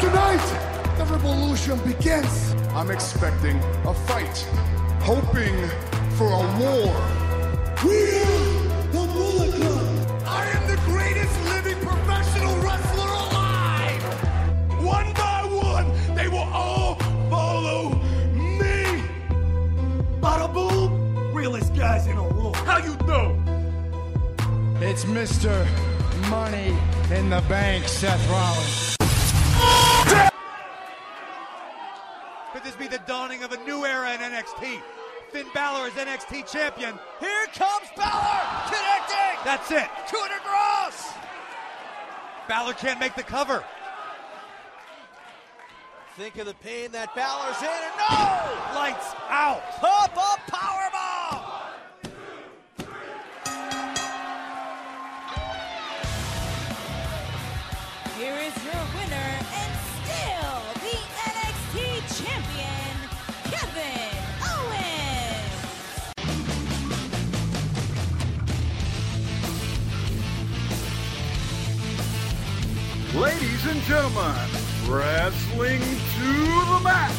Tonight, the revolution begins. I'm expecting a fight, hoping for a war. We are the Bullet Club. I am the greatest living professional wrestler alive. One by one, they will all follow me. Bada boom, realest guys in the room. How you know? It's Mr. Money in the Bank, Seth Rollins. Could this be the dawning of a new era in NXT? Finn Balor is NXT champion. Here comes Balor! Connecting! That's it. Coup de grace! Balor can't make the cover. Think of the pain that Balor's in, and no! Lights out. Pop up powerbomb! Here is your winner Ladies and gentlemen, wrestling to the mat.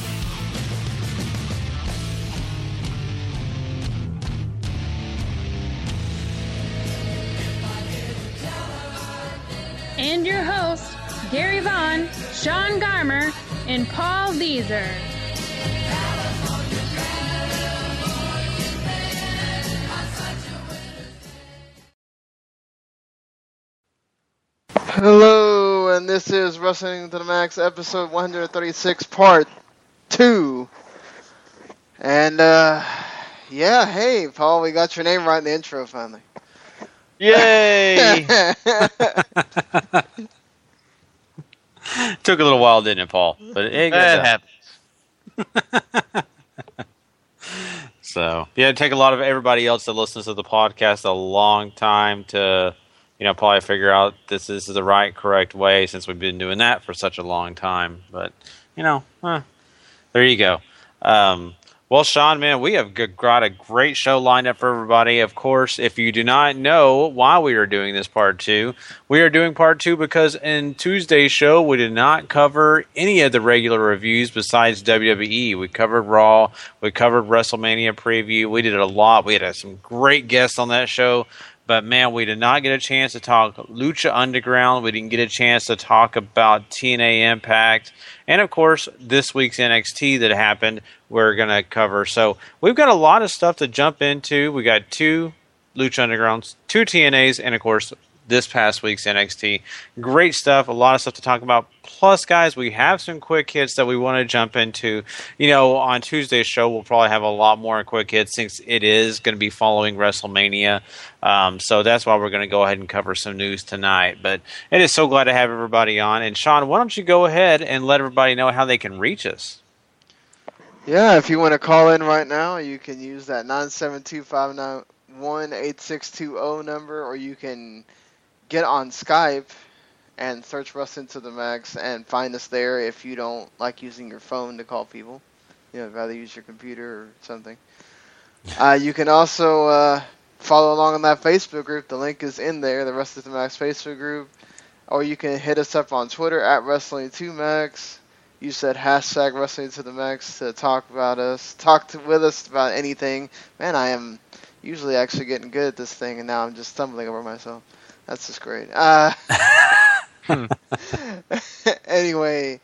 And your hosts, Gary Vaughn, Sean Garmer, and Paul Beezer. Hello, and this is Wrestling to the Max, episode 136, part 2. And, uh, yeah, hey, Paul, we got your name right in the intro finally. Yay! Took a little while, didn't it, Paul? But it, That happens. so yeah, it take a lot of everybody else that listens to the podcast a long time to, you know, probably figure out this, this is the right, correct way since we've been doing that for such a long time. But you know, there you go. Um, well, Sean, man, we have got a great show lined up for everybody. Of course, if you do not know why we are doing this part two, we are doing part two because in Tuesday's show, we did not cover any of the regular reviews besides WWE. We covered Raw, we covered WrestleMania preview, we did a lot. We had some great guests on that show. But man, we did not get a chance to talk Lucha Underground. We didn't get a chance to talk about TNA Impact. And of course, this week's NXT that happened, we're going to cover. So we've got a lot of stuff to jump into. We got two Lucha Undergrounds, two TNAs, and of course, this past week's NXT. Great stuff, a lot of stuff to talk about. Plus, guys, we have some quick hits that we want to jump into. You know, on Tuesday's show, we'll probably have a lot more quick hits since it is going to be following WrestleMania. Um, so that's why we're going to go ahead and cover some news tonight. But it is so glad to have everybody on. And Sean, why don't you go ahead and let everybody know how they can reach us? Yeah, if you want to call in right now, you can use that 972-591-8620 number, or you can get on Skype and search Wrestling to the Max and find us there if you don't like using your phone to call people. You know, rather use your computer or something. Uh, you can also uh, follow along on that Facebook group. The link is in there, the Wrestling to the Max Facebook group. Or you can hit us up on Twitter at Wrestling to Max. You said hashtag Wrestling to the Max to talk about us, talk to, with us about anything. Man, I am usually actually getting good at this thing, and now I'm just stumbling over myself. That's just great. Uh, anyway,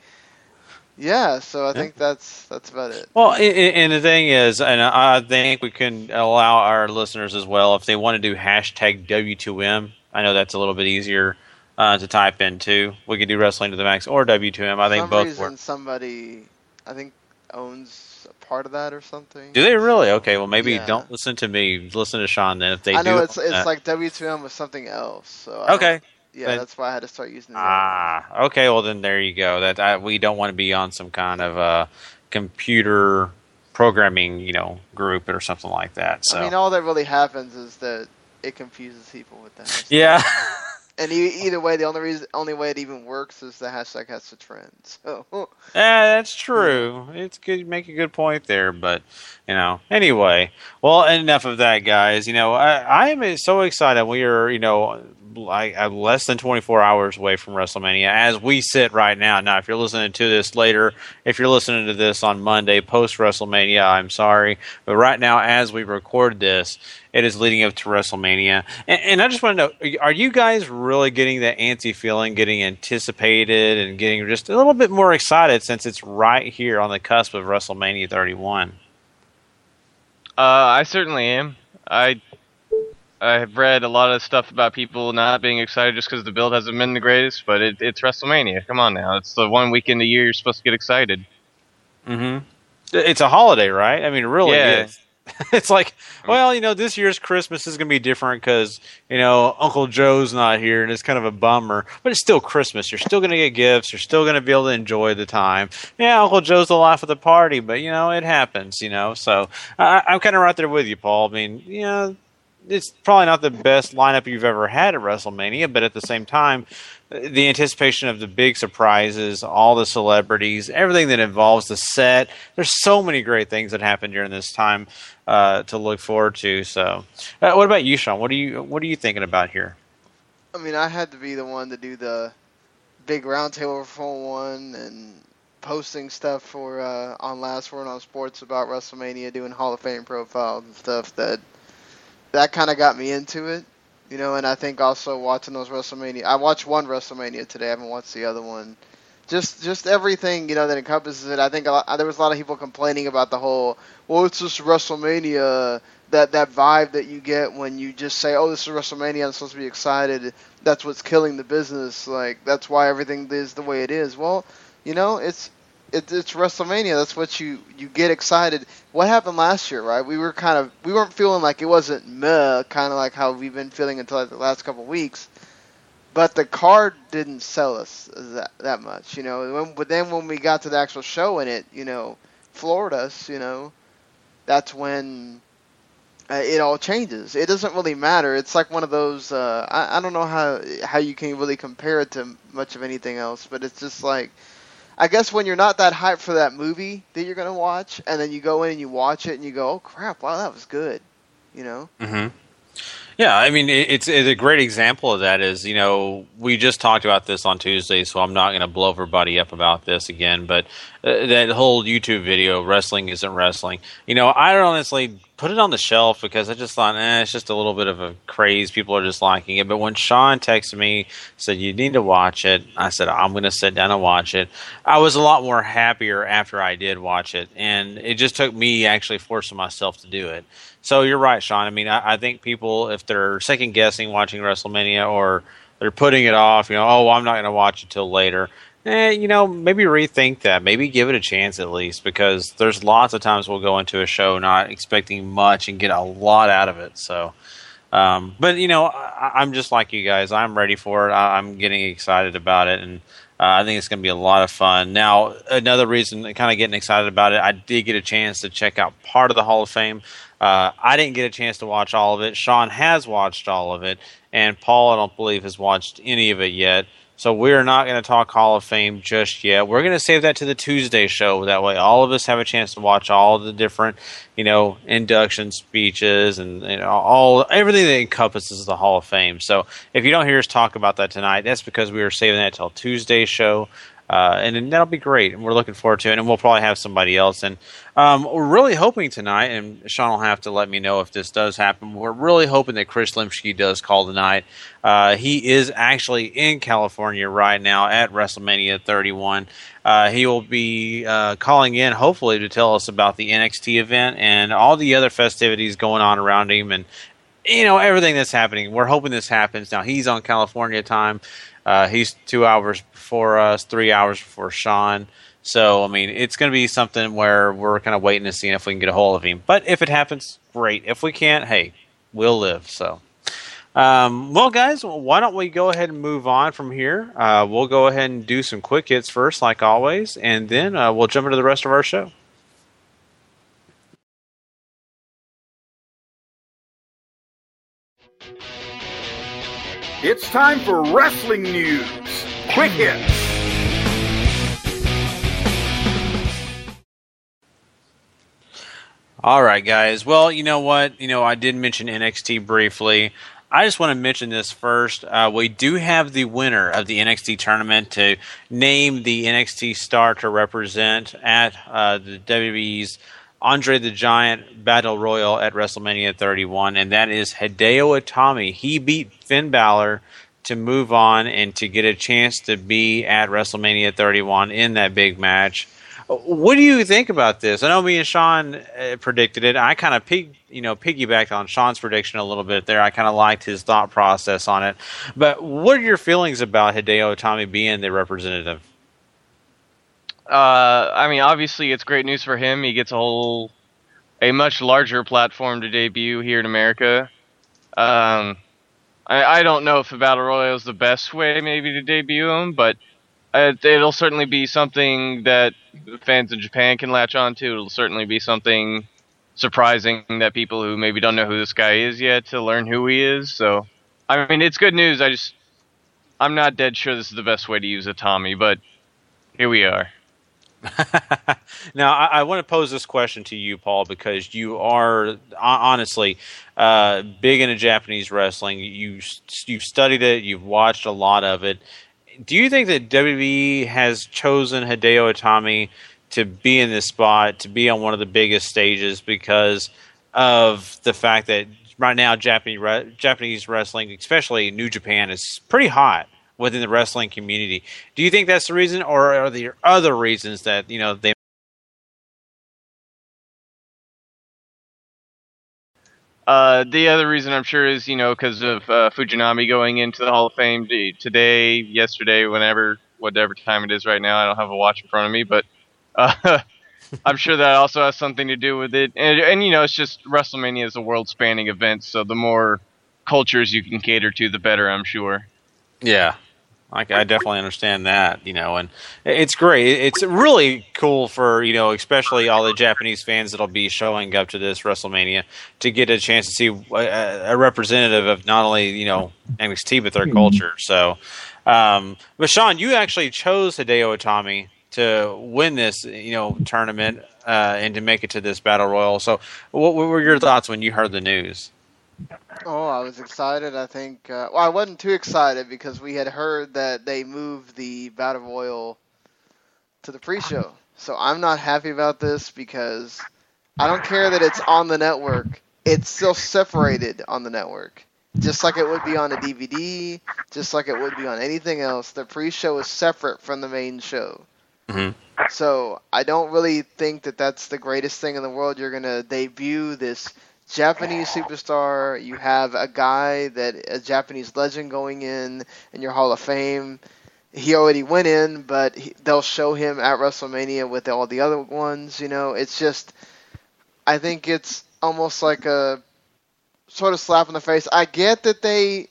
yeah. So I think that's that's about it. Well, and the thing is, and I think we can allow our listeners as well if they want to do hashtag W2M. I know that's a little bit easier uh, to type in too. We could do wrestling to the max or W2M. I think some both reason, work. somebody I think owns part of that or something. Do they really? Okay, well maybe Yeah. don't listen to me. Listen to Sean then. If they I know do, it's it's uh, like W2M with something else. So okay. Yeah, Then- that's why I had to start using. The Ah, okay. Well, then there you go. That I, we don't want to be on some kind of uh, computer programming, you know, group or something like that. So I mean, all that really happens is that it confuses people with that. yeah, And e- either way, the only reason, only way it even works is the hashtag has to trend. So Yeah, that's true. It's good. You make a good point there, but you know. Anyway, well, enough of that, guys. You know, I, I am so excited. We are, you know, like uh, less than 24 hours away from WrestleMania as we sit right now. Now, if you're listening to this later, if you're listening to this on Monday post WrestleMania, I'm sorry, but right now, as we record this, it is leading up to WrestleMania, and, and I just want to know: Are you guys really getting that antsy feeling, getting anticipated, and getting just a little bit more excited since it's right here on the cusp of WrestleMania 31? Uh, I certainly am. I I have read a lot of stuff about people not being excited just because the build hasn't been the greatest, but it, it's WrestleMania. Come on now, it's the one weekend a year you're supposed to get excited. Mm-hmm. It's a holiday, right? I mean, really Yeah. is. it's like, well, you know, this year's Christmas is going to be different because you know Uncle Joe's not here, and it's kind of a bummer. But it's still Christmas. You're still going to get gifts. You're still going to be able to enjoy the time. Yeah, Uncle Joe's the life of the party, but you know it happens. You know, so I, I'm kind of right there with you, Paul. I mean, you know, it's probably not the best lineup you've ever had at WrestleMania, but at the same time, the anticipation of the big surprises, all the celebrities, everything that involves the set. There's so many great things that happen during this time uh, to look forward to. So, uh, what about you, Sean? What are you What are you thinking about here? I mean, I had to be the one to do the big roundtable for one and posting stuff for uh, on Last Word on Sports about WrestleMania, doing Hall of Fame profiles and stuff. That that kind of got me into it, you know. And I think also watching those WrestleMania. I watched one WrestleMania today. I haven't watched the other one. Just just everything you know that encompasses it. I think lot, there was a lot of people complaining about the whole. Well, it's just WrestleMania. That that vibe that you get when you just say, "Oh, this is WrestleMania. I'm supposed to be excited." That's what's killing the business. Like that's why everything is the way it is. Well, you know, it's it, it's WrestleMania. That's what you you get excited. What happened last year, right? We were kind of we weren't feeling like it wasn't meh, kind of like how we've been feeling until like the last couple weeks. But the card didn't sell us that that much, you know. When, but then when we got to the actual show and it, you know, floored us, you know, that's when uh, it all changes. It doesn't really matter. It's like one of those. Uh, I I don't know how how you can really compare it to much of anything else, but it's just like. I guess when you're not that hyped for that movie that you're gonna watch, and then you go in and you watch it and you go, "Oh crap! Wow, that was good," you know. Mm-hmm. Yeah, I mean, it- it's, it's a great example of that. Is you know we just talked about this on Tuesday, so I'm not going to blow everybody up about this again. But uh, that whole YouTube video, wrestling isn't wrestling. You know, I honestly put it on the shelf because I just thought, eh, it's just a little bit of a craze. People are just liking it. But when Sean texted me, said you need to watch it, I said I'm going to sit down and watch it. I was a lot more happier after I did watch it, and it just took me actually forcing myself to do it. So you're right, Sean. I mean, I, I think people, if they're second guessing watching WrestleMania or they're putting it off, you know, oh, I'm not going to watch it till later. Eh, you know, maybe rethink that. Maybe give it a chance at least, because there's lots of times we'll go into a show not expecting much and get a lot out of it. So, um, but you know, I, I'm just like you guys. I'm ready for it. I, I'm getting excited about it, and uh, I think it's going to be a lot of fun. Now, another reason, kind of getting excited about it, I did get a chance to check out part of the Hall of Fame. Uh, I didn't get a chance to watch all of it. Sean has watched all of it, and Paul, I don't believe, has watched any of it yet. So we're not going to talk Hall of Fame just yet. We're going to save that to the Tuesday show. That way, all of us have a chance to watch all the different, you know, induction speeches and know, all everything that encompasses the Hall of Fame. So if you don't hear us talk about that tonight, that's because we were saving that till Tuesday show. Uh, and that'll be great, and we're looking forward to it. And we'll probably have somebody else. And um, we're really hoping tonight, and Sean will have to let me know if this does happen. We're really hoping that Chris Limsky does call tonight. Uh, he is actually in California right now at WrestleMania 31. Uh, he will be uh, calling in, hopefully, to tell us about the NXT event and all the other festivities going on around him, and you know everything that's happening. We're hoping this happens. Now he's on California time. Uh, he's two hours before us, three hours before Sean. So I mean, it's going to be something where we're kind of waiting to see if we can get a hold of him. But if it happens, great. If we can't, hey, we'll live. So. Um, well, guys, why don't we go ahead and move on from here? Uh, we'll go ahead and do some quick hits first, like always, and then uh, we'll jump into the rest of our show. It's time for wrestling news. Quick hits. All right, guys. Well, you know what? You know, I did mention NXT briefly. I just want to mention this first. Uh, we do have the winner of the NXT tournament to name the NXT star to represent at uh, the WWE's Andre the Giant Battle Royal at WrestleMania 31, and that is Hideo Itami. He beat Finn Balor to move on and to get a chance to be at WrestleMania 31 in that big match. What do you think about this? I know me and Sean uh, predicted it. I kind of pig, you know, piggybacked on Sean's prediction a little bit there. I kind of liked his thought process on it. But what are your feelings about Hideo Itami being the representative? Uh, I mean, obviously, it's great news for him. He gets a whole, a much larger platform to debut here in America. Um, I, I don't know if the Battle Royal is the best way, maybe, to debut him, but uh, it'll certainly be something that fans in Japan can latch on to. It'll certainly be something surprising that people who maybe don't know who this guy is yet to learn who he is. So, I mean, it's good news. I just, I'm not dead sure this is the best way to use Itami, but here we are. now, I, I, want to pose this question to you, Paul, because you are honestly uh, big into Japanese wrestling. You you've studied it, you've watched a lot of it. Do you think that WWE has chosen Hideo Itami to be in this spot, to be on one of the biggest stages, because of the fact that right now Japanese Japanese wrestling, especially New Japan, is pretty hot within the wrestling community. Do you think that's the reason, or are there other reasons that you know they? Uh, the other reason I'm sure is you know because of uh, Fujinami going into the Hall of Fame today, yesterday, whenever, whatever time it is right now. I don't have a watch in front of me, but uh, I'm sure that also has something to do with it. And, and you know, it's just WrestleMania is a world-spanning event, so the more cultures you can cater to, the better. I'm sure. Yeah, I, I definitely understand that, you know, and it's great. It's really cool for you know, especially all the Japanese fans that'll be showing up to this WrestleMania to get a chance to see a, a representative of not only you know NXT but their culture. So, um, but Sean, you actually chose Hideo Itami to win this, you know, tournament uh, and to make it to this battle royal. So, what, what were your thoughts when you heard the news? Oh, I was excited. I think. Uh, well, I wasn't too excited because we had heard that they moved the Battle Royal to the pre-show. So I'm not happy about this because I don't care that it's on the network. It's still separated on the network, just like it would be on a DVD, just like it would be on anything else. The pre-show is separate from the main show. Mm-hmm. So I don't really think that that's the greatest thing in the world. You're gonna debut this Japanese superstar. You have a guy that a Japanese legend going in in your Hall of Fame. He already went in, but he, they'll show him at WrestleMania with all the other ones. You know, it's just. I think it's almost like a sort of slap in the face. I get that they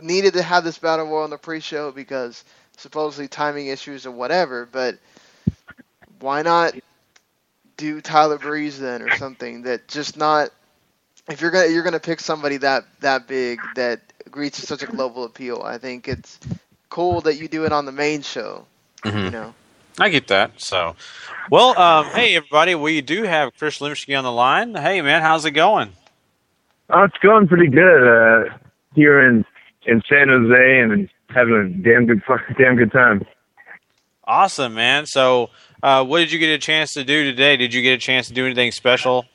needed to have this battle royal on the pre-show because supposedly timing issues or whatever, but why not do Tyler Breeze then or something that just not if you're gonna you're gonna pick somebody that that big that reaches such a global appeal. I think it's cool that you do it on the main show. Mm-hmm. You know. I get that. So, well, um, hey everybody, we do have Chris Limsky on the line. Hey man, how's it going? Oh, it's going pretty good uh, here in in San Jose, and having a damn good damn good time. Awesome, man. So, uh, what did you get a chance to do today? Did you get a chance to do anything special?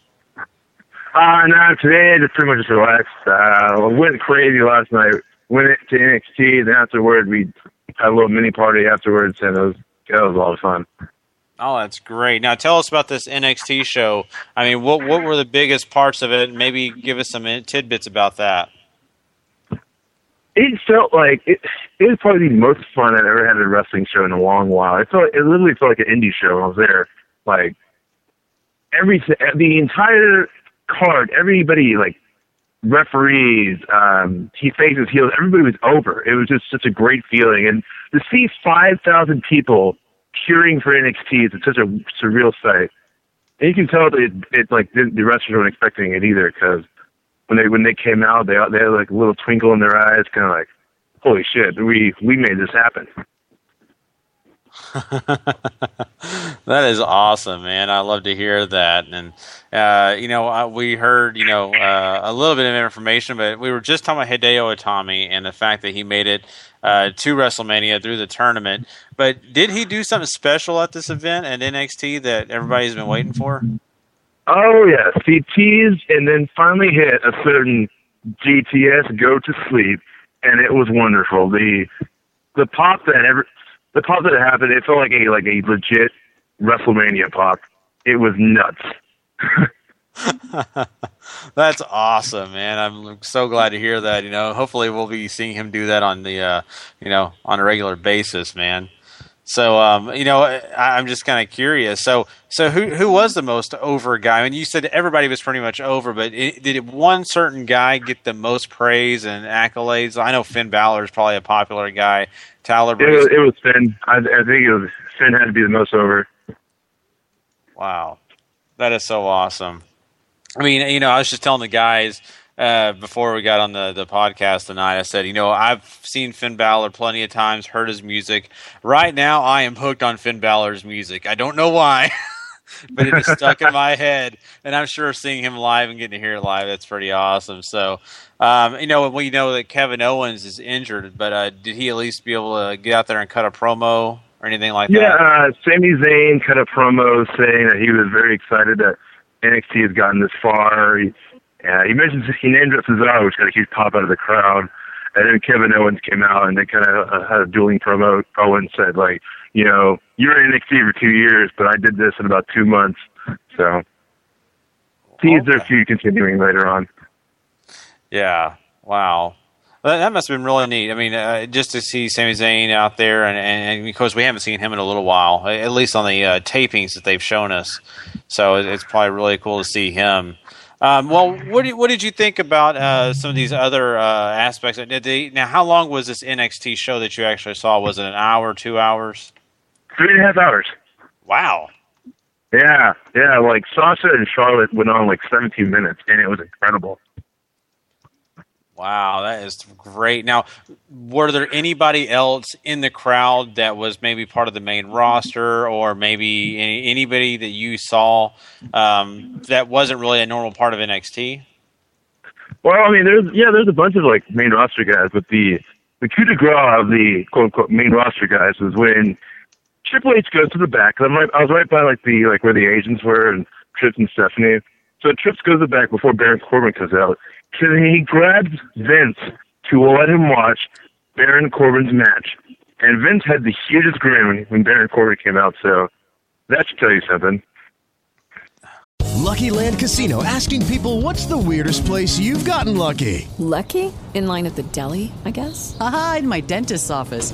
Uh, no, today I just pretty much just relaxed. Uh, went crazy last night. Went to NXT, then afterward we had a little mini party afterwards, and it was it was a lot of fun. Oh, that's great. Now, tell us about this NXT show. I mean, what what were the biggest parts of it? Maybe give us some tidbits about that. It felt like it. It was probably the most fun I've ever had at a wrestling show in a long while. It felt it literally felt like an indie show when I was there. Like every the entire card, everybody like referees, um, he faces heels, everybody was over. It was just such a great feeling, and to see five thousand people cheering for NXT is such a surreal sight. And you can tell that it, it like the, the wrestlers weren't expecting it either because when they when they came out, they they had like a little twinkle in their eyes, kind of like, "Holy shit, we we made this happen." that is awesome, man. I love to hear that. And uh, you know, uh, we heard you know uh, a little bit of information, but we were just talking about Hideo Itami and the fact that he made it uh, to WrestleMania through the tournament. But did he do something special at this event at NXT that everybody's been waiting for? Oh yes, he teased and then finally hit a certain GTS go to sleep, and it was wonderful. The the pop that ever the pop that happened, it felt like a like a legit WrestleMania pop. It was nuts. That's awesome, man. I'm so glad to hear that. You know, hopefully we'll be seeing him do that on the, uh, you know, on a regular basis, man. So, um, you know, I, I'm just kind of curious. So, so who who was the most over guy? I mean, you said everybody was pretty much over, but it, did one certain guy get the most praise and accolades? I know Finn Balor is probably a popular guy. Tyler It was, it was Finn. I, I think it was Finn had to be the most over. Wow, that is so awesome. I mean, you know, I was just telling the guys uh, before we got on the, the podcast tonight. I said, you know, I've seen Finn Balor plenty of times, heard his music. Right now, I am hooked on Finn Balor's music. I don't know why, but it is stuck in my head. And I'm sure seeing him live and getting to hear it live, that's pretty awesome. So, um, you know, we know that Kevin Owens is injured, but uh, did he at least be able to get out there and cut a promo or anything like yeah, that? Yeah, uh, Sami Zayn cut a promo saying that he was very excited that NXT has gotten this far. He, uh, he mentions he named it Cesaro, which got a huge pop out of the crowd. And then Kevin Owens came out and they kind of uh, had a dueling promo. Owens said, like, you know, you were in NXT for two years, but I did this in about two months. So, tease okay. their feud continuing later on. Yeah. Wow. That, must have been really neat. I mean, uh, just to see Sami Zayn out there, and, and, and because we haven't seen him in a little while, at least on the uh, tapings that they've shown us. So it's probably really cool to see him. Um, well, what did, what did you think about uh, some of these other uh, aspects? They, now, how long was this NXT show that you actually saw? Was it an hour, two hours? Three and a half hours. Wow. Yeah, yeah. Like Sasha and Charlotte went on like 17 minutes, and it was incredible. Wow, that is great. Now, were there anybody else in the crowd that was maybe part of the main roster, or maybe any, anybody that you saw um, that wasn't really a normal part of NXT? Well, I mean, there's yeah, there's a bunch of like main roster guys, but the the coup de grace of the quote unquote main roster guys was when Triple H goes to the back. I'm right, I was right by like the like where the agents were and Trips and Stephanie. So Trips goes to the back before Baron Corbin comes out. So he grabs Vince to let him watch Baron Corbin's match. And Vince had the hugest grin when, when Baron Corbin came out, so that should tell you something. Lucky Land Casino asking people what's the weirdest place you've gotten lucky? Lucky? In line at the deli, I guess? Aha, in my dentist's office.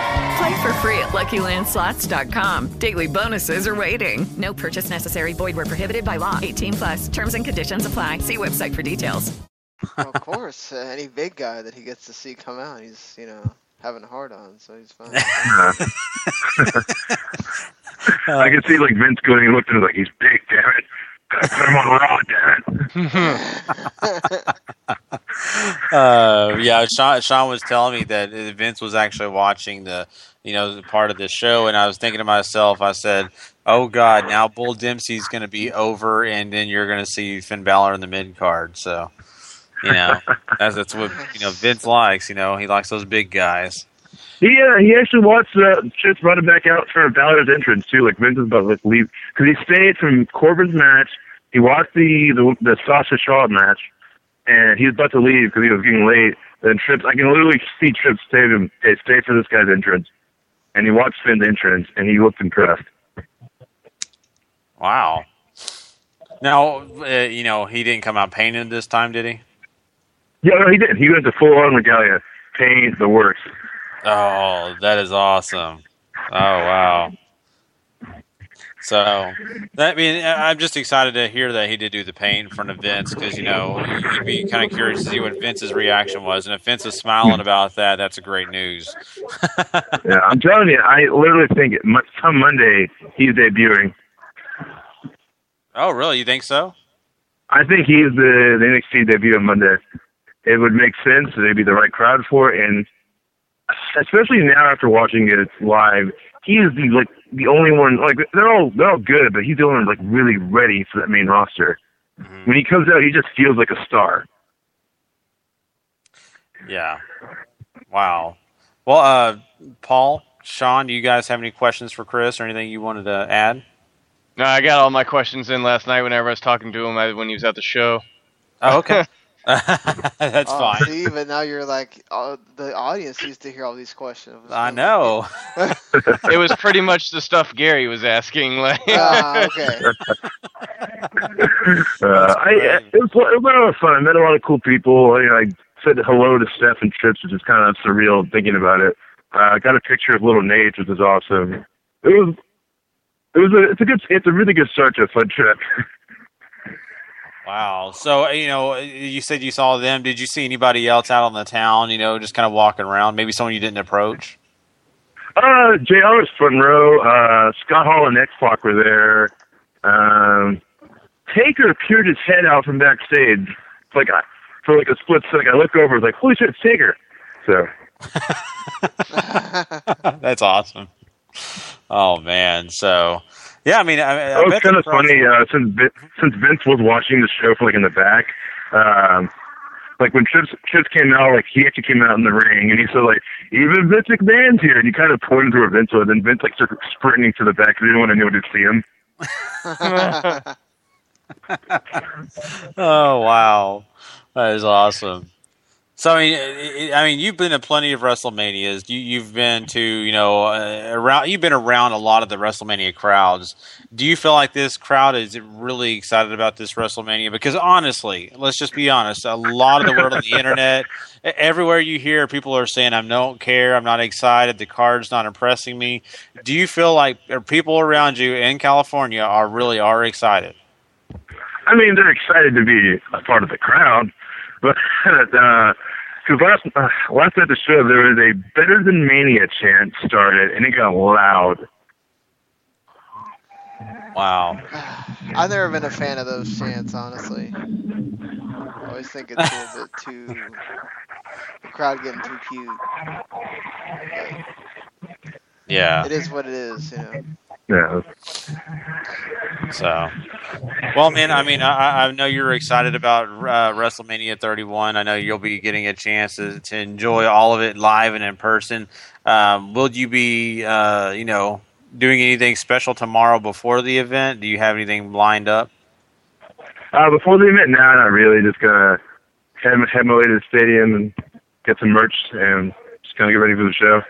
Play for free at LuckyLandSlots.com. Daily bonuses are waiting. No purchase necessary. Void were prohibited by law. 18 plus. Terms and conditions apply. See website for details. Well, of course, uh, any big guy that he gets to see come out, he's you know having a hard on, so he's fine. I can see like Vince going and looking like he's big, damn it. Put him on Raw, damn it. uh, yeah, Sean, Sean was telling me that Vince was actually watching the, you know, part of the show, and I was thinking to myself, I said, "Oh God, now Bull Dempsey's going to be over, and then you're going to see Finn Balor in the mid card." So, you know, that's that's what you know Vince likes. You know, he likes those big guys. He uh, he actually watched uh, Trips brought it back out for Balor's entrance too. Like Vince was about to like, leave because he stayed from Corbin's match. He watched the the, the Sasha Shaw match, and he was about to leave because he was getting late. Then Trips, I can literally see Trips say him, "Hey, stay for this guy's entrance." And he watched Finn's entrance, and he looked impressed. Wow. Now, uh, you know, he didn't come out painted this time, did he? Yeah, no, he did. He went to full on regalia, paint the works. Oh, that is awesome. Oh wow. So, that I mean, I'm just excited to hear that he did do the paint in front of Vince because you know you'd be kind of curious to see what Vince's reaction was, and if Vince is smiling hmm. about that, that's a great news. yeah, I'm telling you, I literally think come Monday he's debuting. Oh, really? You think so? I think he's the, the NXT debut on Monday. It would make sense. They'd be the right crowd for it, and especially now after watching it live, he is the like the only one. Like they're all they're all good, but he's the only one like really ready for that main roster. When he comes out, he just feels like a star. Yeah. Wow. Well, uh, Paul, Sean, do you guys have any questions for Chris or anything you wanted to add? No, I got all my questions in last night whenever I was talking to him when he was at the show. Oh, okay. That's oh, fine. See, but now you're like uh, the audience used to hear all these questions. I know. it was pretty much the stuff Gary was asking. Like, Ah, okay. Uh, I, it was it was a lot of fun. I met a lot of cool people. I, I said hello to Steph and Trips, which is kind of surreal thinking about it. Uh, I got a picture of little Nate, which is awesome. It was it was a it's a good it's a really good start to a fun trip. Wow. So, you know, you said you saw them. Did you see anybody else out on the town, you know, just kind of walking around? Maybe someone you didn't approach? Uh, JR was front row. Uh, Scott Hall and X Pac were there. Um, Taker peered his head out from backstage. It's like I, for like a split second, I look over. Was like, holy shit, it's Taker. So That's awesome. Oh, man. So, yeah, I mean, I, I that was kind of funny. Uh, since Vin- since Vince was watching the show for like in the back, um, like when Trips Trips came out, like he actually came out in the ring and he said like even Vince McMahon's here, and he kind of pointed to where Vince was, and Vince like started sprinting to the back because he didn't want anyone to see him. oh wow, that is awesome. So I mean, I- mean, you've been to plenty of WrestleManias. You, you've been to, you know, uh, around. You've been around a lot of the WrestleMania crowds. Do you feel like this crowd is really excited about this WrestleMania? Because honestly, let's just be honest. A lot of the word on the internet, everywhere you hear, people are saying, "I don't care. I'm not excited. The card's not impressing me." Do you feel like are people around you in California are really are excited? I mean, they're excited to be a part of the crowd, but uh, because last uh, last night at the show there was a better than mania chant started, and it got loud. Wow. I've never been a fan of those chants, honestly. I always think it's a little bit too. The crowd getting too cute. Yeah. It is what it is, you know. Yeah. So, well, man, I mean, I, I know you're excited about uh, WrestleMania 31. I know you'll be getting a chance to, to enjoy all of it live and in person. Um, will you be, uh, you know, doing anything special tomorrow before the event? Do you have anything lined up? Uh, before the event, nah, not really. Just gonna head, head my way to the stadium and get some merch and just gonna get ready for the show.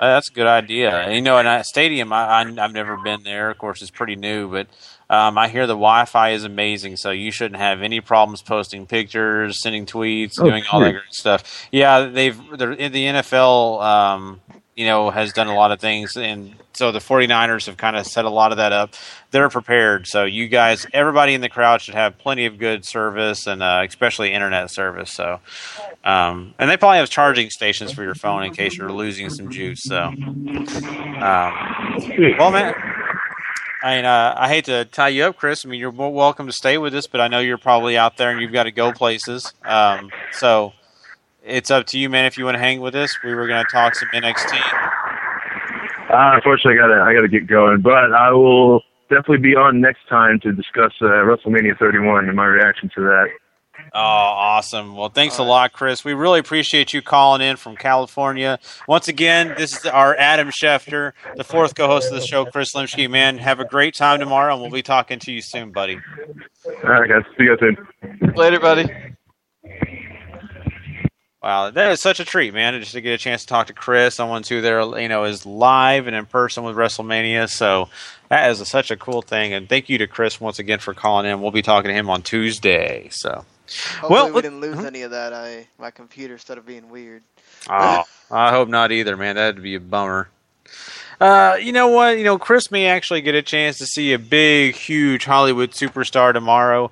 Uh, that's a good idea. You know, in a stadium, I, I, I've never been there. Of course, it's pretty new, but um, I hear the Wi-Fi is amazing, so you shouldn't have any problems posting pictures, sending tweets, Oh, doing all that great stuff. Yeah, they've the NFL. Um, you know, has done a lot of things, and so the 49ers have kind of set a lot of that up. They're prepared, so you guys, everybody in the crowd should have plenty of good service, and uh, especially internet service. So, um, and they probably have charging stations for your phone in case you're losing some juice. So, um, well, man. I mean, uh, I hate to tie you up, Chris. I mean, you're welcome to stay with us, but I know you're probably out there and you've got to go places. Um, so it's up to you, man. If you want to hang with us, we were going to talk some NXT. Uh, unfortunately, I gotta I gotta get going, but I will definitely be on next time to discuss uh, WrestleMania 31 and my reaction to that. Oh, awesome. Well, thanks a lot, Chris. We really appreciate you calling in from California. Once again, this is our Adam Schefter, the fourth co host of the show, Chris Limsky. Man, have a great time tomorrow, and we'll be talking to you soon, buddy. All right, guys. See you guys soon. Later, buddy. Wow, that is such a treat, man! Just to get a chance to talk to Chris, someone who there, you know, is live and in person with WrestleMania. So that is a, such a cool thing. And thank you to Chris once again for calling in. We'll be talking to him on Tuesday. So, Hopefully well, we didn't lose any of that. I my computer started being weird. oh, I hope not either, man. That'd be a bummer. Uh, you know what? You know, Chris may actually get a chance to see a big, huge Hollywood superstar tomorrow.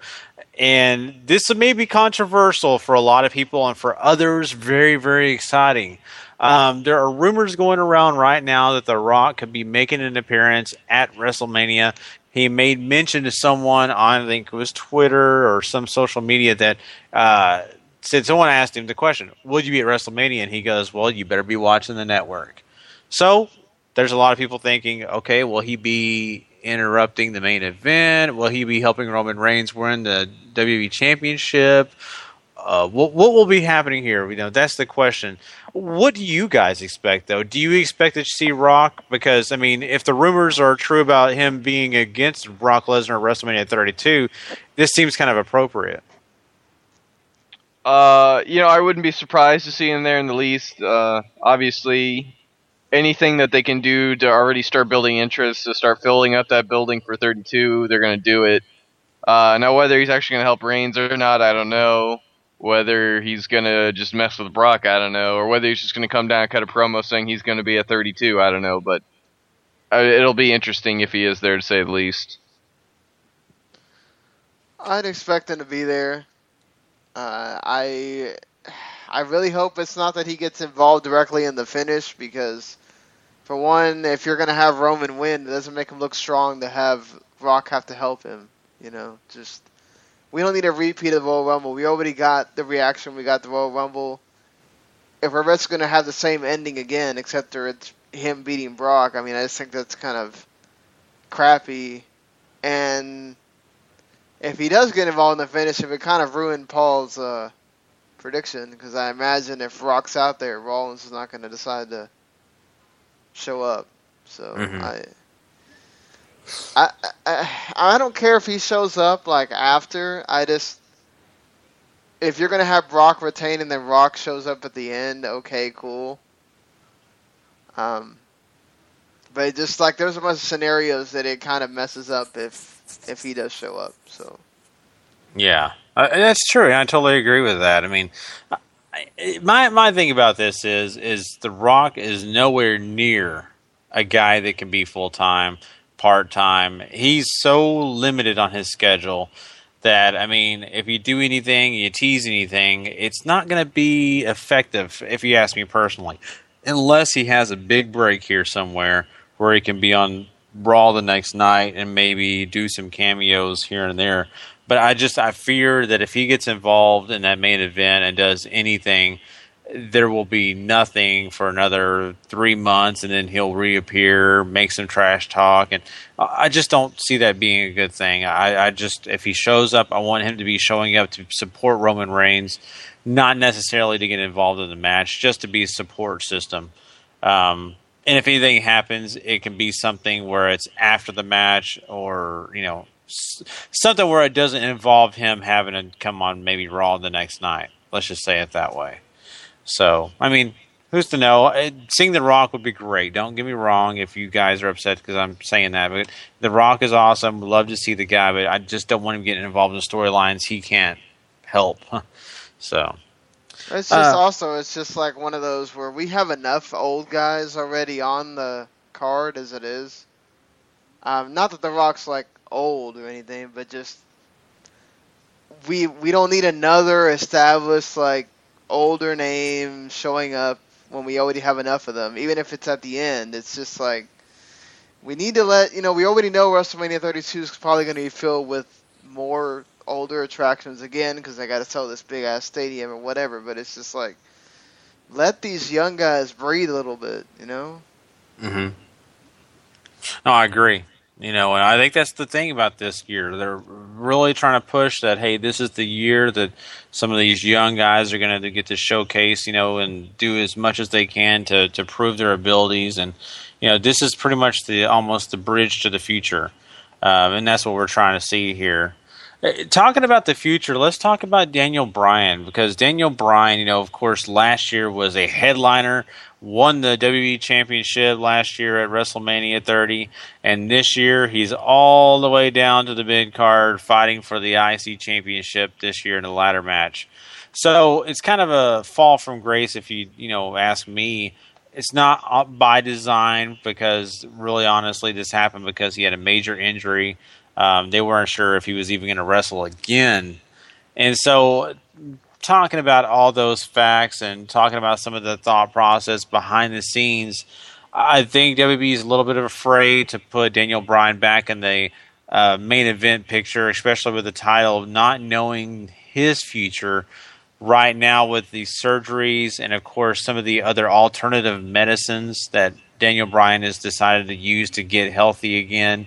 And this may be controversial for a lot of people, and for others, very, very exciting. Um, there are rumors going around right now that The Rock could be making an appearance at WrestleMania. He made mention to someone on, I think it was Twitter or some social media, that uh, said someone asked him the question, Would you be at WrestleMania? And he goes, Well, you better be watching the network. So there's a lot of people thinking, okay, will he be interrupting the main event? Will he be helping Roman Reigns win the WWE Championship? Uh, what what will be happening here? You know, that's the question. What do you guys expect, though? Do you expect to see Rock? Because I mean, if the rumors are true about him being against Brock Lesnar at WrestleMania 32, this seems kind of appropriate. Uh, you know, I wouldn't be surprised to see him there in the least. Uh, obviously, anything that they can do to already start building interest, to start filling up that building for 32, they're going to do it. Uh, now, whether he's actually going to help Reigns or not, I don't know. Whether he's going to just mess with Brock, I don't know. Or whether he's just going to come down and cut a promo saying he's going to be at 32, I don't know. But uh, it'll be interesting if he is there, to say the least. I'd expect him to be there. Uh, I I really hope it's not that he gets involved directly in the finish because, for one, if you're gonna have Roman win, it doesn't make him look strong to have Rock have to help him. You know, just we don't need a repeat of Royal Rumble. We already got the reaction. We got the Royal Rumble. If just gonna have the same ending again, except for it's him beating Brock, I mean, I just think that's kind of crappy. And if he does get involved in the finish, it would kind of ruin Paul's uh, prediction because I imagine if Rock's out there, Rollins is not going to decide to show up. So Mhm. I, I, I, I don't care if he shows up like after. I just if you're going to have Brock retain and then Rock shows up at the end, okay, cool. Um, but just like there's a bunch of scenarios that it kind of messes up if if he does show up. So. Yeah, uh, that's true. I totally agree with that. I mean, my my thing about this is is The Rock is nowhere near a guy that can be full time, part time. He's so limited on his schedule that I mean, if you do anything, you tease anything, it's not going to be effective. If you ask me personally, unless he has a big break here somewhere where he can be on Raw the next night and maybe do some cameos here and there. But I just I fear that if he gets involved in that main event and does anything, there will be nothing for another three months, and then he'll reappear, make some trash talk, and I just don't see that being a good thing. I, I just if he shows up, I want him to be showing up to support Roman Reigns, not necessarily to get involved in the match, just to be a support system. Um, and if anything happens, it can be something where it's after the match, or you know, something where it doesn't involve him having to come on maybe Raw the next night. Let's just say it that way. So, I mean, who's to know? Uh, Seeing The Rock would be great. Don't get me wrong if you guys are upset because I'm saying that. But The Rock is awesome. Love to see the guy, but I just don't want him getting involved in storylines he can't help. so, It's just Uh, also it's just like one of those where we have enough old guys already on the card as it is. Um, not that the Rock's like old or anything, but just we we don't need another established like older name showing up when we already have enough of them. Even if it's at the end, it's just like we need to let you know. We already know WrestleMania 32 is probably going to be filled with more older attractions again because they got to sell this big ass stadium or whatever. But it's just like let these young guys breathe a little bit, you know. Mm hmm No, I agree. You know, and I think that's the thing about this year. They're really trying to push that. Hey, this is the year that some of these young guys are going to get to showcase, you know, and do as much as they can to to prove their abilities. And you know, this is pretty much the almost the bridge to the future, um, and that's what we're trying to see here. Uh, Talking about the future, let's talk about Daniel Bryan because Daniel Bryan, you know, of course, last year was a headliner, won the WWE Championship last year at WrestleMania 30, and this year he's all the way down to the mid card fighting for the IC Championship this year in a ladder match. So it's kind of a fall from grace if you you know ask me. It's not by design because really honestly this happened because he had a major injury. Um, they weren't sure if he was even going to wrestle again, and so talking about all those facts and talking about some of the thought process behind the scenes, I think WB is a little bit afraid to put Daniel Bryan back in the uh, main event picture, especially with the title, not knowing his future right now with the surgeries and, of course, some of the other alternative medicines that Daniel Bryan has decided to use to get healthy again.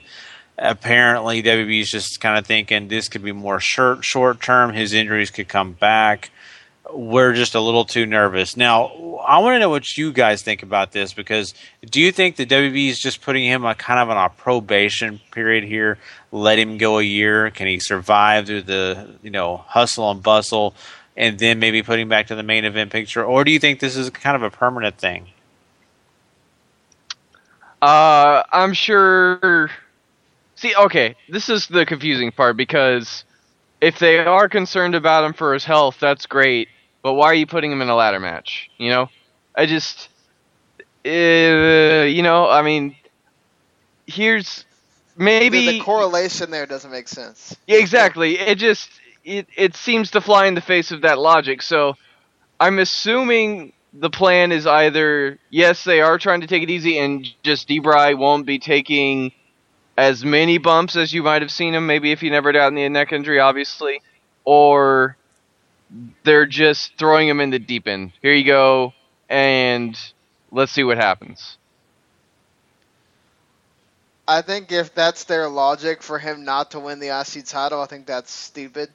Apparently, WB is just kind of thinking this could be more short short term. His injuries could come back we're just a little too nervous. Now, I want to know what you guys think about this because do you think the WB is just putting him on kind of on a probation period here? Let him go a year. Can he survive through the you know hustle and bustle, and then maybe put him back to the main event picture? Or do you think this is kind of a permanent thing? Uh, I'm sure. See, okay, this is the confusing part because if they are concerned about him for his health, that's great. But why are you putting him in a ladder match? You know, I just, uh, you know, I mean, here's maybe the, the correlation there doesn't make sense. Yeah, exactly. It just it it seems to fly in the face of that logic. So I'm assuming the plan is either yes, they are trying to take it easy, and just D-Bry won't be taking as many bumps as you might have seen him, maybe if he never got the neck injury, obviously, or they're just throwing him in the deep end. Here you go, and let's see what happens. I think if that's their logic for him not to win the IC title, I think that's stupid.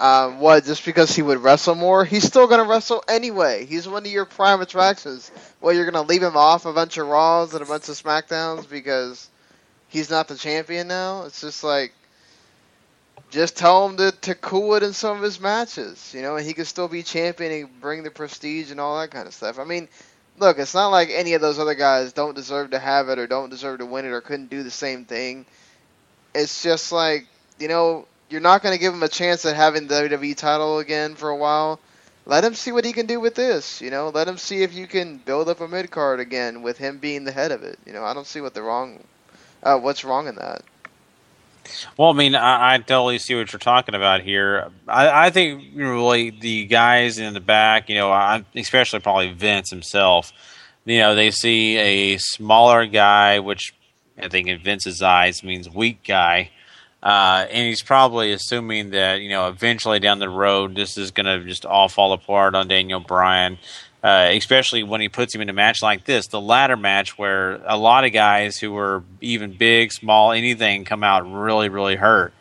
Um, what? Just because he would wrestle more, he's still gonna wrestle anyway. He's one of your prime attractions. Well, you're gonna leave him off a bunch of Raws and a bunch of Smackdowns because he's not the champion now. It's just like just tell him to, to cool it in some of his matches, you know, and he could still be champion and bring the prestige and all that kind of stuff. I mean, look, it's not like any of those other guys don't deserve to have it or don't deserve to win it or couldn't do the same thing. It's just like, you know, you're not going to give him a chance at having the WWE title again for a while. Let him see what he can do with this, you know. Let him see if you can build up a mid card again with him being the head of it. You know, I don't see what the wrong, uh, what's wrong in that. Well, I mean, I, I totally see what you're talking about here. I, I think really the guys in the back, you know, I, especially probably Vince himself, you know, they see a smaller guy, which I think in Vince's eyes means weak guy. Uh, and he's probably assuming that, you know, eventually down the road, this is going to just all fall apart on Daniel Bryan. Uh, especially when he puts him in a match like this, the ladder match, where a lot of guys who were even big, small, anything, come out really, really hurt.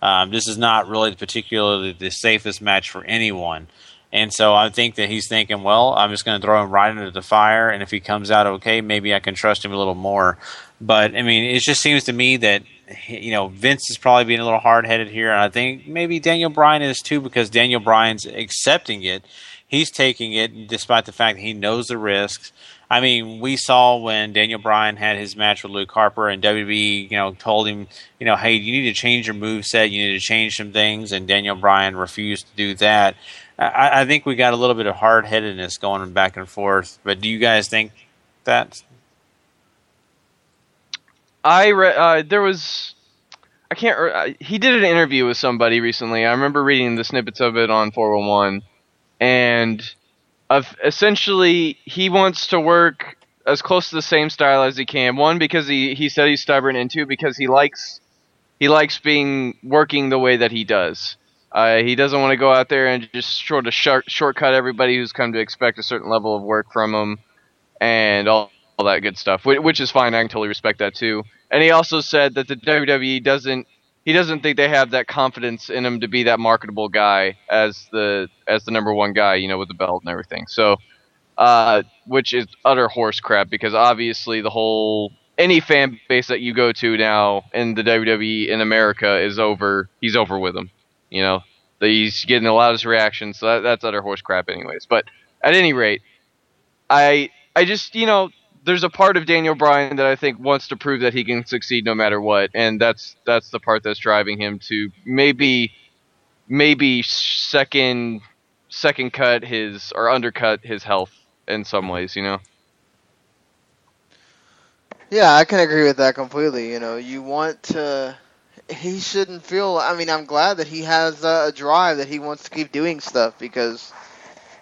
Um, this is not really particularly the safest match for anyone. And so I think that he's thinking, well, I'm just going to throw him right into the fire, and if he comes out okay, maybe I can trust him a little more. But I mean, it just seems to me that you know Vince is probably being a little hard headed here, and I think maybe Daniel Bryan is too because Daniel Bryan's accepting it he's taking it despite the fact that he knows the risks. I mean, we saw when Daniel Bryan had his match with Luke Harper and WWE, you know, told him, you know, hey, you need to change your move set, you need to change some things, and Daniel Bryan refused to do that. I, I think we got a little bit of hard headedness going back and forth. But do you guys think that? I re- uh, there was I can't. Re- uh, he did an interview with somebody recently. I remember reading the snippets of it on 411, and essentially he wants to work as close to the same style as he can. One because he he said he's stubborn, and two because he likes he likes being working the way that he does. Uh, he doesn't want to go out there and just sort of short, shortcut everybody who's come to expect a certain level of work from him, and all, all that good stuff, which, which is fine. I can totally respect that too. And he also said that the WWE doesn't he doesn't think they have that confidence in him to be that marketable guy as the as the number one guy, you know, with the belt and everything. So, uh, which is utter horse crap because obviously the whole any fan base that you go to now in the WWE in America is over. He's over with them. You know, he's getting the loudest reactions. So that, that's utter horse crap, anyways. But at any rate, I I just you know there's a part of Daniel Bryan that I think wants to prove that he can succeed no matter what, and that's that's the part that's driving him to maybe maybe second second cut his or undercut his health in some ways, you know. Yeah, I can agree with that completely. You know, you want to. He shouldn't feel. I mean, I'm glad that he has a drive that he wants to keep doing stuff because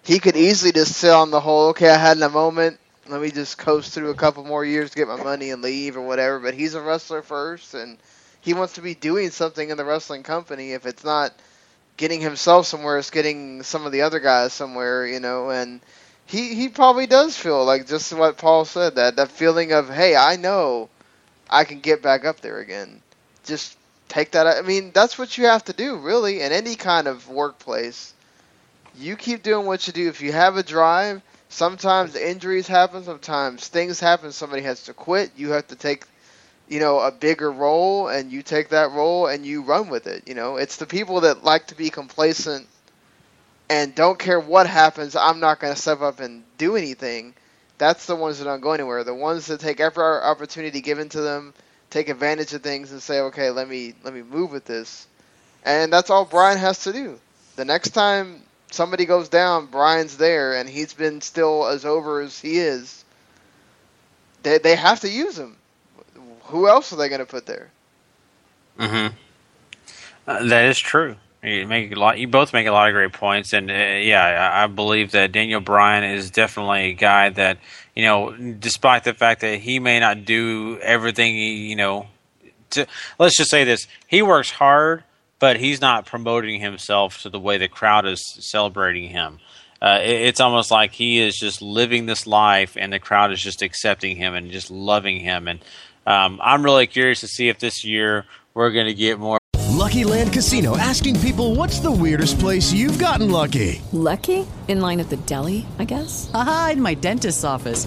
he could easily just sit on the whole. Okay, I had a moment. Let me just coast through a couple more years to get my money and leave or whatever. But he's a wrestler first, and he wants to be doing something in the wrestling company. If it's not getting himself somewhere, it's getting some of the other guys somewhere. You know, and he he probably does feel like just what Paul said that that feeling of hey I know I can get back up there again. Just take that. I mean that's what you have to do really in any kind of workplace. You keep doing what you do. If you have a drive, sometimes injuries happen. Sometimes things happen. Somebody has to quit. You have to take you know a bigger role and you take that role and you run with it you know it's the people that like to be complacent and don't care what happens, I'm not going to step up and do anything. That's the ones that don't go anywhere. The ones that take every opportunity given to them, take advantage of things, and say, "Okay, let me let me move with this." And that's all Bryan has to do. The next time somebody goes down, Bryan's there, and he's been still as over as he is. They they have to use him. Who else are they going to put there? Mm-hmm. Uh, that is true. You make a lot. You both make a lot of great points, and uh, yeah, I, I believe that Daniel Bryan is definitely a guy that you know, despite the fact that he may not do everything, you know, to, let's just say this: he works hard, but he's not promoting himself to the way the crowd is celebrating him. Uh, it, it's almost like he is just living this life, and the crowd is just accepting him and just loving him. And um, I'm really curious to see if this year we're going to get more. Lucky Land Casino asking people what's the weirdest place you've gotten lucky? Lucky? In line at the deli, I guess? Aha, in my dentist's office.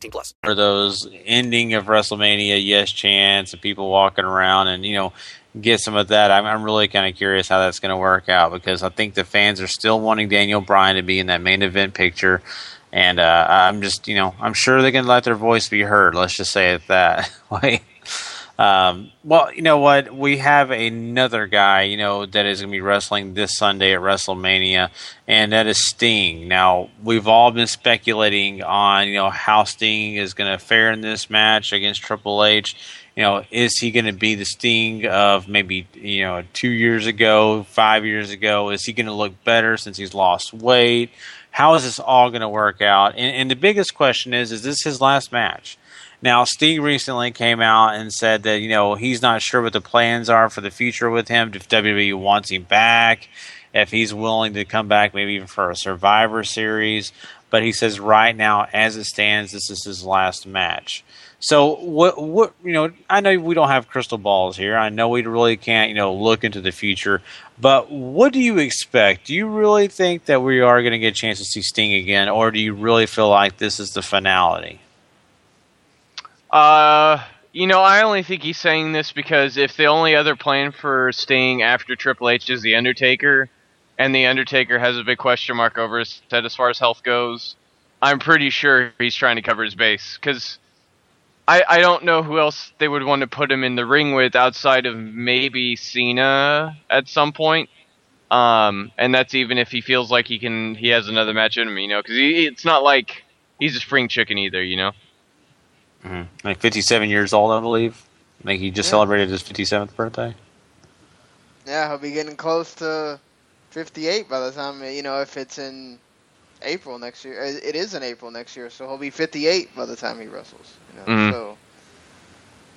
18 plus. For those ending of WrestleMania yes chants and people walking around and, you know, get some of that. I'm, I'm really kind of curious how that's going to work out because I think the fans are still wanting Daniel Bryan to be in that main event picture. And uh, I'm just, you know, I'm sure they can let their voice be heard. Let's just say it that way. Um, well, you know what? We have another guy, you know, that is going to be wrestling this Sunday at WrestleMania, and that is Sting. Now, we've all been speculating on, you know, how Sting is going to fare in this match against Triple H. You know, is he going to be the Sting of maybe, you know, two years ago, five years ago? Is he going to look better since he's lost weight? How is this all going to work out? And, and the biggest question is, is this his last match? Now, Sting recently came out and said that you know he's not sure what the plans are for the future with him. If WWE wants him back, if he's willing to come back, maybe even for a Survivor Series. But he says right now, as it stands, this is his last match. So what what you know, I know we don't have crystal balls here. I know we really can't, you know, look into the future. But what do you expect? Do you really think that we are going to get a chance to see Sting again or do you really feel like this is the finality? Uh, you know, I only think he's saying this because if the only other plan for Sting after Triple H is The Undertaker, and The Undertaker has a big question mark over his head as far as health goes, I'm pretty sure he's trying to cover his base. Because I, I don't know who else they would want to put him in the ring with outside of maybe Cena at some point. Um, and that's even if he feels like he can, he has another match in him, you know, because it's not like he's a spring chicken either, you know. Mm-hmm. Like 57 years old, I believe. Like he just Yeah. celebrated his 57th birthday. Yeah, he'll be getting close to 58 by the time you know if it's in April next year. It is in April next year, so he'll be 58 by the time he wrestles. You know, Mhm. so.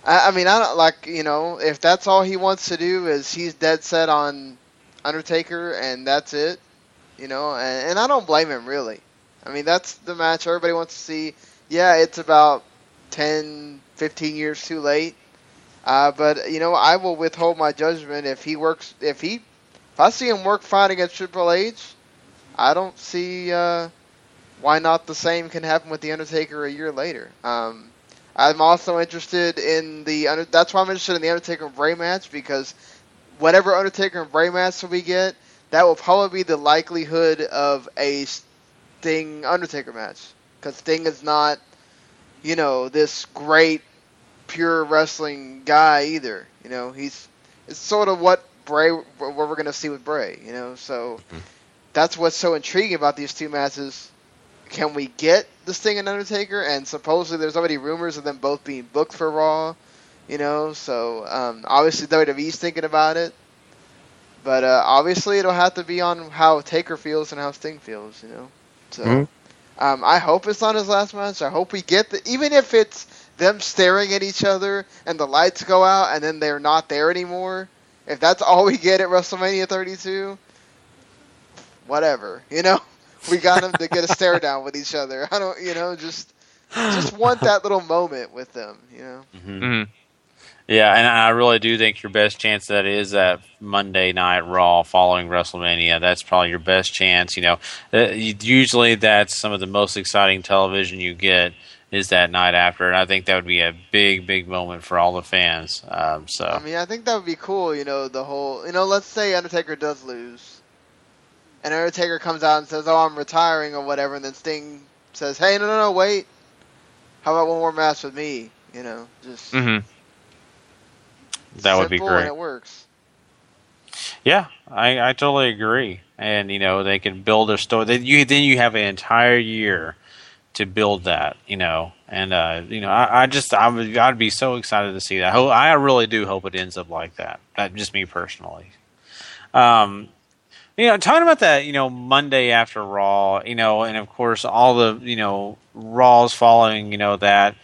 I, I mean, I don't like you know if that's all he wants to do is he's dead set on Undertaker and that's it, you know, and, and I don't blame him really. I mean, that's the match everybody wants to see. Yeah, it's about 10, 15 years too late. Uh, but you know, I will withhold my judgment if he works. If he, if I see him work fine against Triple H, I don't see uh, why not the same can happen with the Undertaker a year later. Um, I'm also interested in the. Under- That's why I'm interested in the Undertaker and Bray match because whatever Undertaker and Bray match we get, that will probably be the likelihood of a Sting Undertaker match because Sting is not, you know, this great pure wrestling guy either. You know, he's it's sort of what Bray what we're gonna see with Bray. You know, so that's what's so intriguing about these two matches. Can we get the Sting and Undertaker? And supposedly there's already rumors of them both being booked for Raw. You know, so um, obviously WWE's thinking about it. But uh, obviously it'll have to be on how Taker feels and how Sting feels. You know, so. Mhm. Um, I hope it's not his last match. I hope we get the even if it's them staring at each other and the lights go out and then they're not there anymore. If that's all we get at WrestleMania 32, whatever. You know, we got them to get a stare down with each other. I don't, you know, just just want that little moment with them. You know. Mhm. Yeah, and I really do think your best chance that is that Monday Night Raw following WrestleMania. That's probably your best chance. You know, Uh, usually that's some of the most exciting television you get is that night after, and I think that would be a big, big moment for all the fans. Um, so I mean, I think that would be cool. You know, the whole. You know, let's say Undertaker does lose, and Undertaker comes out and says, "Oh, I'm retiring" or whatever, and then Sting says, "Hey, no, no, no, wait. How about one more match with me?" You know, just Mhm. That would be great. it works. Yeah, I, I totally agree. And you know they can build their story. Then you then you have an entire year to build that. You know, and uh, you know I, I just I would I'd be so excited to see that. I really do hope it ends up like that. That just me personally. Um, you know, talking about that, you know, Monday after Raw, you know, and of course all the you know Raws following, you know that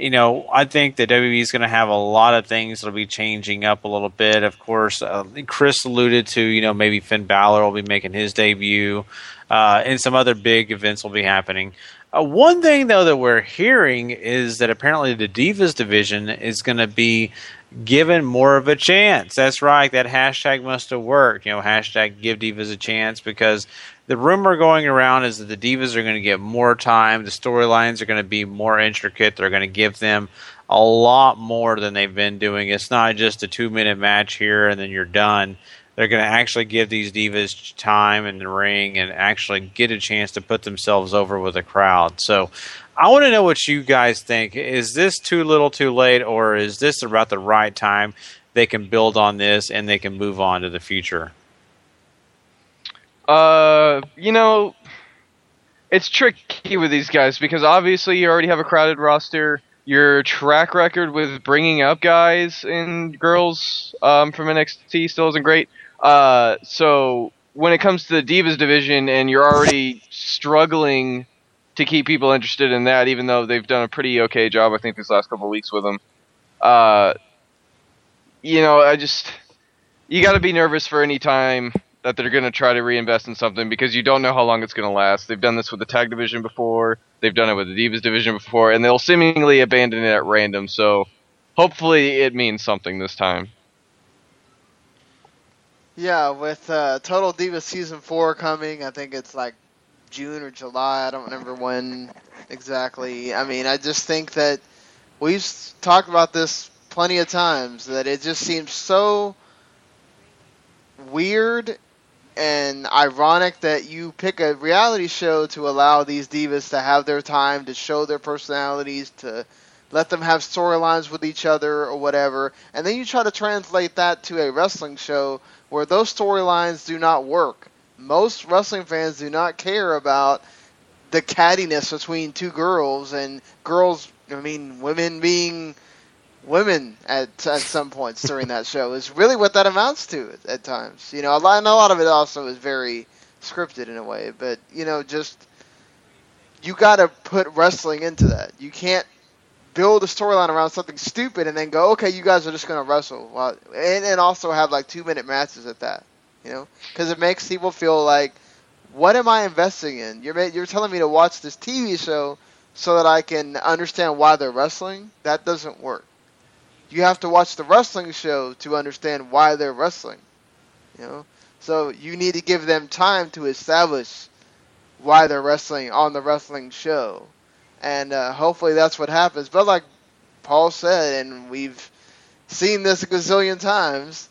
you know, I think that WWE is going to have a lot of things that'll be changing up a little bit. Of course, uh, Chris alluded to, you know, maybe Finn Balor will be making his debut, uh, and some other big events will be happening. Uh, one thing, though, that we're hearing is that apparently the Divas division is going to be given more of a chance. That's right. That hashtag must have worked. You know, hashtag give Divas a chance because the rumor going around is that the Divas are going to get more time. The storylines are going to be more intricate. They're going to give them a lot more than they've been doing. It's not just a two minute match here and then you're done. They're going to actually give these divas time in the ring and actually get a chance to put themselves over with a crowd. So I want to know what you guys think. Is this too little too late, or is this about the right time? They can build on this and they can move on to the future. Uh, you know, it's tricky with these guys because obviously you already have a crowded roster. Your track record with bringing up guys and girls um, from NXT still isn't great. Uh, so when it comes to the Divas division and you're already struggling to keep people interested in that, even though they've done a pretty okay job, I think, these last couple weeks with them. Uh, you know, I just you got to be nervous for any time that they're going to try to reinvest in something because you don't know how long it's going to last. They've done this with the tag division before, they've done it with the Divas division before, and they'll seemingly abandon it at random. So hopefully it means something this time. Yeah, with uh, Total Divas season four coming, I think it's like June or July. I don't remember when exactly. I mean, I just think that we've talked about this plenty of times that it just seems so weird and ironic that you pick a reality show to allow these divas to have their time to show their personalities to let them have storylines with each other or whatever. And then you try to translate that to a wrestling show where those storylines do not work. Most wrestling fans do not care about the cattiness between two girls and girls i mean women being women at at some points during that show is really what that amounts to at, at times. You know, a lot, and a lot of it also is very scripted in a way, but you know, just you got to put wrestling into that. You can't build a storyline around something stupid and then go, okay, you guys are just gonna wrestle, well, and and also have like two minute matches at that. You know, because it makes people feel like, what am I investing in? You're you're telling me to watch this TV show so that I can understand why they're wrestling. That doesn't work you have to watch the wrestling show to understand why they're wrestling. You know, so you need to give them time to establish why they're wrestling on the wrestling show, and uh, hopefully that's what happens. But like Paul said, and we've seen this a gazillion times.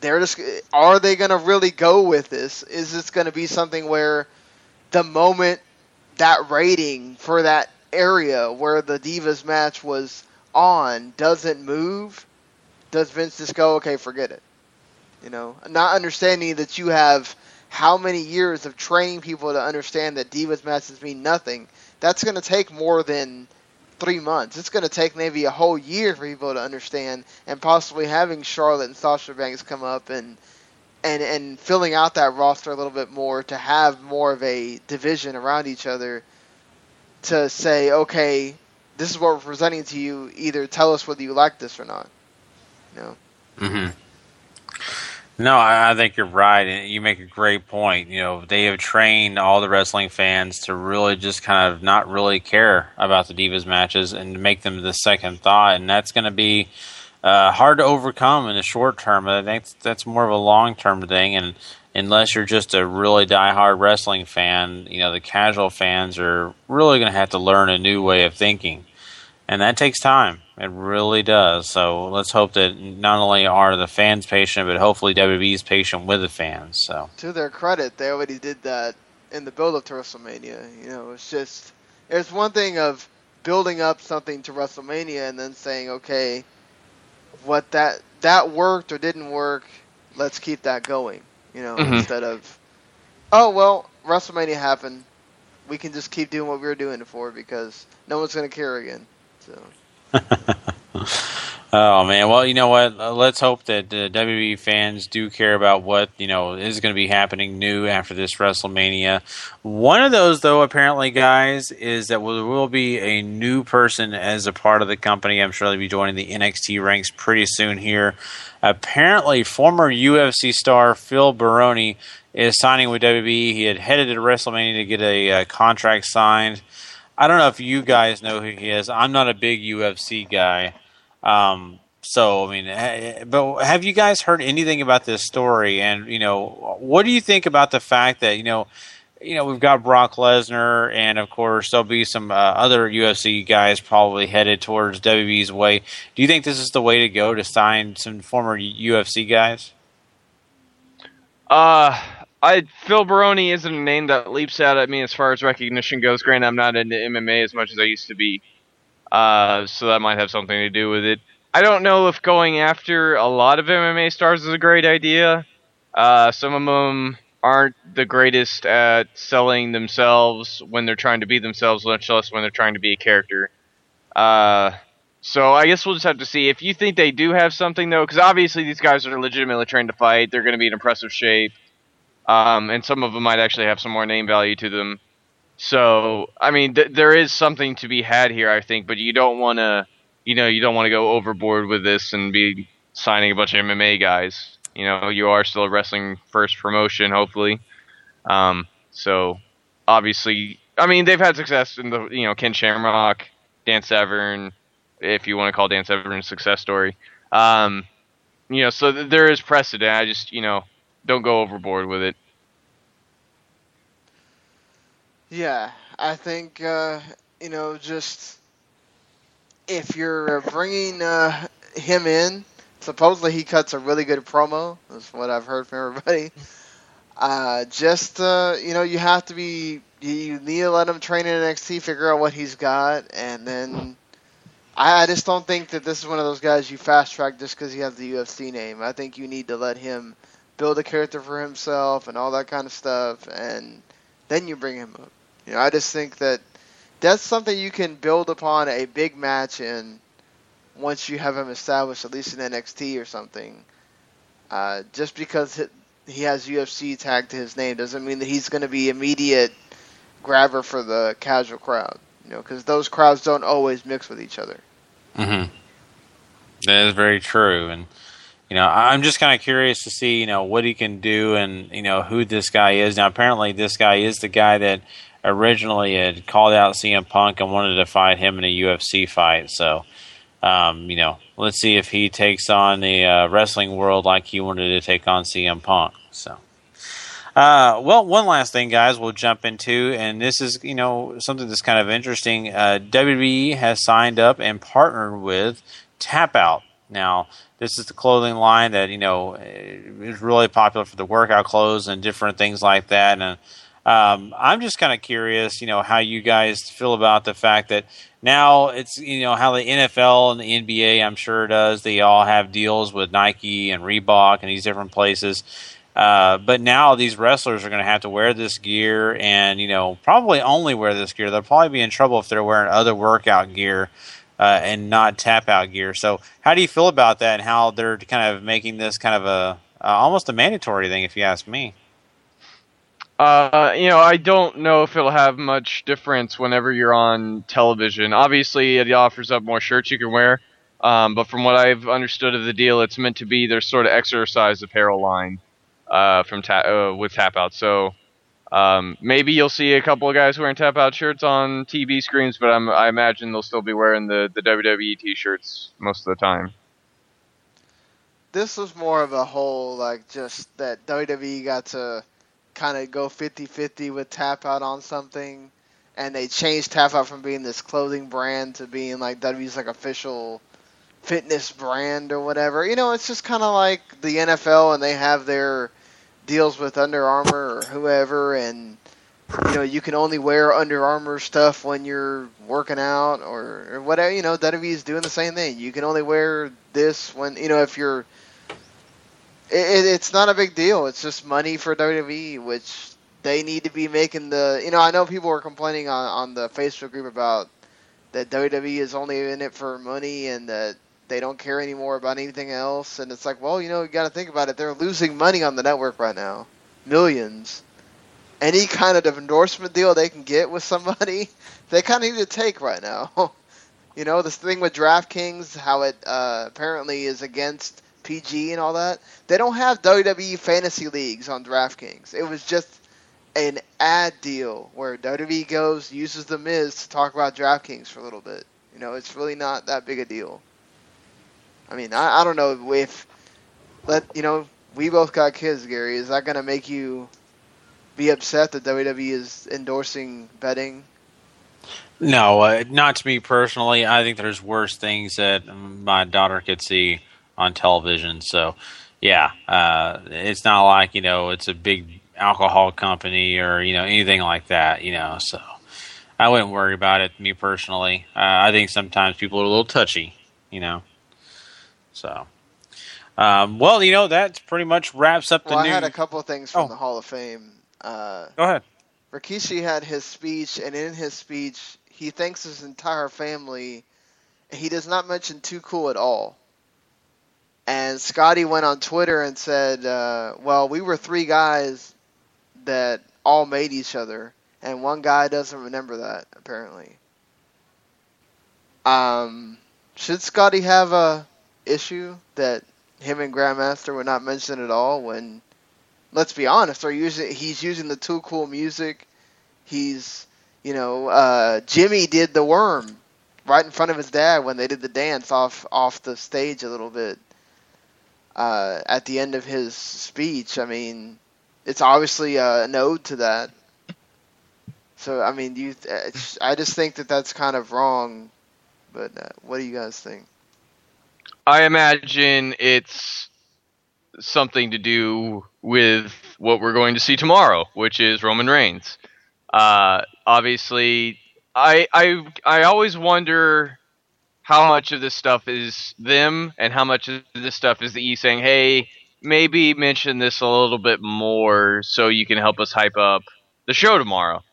They're just are they going to really go with this? Is this going to be something where the moment that rating for that area where the Divas match was on doesn't move, does Vince just go, okay, forget it? You know, not understanding that you have how many years of training people to understand that Divas matches mean nothing. That's going to take more than three months. It's going to take maybe a whole year for people to understand, and possibly having Charlotte and Sasha Banks come up and and and filling out that roster a little bit more to have more of a division around each other to say, okay, this is what we're presenting to you. Either tell us whether you like this or not. You know. Mm-hmm. No, I, I think you're right, and you make a great point. You know, they have trained all the wrestling fans to really just kind of not really care about the Divas matches and make them the second thought, and that's going to be uh, hard to overcome in the short term. I think that's more of a long term thing, and unless you're just a really diehard wrestling fan, you know, the casual fans are really going to have to learn a new way of thinking. And that takes time. It really does. So let's hope that not only are the fans patient, but hopefully WWE's patient with the fans. So to their credit, they already did that in the build up to WrestleMania. You know, it's just it's one thing of building up something to WrestleMania and then saying, okay, what that that worked or didn't work, let's keep that going you know, mm-hmm. instead of, oh well, WrestleMania happened, we can just keep doing what we were doing before because no one's gonna care again. So. oh man, well you know what? Uh, let's hope that the WWE fans do care about what you know is going to be happening new after this WrestleMania. One of those, though, apparently, guys, is that there will be a new person as a part of the company. I'm sure they'll be joining the NXT ranks pretty soon here. Apparently, former UFC star Phil Baroni is signing with WWE. He had headed to WrestleMania to get a, uh, contract signed. I don't know if you guys know who he is. I'm not a big UFC guy. Um, so, I mean, but have you guys heard anything about this story? And, you know, what do you think about the fact that, you know, you know, we've got Brock Lesnar, and of course, there'll be some uh, other UFC guys probably headed towards WWE's way. Do you think this is the way to go to sign some former UFC guys? Uh, I Phil Baroni isn't a name that leaps out at me as far as recognition goes. Granted, I'm not into MMA as much as I used to be, uh, so that might have something to do with it. I don't know if going after a lot of MMA stars is a great idea. Uh, some of them aren't the greatest at selling themselves when they're trying to be themselves, much less when they're trying to be a character. Uh, so I guess we'll just have to see. If you think they do have something, though, because obviously these guys are legitimately trained to fight, they're going to be in impressive shape, um, and some of them might actually have some more name value to them. So I mean, th- there is something to be had here, I think, but you don't want to, you know, you don't want to go overboard with this and be signing a bunch of MMA guys. You know, you are still a wrestling first promotion, hopefully. Um, so obviously, I mean, they've had success in the, you know, Ken Shamrock, Dan Severn, if you want to call Dan Severn a success story. Um, you know, so th- there is precedent. I just, you know, don't go overboard with it. Yeah, I think uh, you know just if you're bringing uh, him in, supposedly he cuts a really good promo. That's what I've heard from everybody. Uh, just uh, you know, you have to be you need to let him train in NXT, figure out what he's got, and then I, I just don't think that this is one of those guys you fast track just because he has the UFC name. I think you need to let him build a character for himself and all that kind of stuff, and then you bring him up. You know, I just think that that's something you can build upon a big match in once you have him established, at least in NXT or something. Uh, just because he has UFC tagged to his name doesn't mean that he's going to be immediate grabber for the casual crowd. You know, because those crowds don't always mix with each other. Mm-hmm. That is very true, and you know, I'm just kind of curious to see, you know, what he can do and you know who this guy is. Now, apparently, this guy is the guy that originally had called out CM Punk and wanted to fight him in a UFC fight. So, um, you know, let's see if he takes on the uh, wrestling world like he wanted to take on CM Punk. So. Uh, well, one last thing, guys, we'll jump into, and this is, you know, something that's kind of interesting. Uh, WWE has signed up and partnered with Tap Out. Now, this is the clothing line that, you know, is really popular for the workout clothes and different things like that. And um, I'm just kind of curious, you know, how you guys feel about the fact that now it's, you know, how the NFL and the NBA, I'm sure does. They all have deals with Nike and Reebok and these different places. Uh, but now these wrestlers are going to have to wear this gear and, you know, probably only wear this gear. They'll probably be in trouble if they're wearing other workout gear uh, and not tap out gear. So, how do you feel about that and how they're kind of making this kind of a uh, almost a mandatory thing, if you ask me? Uh, you know, I don't know if it'll have much difference whenever you're on television. Obviously, it offers up more shirts you can wear. Um, but from what I've understood of the deal, it's meant to be their sort of exercise apparel line uh, from ta- uh, with Tap Out. So um, maybe you'll see a couple of guys wearing Tap Out shirts on TV screens, but I'm, I imagine they'll still be wearing the, the WWE T-shirts most of the time. This was more of a whole like just that WWE got to kind of go 50-50 with Tap Out on something, and they changed Tap Out from being this clothing brand to being like WWE's like official fitness brand or whatever. You know, it's just kind of like the NFL, and they have their deals with Under Armour or whoever, and you know you can only wear Under Armour stuff when you're working out or, or whatever. You know, WWE is doing the same thing. You can only wear this when you know if you're. It, it's not a big deal. It's just money for WWE, which they need to be making the. You know, I know people were complaining on on the Facebook group about that WWE is only in it for money and that they don't care anymore about anything else. And it's like, well, you know, you got to think about it. They're losing money on the network right now, millions. Any kind of endorsement deal they can get with somebody, they kind of need to take right now. you know, this thing with DraftKings, how it uh, apparently is against PG and all that. They don't have WWE fantasy leagues on DraftKings. It was just an ad deal where WWE goes uses the Miz to talk about DraftKings for a little bit. You know, it's really not that big a deal. I mean, I, I don't know if let you know we both got kids, Gary. Is that gonna make you be upset that WWE is endorsing betting? No, uh, not to me personally. I think there's worse things that my daughter could see on television. So, yeah, uh, it's not like you know it's a big alcohol company or you know anything like that. You know, so I wouldn't worry about it. Me personally, uh, I think sometimes people are a little touchy. You know. So, um, well, you know that pretty much wraps up the well, news. I had a couple of things from Oh. the Hall of Fame. Uh, Go ahead. Rikishi had his speech, and in his speech, he thanks his entire family. He does not mention Too Cool at all. And Scotty went on Twitter and said, uh, "Well, we were three guys that all made each other, and one guy doesn't remember that apparently. Um, should Scotty have a issue that him and Grandmaster were not mentioned at all? When, let's be honest, are using he's using the Too Cool music. He's, you know, uh, Jimmy did the worm right in front of his dad when they did the dance off off the stage a little bit. Uh, at the end of his speech, I mean, it's obviously an ode to that. So I mean, you, I just think that that's kind of wrong. But uh, what do you guys think? I imagine it's something to do with what we're going to see tomorrow, which is Roman Reigns. Uh, obviously, I I I always wonder how much of this stuff is them and how much of this stuff is the E saying, "Hey, maybe mention this a little bit more so you can help us hype up the show tomorrow."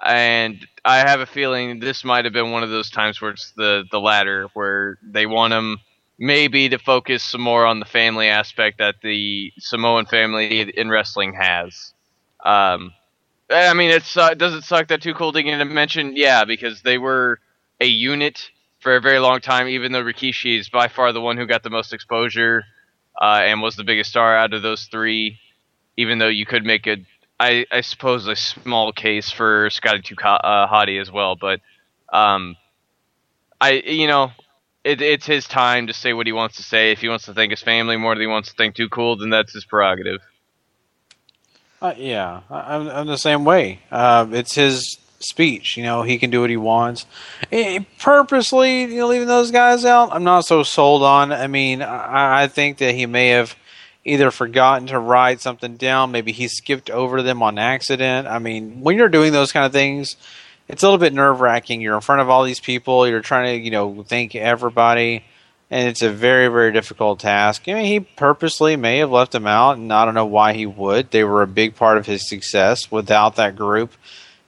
And I have a feeling this might have been one of those times where it's the the latter, where they want them maybe to focus some more on the family aspect that the Samoan family in wrestling has. Um, I mean, it's uh, does it suck that Too Cool didn't get mentioned? Yeah, because they were a unit for a very long time. Even though Rikishi is by far the one who got the most exposure uh, and was the biggest star out of those three, even though you could make a, I, I suppose, a small case for Scotty uh, Hottie as well. But um, I, you know, it, it's his time to say what he wants to say. If he wants to thank his family more than he wants to thank Too Cool, then that's his prerogative. Uh, yeah, I'm, I'm the same way. Uh, it's his speech. You know, he can do what he wants. Eh, purposely, you know, leaving those guys out, I'm not so sold on. I mean, I, I think that he may have either forgotten to write something down. Maybe he skipped over them on accident. I mean, when you're doing those kind of things, it's a little bit nerve wracking. You're in front of all these people. You're trying to, you know, thank everybody and it's a very very difficult task. I mean, he purposely may have left them out, and I don't know why he would. They were a big part of his success. Without that group,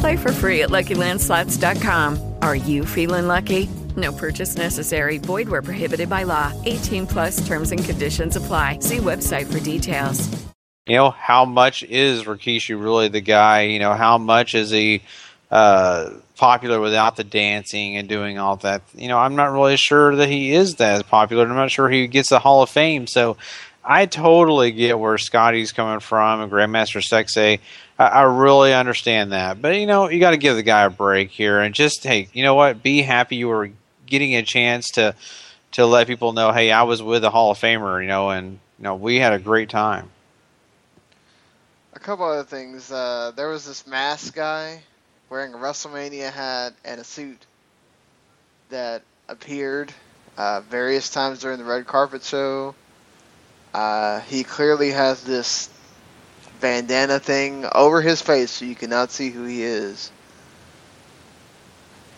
Play for free at LuckyLandSlots.com. Are you feeling lucky? No purchase necessary. Void where prohibited by law. 18 plus terms and conditions apply. See website for details. you know, how much is Rikishi really the guy? You know, how much is he uh, popular without the dancing and doing all that? You know, I'm not really sure that he is that popular. I'm not sure he gets the Hall of Fame. So I totally get where Scotty's coming from and Grandmaster Sexay. I, I really understand that. But, you know, you got to give the guy a break here and just, hey, you know what? Be happy you were getting a chance to to let people know, hey, I was with a Hall of Famer, you know, and you know, we had a great time. A couple other things. Uh, there was this mask guy wearing a WrestleMania hat and a suit that appeared uh, various times during the red carpet show. Uh, he clearly has this bandana thing over his face, so you cannot see who he is.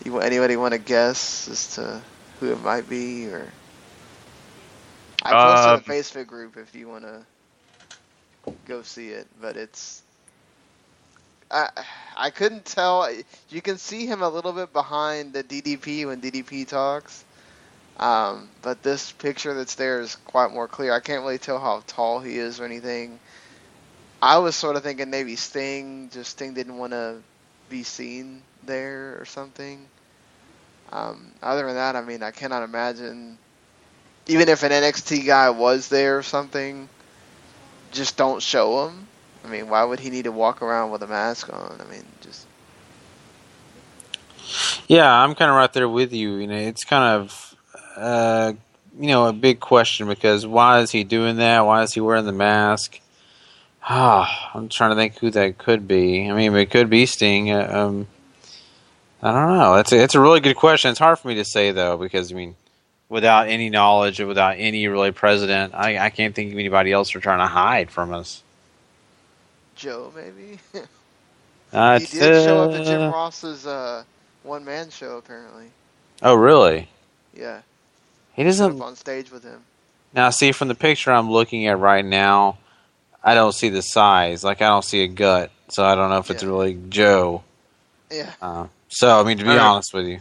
You anybody want to guess as to who it might be, or I posted Um, a Facebook group if you want to go see it, but it's I I couldn't tell. You can see him a little bit behind the DDP when DDP talks, um, but this picture that's there is quite more clear. I can't really tell how tall he is or anything. I was sort of thinking maybe Sting, just Sting didn't want to be seen there or something. Um, other than that, I mean, I cannot imagine. Even if an NXT guy was there or something, just don't show him. I mean, why would he need to walk around with a mask on? I mean, just Yeah, I'm kind of right there with you. You know, it's kind of uh, you know, a big question because why is he doing that? Why is he wearing the mask? Ah, I'm trying to think who that could be. I mean, it could be Sting. Uh, um, I don't know. That's a, it's a really good question. It's hard for me to say though because I mean, without any knowledge and without any really president, I, I can't think of anybody else they're trying to hide from us. Joe, maybe. Uh, he did show up at uh, Jim Ross's uh, one man show apparently. Oh, really? Yeah. He doesn't. on stage with him. Now, see, from the picture I'm looking at right now, I don't see the size. Like, I don't see a gut, so I don't know if it's really Joe. Yeah. Uh, so, I mean, to be Uh, honest with you,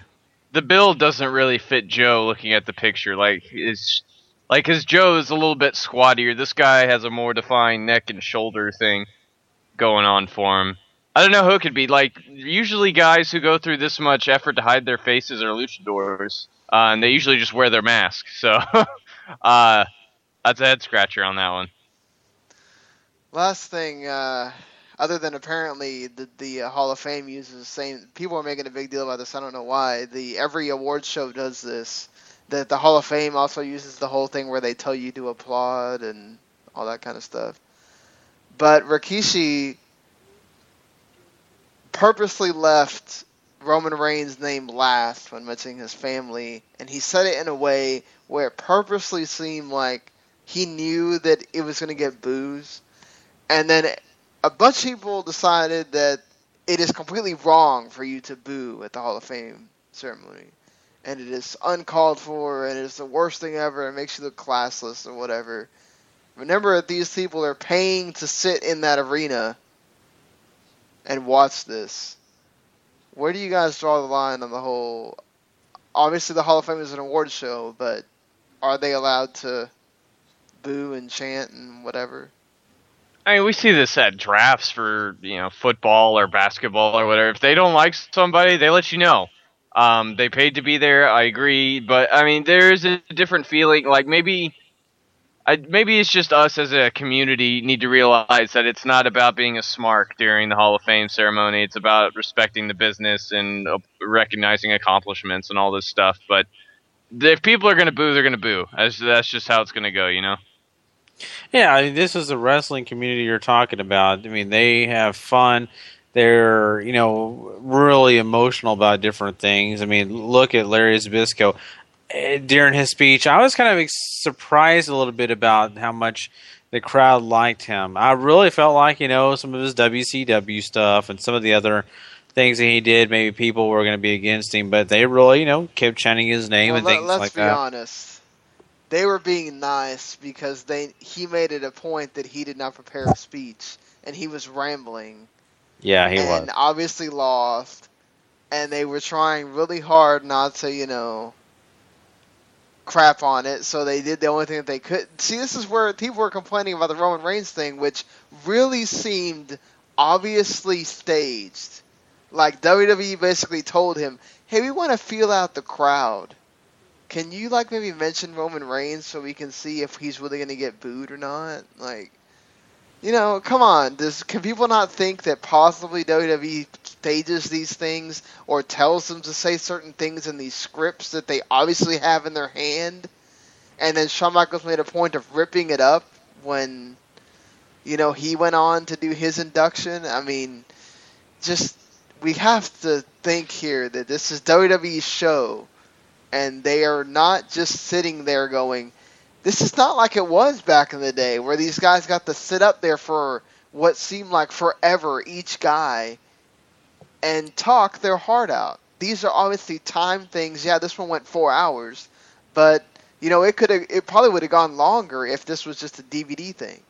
the build doesn't really fit Joe looking at the picture. Like is like his Joe is a little bit squattier. This guy has a more defined neck and shoulder thing going on for him. I don't know who it could be. Like usually guys who go through this much effort to hide their faces are luchadors, uh, and they usually just wear their mask. So uh, that's a head scratcher on that one. Last thing, uh, other than apparently the the uh, Hall of Fame uses the same. People are making a big deal about this. I don't know why. The every award show does this. That the Hall of Fame also uses the whole thing where they tell you to applaud and all that kind of stuff. But Rikishi purposely left Roman Reigns' name last when mentioning his family, and he said it in a way where it purposely seemed like he knew that it was going to get boos, and then a bunch of people decided that it is completely wrong for you to boo at the Hall of Fame ceremony, and it is uncalled for, and it is the worst thing ever. It makes you look classless or whatever. Remember that these people are paying to sit in that arena and watch this. Where do you guys draw the line on the whole? Obviously, the Hall of Fame is an award show, but are they allowed to boo and chant and whatever? I mean, we see this at drafts for you know football or basketball or whatever. If they don't like somebody, they let you know. Um, they paid to be there. I agree, but I mean, there's a different feeling. Like maybe, I, maybe it's just us as a community need to realize that it's not about being a smark during the Hall of Fame ceremony. It's about respecting the business and uh, recognizing accomplishments and all this stuff. But if people are going to boo, they're going to boo. That's, that's just how it's going to go, you know. Yeah, I mean, this is the wrestling community you're talking about. I mean, they have fun. They're, you know, really emotional about different things. I mean, look at Larry Zbyszko. Eh, During his speech, I was kind of surprised a little bit about how much the crowd liked him. I really felt like, you know, some of his WCW stuff and some of the other things that he did, maybe people were going to be against him, but they really, you know, kept chanting his name Well, and let, things let's be honest. They were being nice because they he made it a point that he did not prepare a speech and he was rambling Yeah, he was and was. obviously lost and they were trying really hard not to, you know, crap on it, so they did the only thing that they could. See, this is where people were complaining about the Roman Reigns thing, which really seemed obviously staged. Like WWE basically told him, "Hey, we want to feel out the crowd. Can you like maybe mention Roman Reigns so we can see if he's really to get booed or not?" Like, you know, come on. Does can people not think that possibly WWE stages these things or tells them to say certain things in these scripts that they obviously have in their hand? And then Shawn Michaels made a point of ripping it up when, you know, he went on to do his induction. I mean, just we have to think here that this is WWE's show, and they are not just sitting there going, this is not like it was back in the day where these guys got to sit up there for what seemed like forever each guy and talk their heart out. These are obviously time things. Yeah, this one went 4 hours, but you know, it could have it probably would have gone longer if this was just a DVD thing.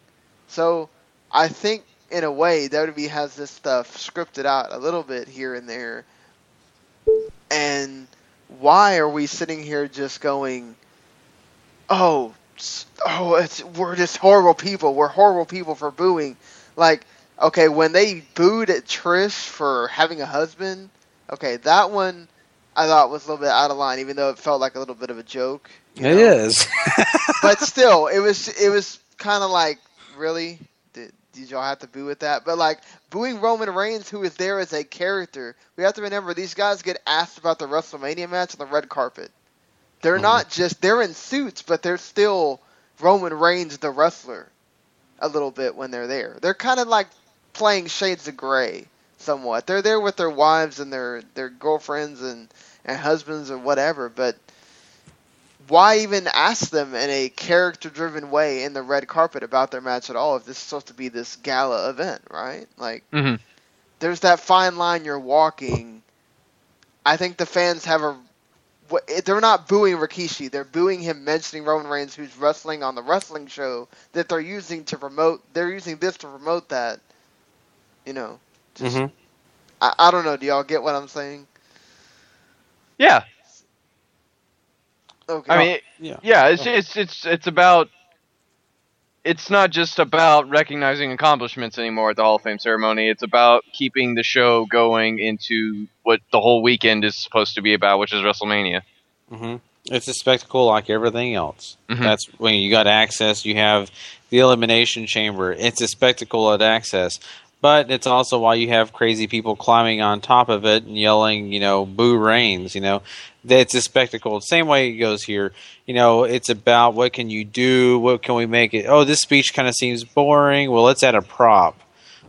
So, I think in a way WWE has this stuff scripted out a little bit here and there. And why are we sitting here just going, "Oh, oh, it's we're just horrible people. We're horrible people for booing." Like, okay, when they booed at Trish for having a husband, okay, that one I thought was a little bit out of line, even though it felt like a little bit of a joke. It know? is. but still, it was it was kind of like really did, y'all have to boo at that? But like booing Roman Reigns, who is there as a character, we have to remember these guys get asked about the WrestleMania match on the red carpet. They're mm-hmm. not just they're in suits, but they're still Roman Reigns the wrestler a little bit when they're there. They're kind of like playing shades of gray somewhat. They're there with their wives and their their girlfriends and and husbands or whatever, but why even ask them in a character driven way in the red carpet about their match at all if this is supposed to be this gala event, right? Like hmm there's that fine line you're walking. I think the fans have a. They're not booing Rikishi. They're booing him mentioning Roman Reigns, who's wrestling on the wrestling show that they're using to promote. They're using this to promote that. You know, just hmm I, I don't know. Do y'all get what I'm saying? Yeah. Okay. I mean, yeah. yeah, it's it's it's it's about. It's not just about recognizing accomplishments anymore at the Hall of Fame ceremony. It's about keeping the show going into what the whole weekend is supposed to be about, which is WrestleMania. hmm It's a spectacle like everything else. Mhm. That's when you got Axxess. You have the elimination chamber. It's a spectacle at Axxess, but it's also why you have crazy people climbing on top of it and yelling, you know, "Boo Reigns, You know, that's a spectacle. Same way it goes here. You know, it's about what can you do? What can we make it? Oh, this speech kind of seems boring. Well, let's add a prop.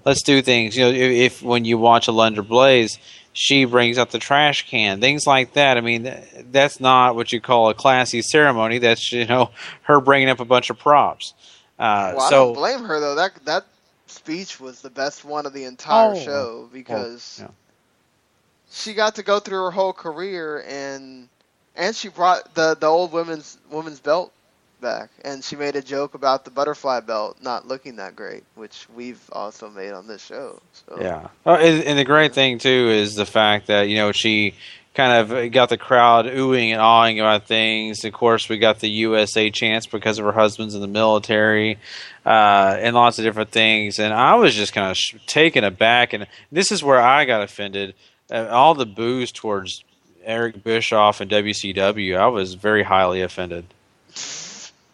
Let's do things. You know, if, if when you watch Alundra Blaze, she brings out the trash can, things like that. I mean, that's not what you call a classy ceremony. That's you know her bringing up a bunch of props. Uh, Well, I so don't blame her though. That that speech was the best one of the entire Oh. show oh, because yeah. she got to go through her whole career and and she brought the the old women's women's belt back and she made a joke about the butterfly belt not looking that great, which we've also made on this show. So Yeah. Oh, and, and the great thing too is the fact that you know she kind of got the crowd oohing and awing about things. Of course, we got the USA chance because of her husband's in the military, uh, and lots of different things. And I was just kind of sh- taken aback. And this is where I got offended. Uh, all the boos towards Eric Bischoff and WCW, I was very highly offended.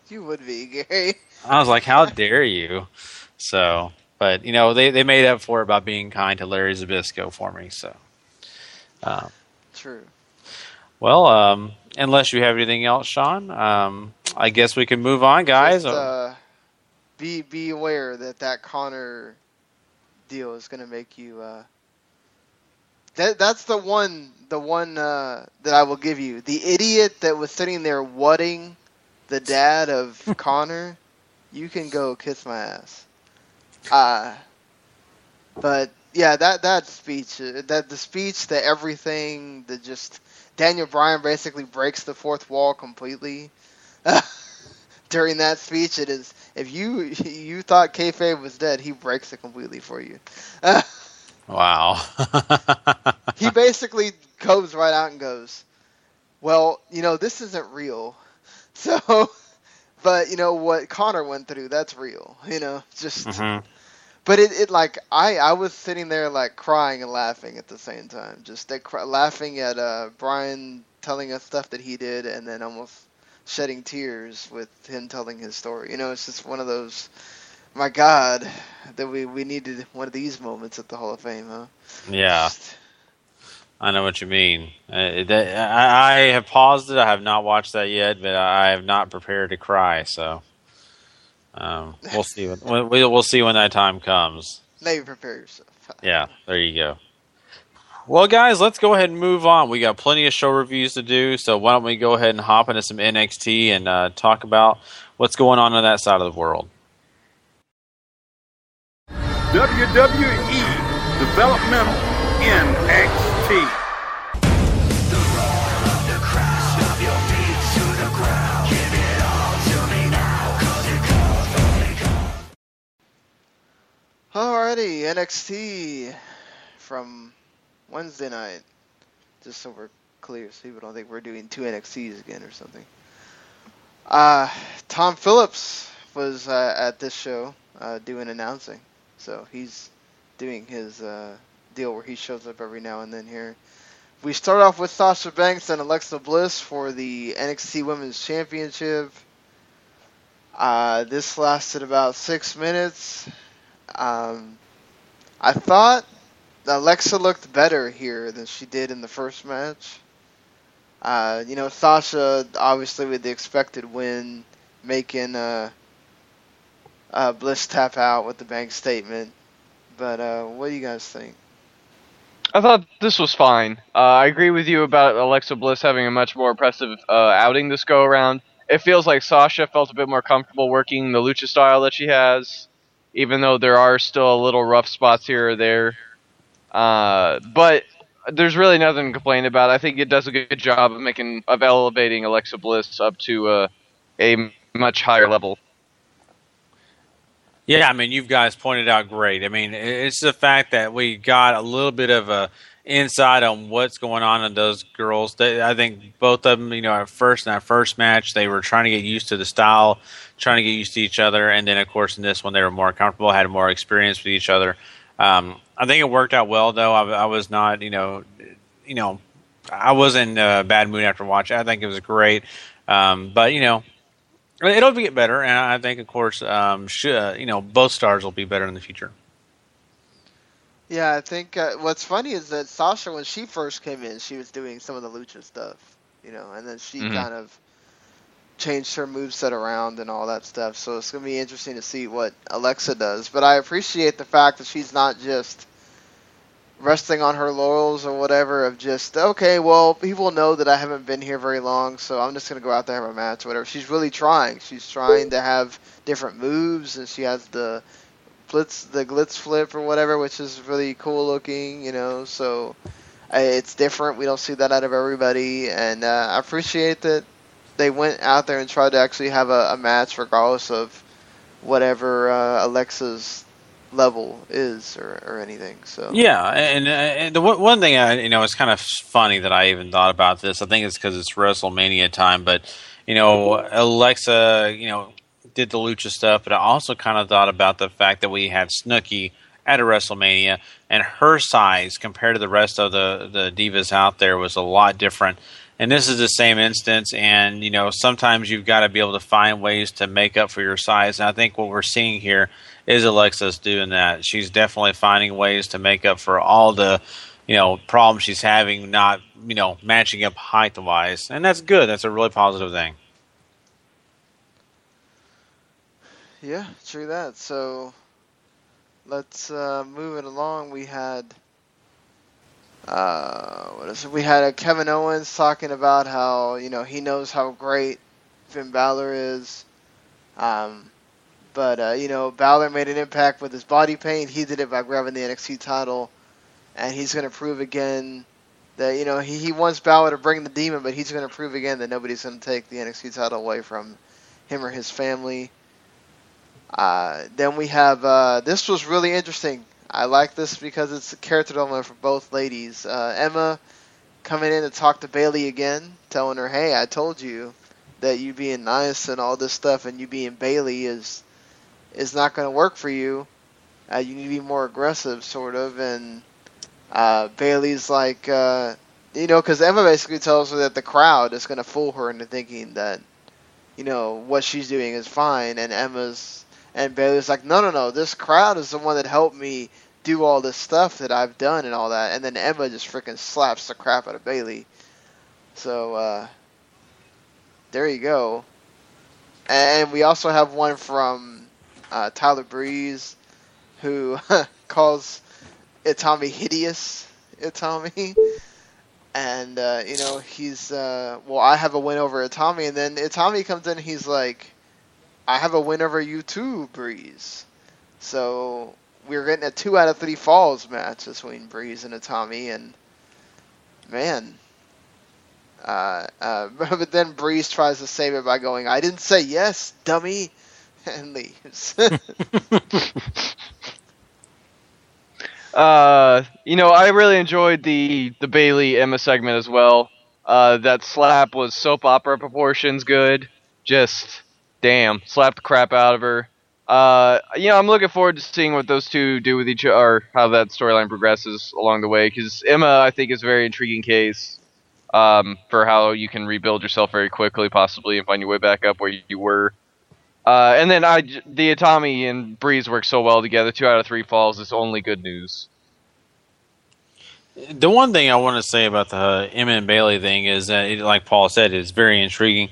you would be Gary. I was like, "How dare you!" So, but you know, they they made up for it by being kind to Larry Zbyszko for me. So, um, True. well, um, unless you have anything else, Sean, um, I guess we can move on, guys. Just, uh, be be aware that that Connor deal is going to make you. Uh, that that's the one the one uh, that I will give you. The idiot that was sitting there whatting the dad of Connor. You can go kiss my ass. Uh, but yeah, that that speech, uh, that the speech, the everything, the just Daniel Bryan basically breaks the fourth wall completely. during that speech, it is if you you thought kayfabe was dead, he breaks it completely for you. wow. he basically goes right out and goes, "Well, you know, this isn't real." So, but you know what Connor went through, that's real. You know, just. Mhm. But it, it like I I was sitting there like crying and laughing at the same time, just like, cry, laughing at uh Bryan telling us stuff that he did, and then almost shedding tears with him telling his story. You know, it's just one of those. My God, that we we needed one of these moments at the Hall of Fame, huh? Yeah. I know what you mean. Uh, that, I, I have paused it. I have not watched that yet, but I have not prepared to cry. So um, we'll see. When, we- we'll see when that time comes. Maybe prepare yourself. Yeah, there you go. Well, guys, let's go ahead and move on. We got plenty of show reviews to do, so why don't we go ahead and hop into some NXT and uh, talk about what's going on on that side of the world. WWE Developmental NXT. Alrighty, NXT from Wednesday night. Just so we're clear, so people don't think we're doing two NXTs again or something. Uh, Tom Phillips was uh, at this show uh, doing announcing, so he's doing his uh, deal where he shows up every now and then here. We start off with Sasha Banks and Alexa Bliss for the NXT Women's Championship. Uh, this lasted about six minutes. Um, I thought Alexa looked better here than she did in the first match. Uh, you know, Sasha obviously with the expected win, making uh, uh, Bliss tap out with the bank statement. But uh, what do you guys think? I thought this was fine. Uh, I agree with you about Alexa Bliss having a much more impressive uh, outing this go around. It feels like Sasha felt a bit more comfortable working the lucha style that she has, even though there are still a little rough spots here or there. Uh, but there's really nothing to complain about. I think it does a good job of making of elevating Alexa Bliss up to uh, a much higher level. Yeah, I mean, you guys pointed out great. I mean, it's the fact that we got a little bit of a insight on what's going on in those girls. They, I think both of them, you know, at first in that first match, they were trying to get used to the style, trying to get used to each other, and then of course in this one they were more comfortable, had more experience with each other. Um, I think it worked out well, though. I, I was not, you know, you know, I was in a bad mood after watching. I think it was great, um, but you know, it'll get better, and I think, of course, um, should, you know, both stars will be better in the future. Yeah, I think uh, what's funny is that Sasha, when she first came in, she was doing some of the lucha stuff, you know, and then she Mhm. kind of changed her moveset around and all that stuff. So it's gonna be interesting to see what Alexa does. But I appreciate the fact that she's not just resting on her laurels or whatever of just okay, well, people know that I haven't been here very long, so I'm just gonna go out there and have a match, or whatever. She's really trying. She's trying to have different moves, and she has the the glitz flip or whatever, which is really cool looking, you know. So uh, it's different. We don't see that out of everybody, and uh, I appreciate that they went out there and tried to actually have a, a match, regardless of whatever uh, Alexa's level is or, or anything. So Yeah, and, and the one thing I, you know, it's kind of funny that I even thought about this. I think it's because it's WrestleMania time, but you know, Alexa, you know, did the lucha stuff, but I also kind of thought about the fact that we had Snooki at a WrestleMania, and her size compared to the rest of the the divas out there was a lot different. And this is the same instance, and you know, sometimes you've got to be able to find ways to make up for your size. And I think what we're seeing here is Alexa's doing that. She's definitely finding ways to make up for all the, you know, problems she's having, not you know, matching up height wise, and that's good. That's a really positive thing. Yeah, true that. So let's uh, move it along. We had uh, what is it? We had uh, Kevin Owens talking about how you know he knows how great Finn Balor is, um, but uh, you know Balor made an impact with his body paint. He did it by grabbing the NXT title, and he's going to prove again that you know he, he wants Balor to bring the demon, but he's going to prove again that nobody's going to take the NXT title away from him or his family. Uh, then we have uh, this was really interesting. I like this because it's a character development for both ladies. Uh, Emma coming in to talk to Bayley again, telling her, "Hey, I told you that you being nice and all this stuff, and you being Bayley is is not going to work for you. Uh, you need to be more aggressive, sort of." And uh, Bayley's like, you know, because Emma basically tells her that the crowd is going to fool her into thinking that, you know, what she's doing is fine, and Emma's and Bayley's like, no, no, no, this crowd is the one that helped me do all this stuff that I've done and all that. And then Emma just freaking slaps the crap out of Bayley. So, uh, there you go. And we also have one from uh, Tyler Breeze who calls Itami hideous. Itami. And, uh, you know, he's, uh, well, I have a win over Itami. And then Itami comes in he's like, I have a win over you too, Breeze. So we're getting a two out of three falls match between Breeze and Itami, and man, uh, uh, but then Breeze tries to save it by going, "I didn't say yes, dummy," and leaves. Uh, you know, I really enjoyed the the Bayley Emma segment as well. Uh, that slap was soap opera proportions good. Just damn, slapped the crap out of her. Uh, you know, I'm looking forward to seeing what those two do with each other, how that storyline progresses along the way. Because Emma, I think, is a very intriguing case um, for how you can rebuild yourself very quickly, possibly, and find your way back up where you were. Uh, and then I, the Itami and Breeze work so well together. Two out of three falls is only good news. The one thing I want to say about the Emma and Bayley thing is that, it, like Paul said, it's very intriguing.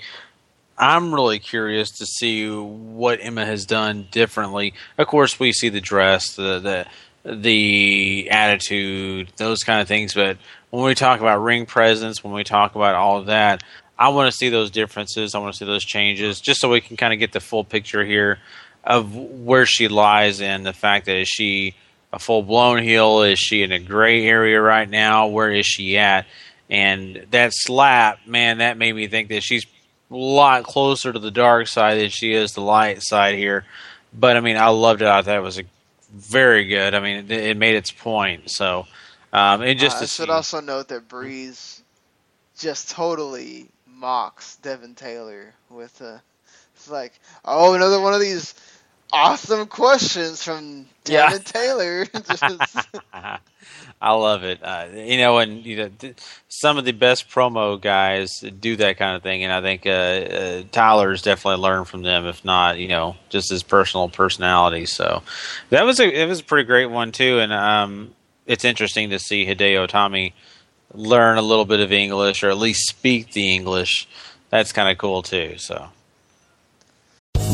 I'm really curious to see what Emma has done differently. Of course, we see the dress, the the the attitude, those kind of things. But when we talk about ring presence, when we talk about all of that, I want to see those differences. I want to see those changes, just so we can kind of get the full picture here of where she lies and the fact that is she a full blown heel? Is she in a gray area right now? Where is she at? And that slap, man, that made me think that she's lot closer to the dark side than she is the light side here. But I mean, I loved it. I thought it was a very good. I mean, it, it made its point. So, um, and just Uh, I should see- also note that Breeze just totally mocks Devin Taylor with a. it's like, oh, another one of these awesome questions from Yeah. Devin Taylor. I love it. Uh, you know, and you know, th- some of the best promo guys do that kind of thing, and I think uh, uh, Tyler's definitely learned from them, if not, you know, just his personal personality. So that was a it was a pretty great one too, and um, it's interesting to see Hideo Itami learn a little bit of English or at least speak the English. That's kind of cool too. So.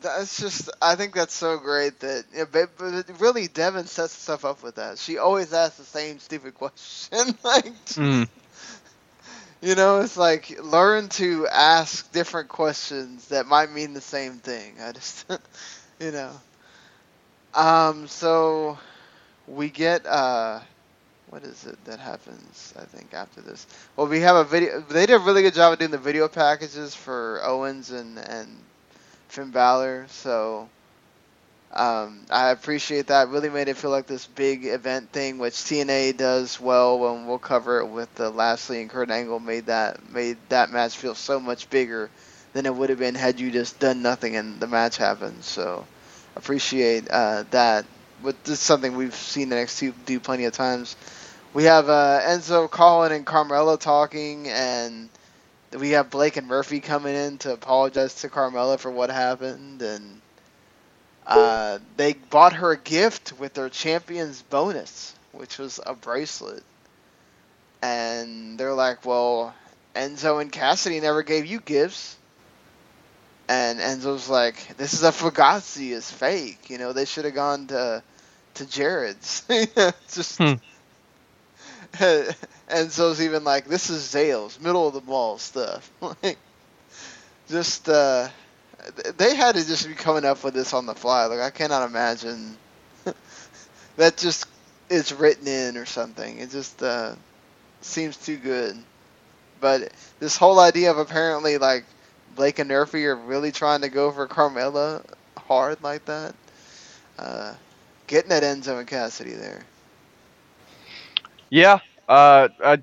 That's just, I think that's so great that, yeah, but, but really, Devin sets stuff up with that. She always asks the same stupid question. like, you know, it's like learn to ask different questions that might mean the same thing. I just, you know. Um, so we get, uh, what is it that happens, I think, after this? Well, we have a video, they did a really good job of doing the video packages for Owens and, and Finn Balor, so um, I appreciate that. Really made it feel like this big event thing, which TNA does well. When we'll cover it with the Lashley and Kurt Angle, made that made that match feel so much bigger than it would have been had you just done nothing and the match happened. So appreciate uh, that. But this is something we've seen the NXT do plenty of times. We have uh, Enzo, Colin, and Carmella talking, and we have Blake and Murphy coming in to apologize to Carmella for what happened, and uh, they bought her a gift with their champion's bonus, which was a bracelet. And they're like, "Well, Enzo and Cassady never gave you gifts." And Enzo's like, "This is a Fugazi, is fake. You know, they should have gone to to Jared's." It's just. Enzo's even like, "This is Zales, middle of the mall stuff." like, just uh, they had to just be coming up with this on the fly. Like I cannot imagine that just is written in or something. It just uh, seems too good. But this whole idea of apparently like Blake and Murphy are really trying to go for Carmella hard like that, uh, getting at Enzo and Cassady there. Yeah, uh, I,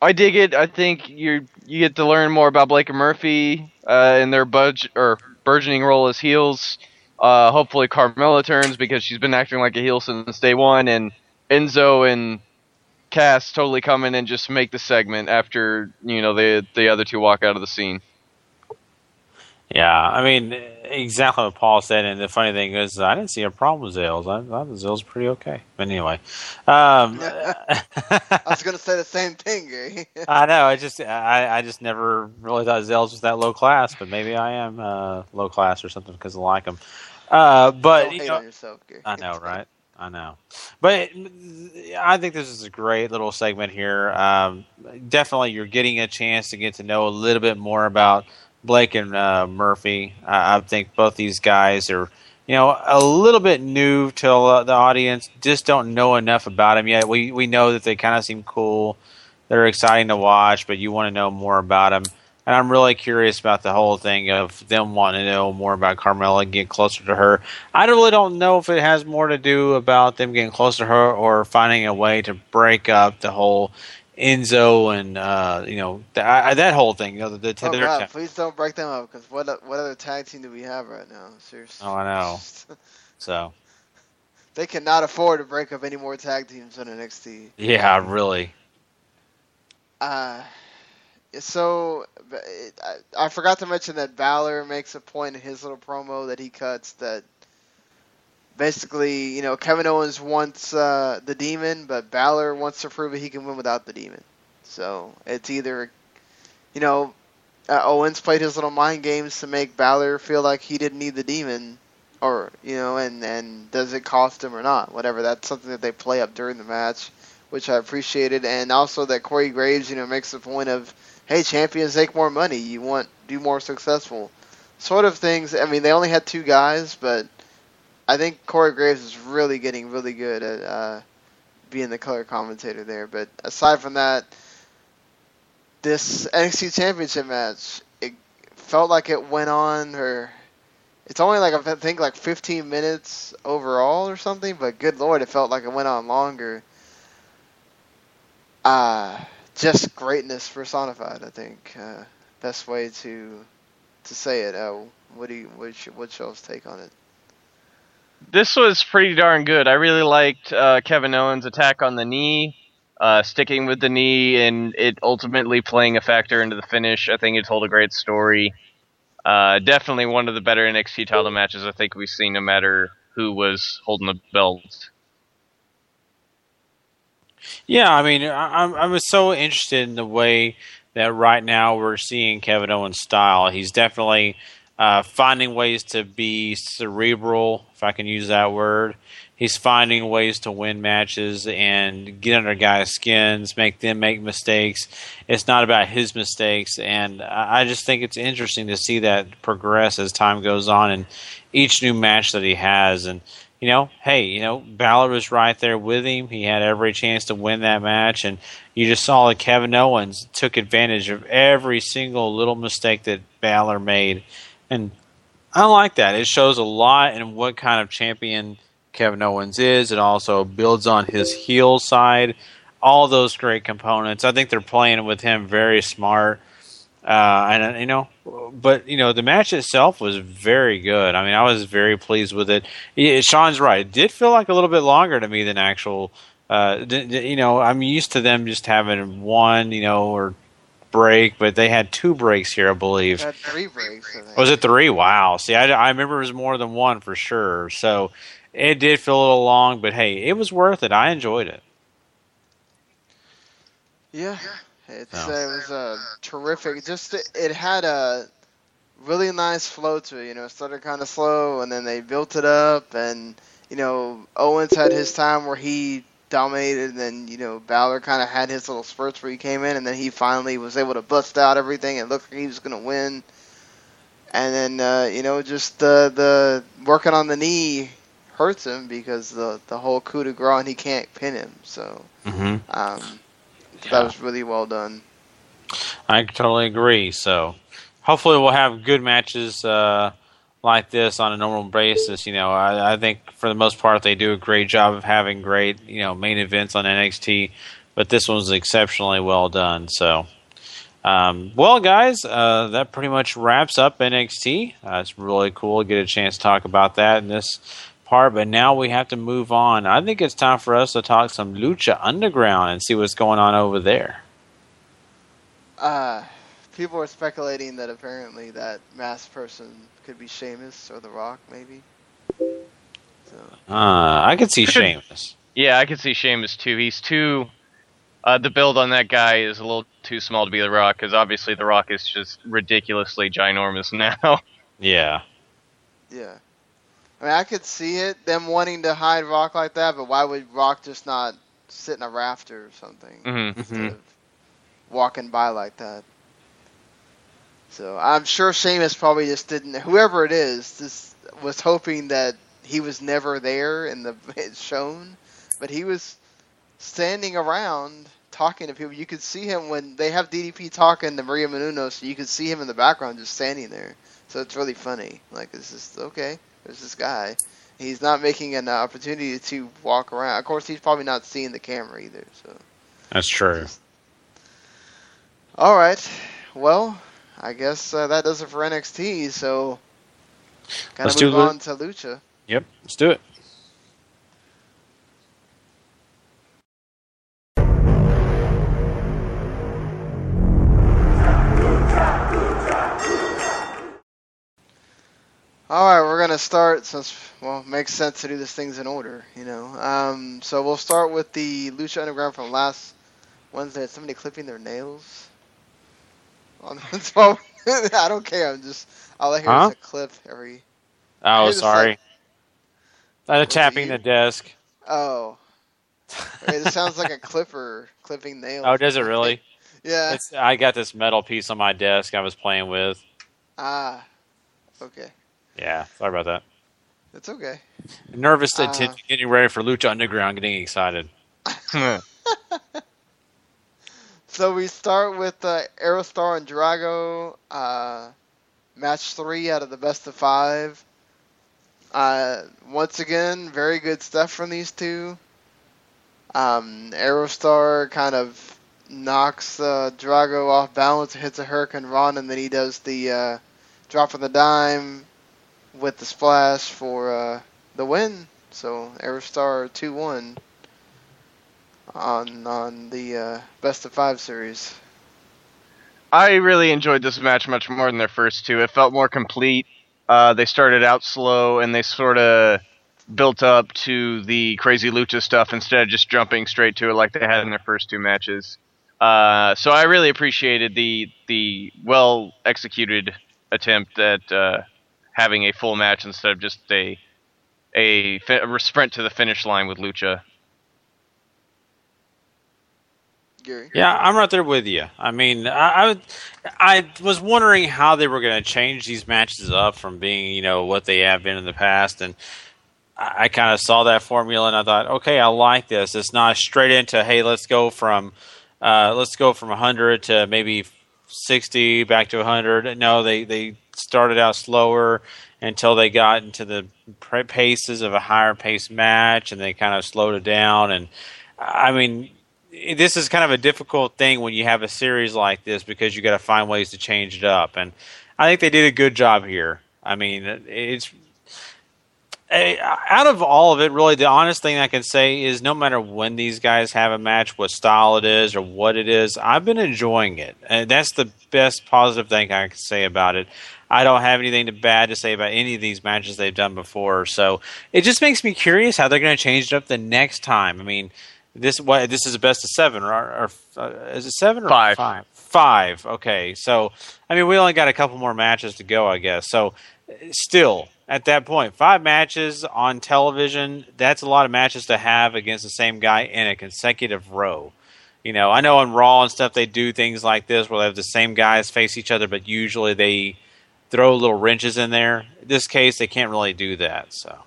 I dig it. I think you you get to learn more about Blake and Murphy uh, in their budge or burgeoning role as heels. Uh, hopefully Carmella turns because she's been acting like a heel since day one, and Enzo and Cass totally come in and just make the segment after you know the the other two walk out of the scene. Yeah, I mean exactly what Paul said, and the funny thing is, I didn't see a problem with Zales. I thought Zales pretty okay. But anyway, um, I was gonna say the same thing, Gary. I know. I just, I, I just never really thought Zales was that low class, but maybe I am uh, low class or something because I like him. Uh, but you know, yourself. I know, right? I know, but I think this is a great little segment here. Um, definitely, you're getting a chance to get to know a little bit more about Blake and uh, Murphy. I, I think both these guys are, you know, a little bit new to uh, the audience. Just don't know enough about them yet. We we know that they kind of seem cool. They're exciting to watch, but you want to know more about them. and I'm really curious about the whole thing of them wanting to know more about Carmella and get closer to her. I really don't know if it has more to do about them getting closer to her or finding a way to break up the whole Enzo and uh, you know th- I, that whole thing. You know, the, the Oh God, please don't break them up because what what other tag team do we have right now? Seriously, Oh, I know. So they cannot afford to break up any more tag teams on NXT. yeah, really. Uh, so it- I, I forgot to mention that Balor makes a point in his little promo that he cuts that basically, you know, Kevin Owens wants uh, the demon, but Balor wants to prove that he can win without the demon. So it's either, you know, uh, Owens played his little mind games to make Balor feel like he didn't need the demon, or you know, and and does it cost him or not? Whatever. That's something that they play up during the match, which I appreciated, and also that Corey Graves, you know, makes the point of, hey, champions make more money. You want do more successful, sort of things. I mean, they only had two guys, but I think Corey Graves is really getting really good at uh, being the color commentator there. But aside from that, this NXT Championship match, it felt like it went on, or it's only like I think like 15 minutes overall or something. But good lord, it felt like it went on longer. Uh, just greatness personified. I think uh, best way to to say it. Uh, what do you what's your, what's y'all's take on it? This was pretty darn good. I really liked uh, Kevin Owens' attack on the knee, uh, sticking with the knee, and it ultimately playing a factor into the finish. I think it told a great story. Uh, definitely one of the better NXT title matches I think we've seen, no matter who was holding the belt. Yeah, I mean, I, I'm I so interested in the way that right now we're seeing Kevin Owens' style. He's definitely uh, finding ways to be cerebral, if I can use that word. He's finding ways to win matches and get under guys' skins, make them make mistakes. It's not about his mistakes, and I just think it's interesting to see that progress as time goes on and each new match that he has. And you know, hey, you know, Balor was right there with him. He had every chance to win that match, and you just saw that Kevin Owens took advantage of every single little mistake that Balor made, and I like that. It shows a lot in what kind of champion Kevin Owens is. It also builds on his heel side. All those great components. I think they're playing with him very smart. Uh, and uh, you know, but you know, the match itself was very good. I mean, I was very pleased with it. Yeah, Sean's right; it did feel like a little bit longer to me than actual. Uh, you know, I'm used to them just having one, you know, or break, but they had two breaks here, I believe. Three breaks. I. Was it three? Wow. See, I, I remember it was more than one for sure. So it did feel a little long, but hey, it was worth it. I enjoyed it. Yeah, it's No. uh, it was uh, terrific. Just it, it had a really nice flow to it. You know, it started kind of slow, and then they built it up, and you know, Owens had his time where he dominated, and then you know, Balor kind of had his little spurts where he came in, and then he finally was able to bust out everything and look like he was gonna win. And then uh, you know, just the the working on the knee hurts him because the the whole coup de grace and he can't pin him. So Mm-hmm. um, that was really well done. I totally agree. So hopefully we'll have good matches uh, like this on a normal basis. You know, I, I think for the most part they do a great job of having great you know main events on NXT, but this one was exceptionally well done. So. Um, well, guys, uh, that pretty much wraps up NXT. Uh, it's really cool to get a chance to talk about that in this part, but now we have to move on. I think it's time for us to talk some Lucha Underground and see what's going on over there. Uh, people are speculating that apparently that masked person could be Sheamus or The Rock, maybe. Uh, I could see Sheamus. Yeah, I could see Sheamus too. He's too. Uh, the build on that guy is a little too small to be The Rock, because obviously The Rock is just ridiculously ginormous now. Yeah. Yeah. I mean, I could see it, them wanting to hide Rock like that, but why would Rock just not sit in a rafter or something Mhm. instead of walking by like that? So I'm sure Sheamus probably just didn't. Whoever it is, just was hoping that he was never there in the it's shown, but he was standing around talking to people. You could see him when they have DDP talking to Maria Menounos. You could see him in the background just standing there. So it's really funny. Like it's just okay. There's this guy. He's not making an opportunity to walk around. Of course, he's probably not seeing the camera either. So. That's true. All right. Well, I guess uh, that does it for NXT. So, gotta Let's do move on to Lucha. Yep, let's do it. All right, we're gonna start since well, it makes sense to do these things in order, you know. Um, so we'll start with the Lucha Underground from last Wednesday. Is somebody clipping their nails? On the so, I don't care. I'm just all I hear Huh? is a clip every. Oh, sorry. like- I'm tapping the desk. oh, Wait, it sounds like a clipper clipping nails. Oh, does it really? Yeah. It's, I got this metal piece on my desk I was playing with. Ah, okay, Yeah, sorry about that. it's okay. Nervous Uh, getting ready for Lucha Underground, getting excited. So we start with uh, Aerostar and Drago, uh, match three out of the best of five. Uh, once again, very good stuff from these two. Um, Aerostar kind of knocks uh, Drago off balance, hits a hurricanrana, and then he does the uh, drop of the dime with the splash for uh, the win. So Aerostar 2 1 on on the uh, best of five series. I really enjoyed this match much more than their first two. It felt more complete. Uh, they started out slow and they sort of built up to the crazy lucha stuff instead of just jumping straight to it like they had in their first two matches. Uh, so I really appreciated the the well executed attempt at uh, having a full match instead of just a a, a sprint to the finish line with lucha. Gary. Yeah, I'm right there with you. I mean, I, I, I was wondering how they were going to change these matches up from being, you know, what they have been in the past, and I, I kind of saw that formula, and I thought, okay, I like this. It's not straight into, hey, let's go from, uh, let's go from 100 to maybe 60 back to 100. No, they they started out slower until they got into the paces of a higher pace match, and they kind of slowed it down. And I mean, this is kind of a difficult thing when you have a series like this because you got to find ways to change it up. And I think they did a good job here. I mean, it's eh, out of all of it, really, the honest thing I can say is no matter when these guys have a match, what style it is or what it is, I've been enjoying it. And that's the best positive thing I can say about it. I don't have anything to bad to say about any of these matches they've done before. So it just makes me curious how they're going to change it up the next time. I mean, this what this is a best of seven, or, or uh, is it seven or Five. Five. Five. Okay, so I mean, we only got a couple more matches to go, I guess. So still, at that point, five matches on television. That's a lot of matches to have against the same guy in a consecutive row. You know, I know on Raw and stuff they do things like this where they have the same guys face each other, but usually they throw little wrenches in there. In this case, they can't really do that. So.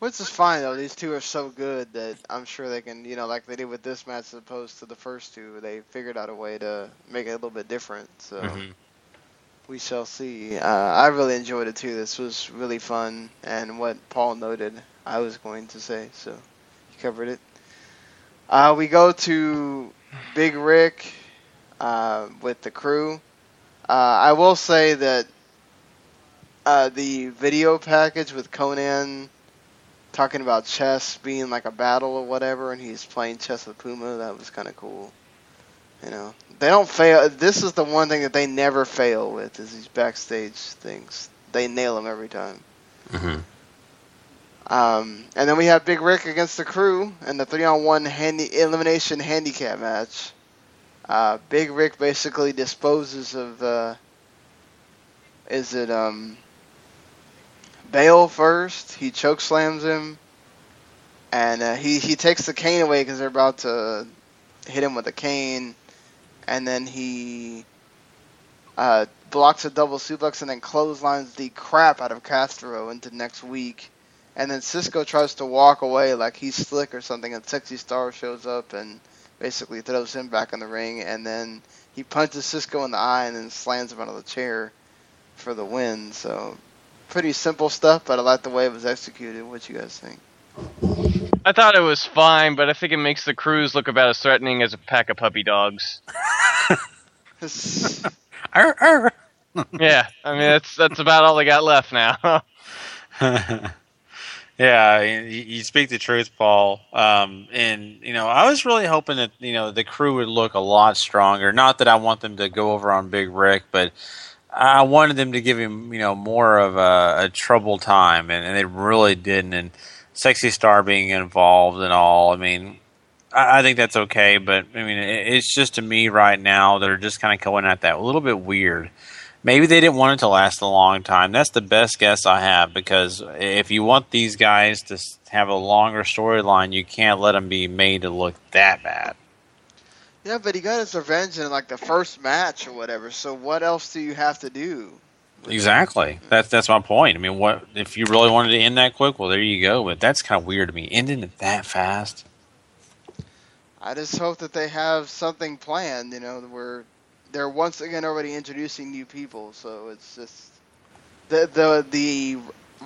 Which is fine though. These two are so good that I'm sure they can, you know, like they did with this match as opposed to the first two. They figured out a way to make it a little bit different. So Mhm. we shall see. Uh, I really enjoyed it too. This was really fun, and what Paul noted, I was going to say. So you covered it. Uh, we go to Big Ryck uh, with the crew. Uh, I will say that uh, the video package with Konnan talking about chess being like a battle or whatever, and he's playing chess with Puma. That was kind of cool. You know, they don't fail. This is the one thing that they never fail with is these backstage things. They nail them every time. Mm-hmm. Um, and then we have Big Ryck against the crew in the three-on-one handy elimination handicap match. Uh, Big Ryck basically disposes of. Uh, is it um? Bael first. He choke slams him, and uh, he he takes the cane away because they're about to hit him with a cane, and then he uh, blocks a double suplex and then clotheslines the crap out of Castro into next week, and then Cisco tries to walk away like he's slick or something, and Sexy Star shows up and basically throws him back in the ring, and then he punches Cisco in the eye and then slams him out of the chair for the win. So pretty simple stuff, but I like the way it was executed. What you guys think? I thought it was fine, but I think it makes the crews look about as threatening as a pack of puppy dogs. yeah, I mean that's that's about all they got left now. yeah, you, you speak the truth, Paul. Um, and you know, I was really hoping that you know the crew would look a lot stronger. Not that I want them to go over on Big Ryck, but I wanted them to give him you know more of a, a time, and, and they really didn't. And Sexy Star being involved and all, I mean, I, I think that's okay. But I mean, it, it's just to me right now they're just kind of going at that a little bit weird. Maybe they didn't want it to last a long time. That's the best guess I have because if you want these guys to have a longer storyline, you can't let them be made to look that bad. Yeah, but he got his revenge in like the first match or whatever. So what else do you have to do? Exactly. That's that's my point. I mean, what if you really wanted to end that quick? Well, there you go. But that's kind of weird to me. Ending it that fast. I just hope that they have something planned. You know, where they're once again already introducing new people. So it's just the the the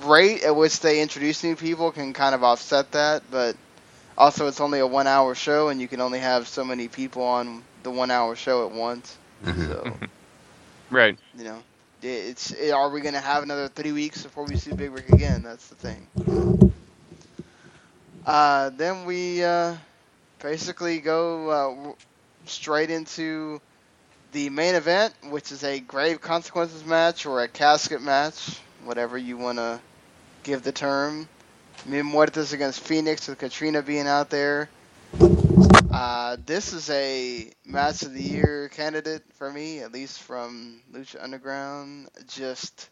rate at which they introduce new people can kind of offset that, but also it's only a one hour show and you can only have so many people on the one hour show at once. So right. you know, it's it, are we going to have another three weeks before we see Big Ryck again? That's the thing. Uh, then we uh, basically go uh, straight into the main event, which is a grave consequences match or a casket match, whatever you want to give the term. Mil Muertes against Phoenix with Katrina being out there. Uh, this is a match of the year candidate for me, at least from Lucha Underground. Just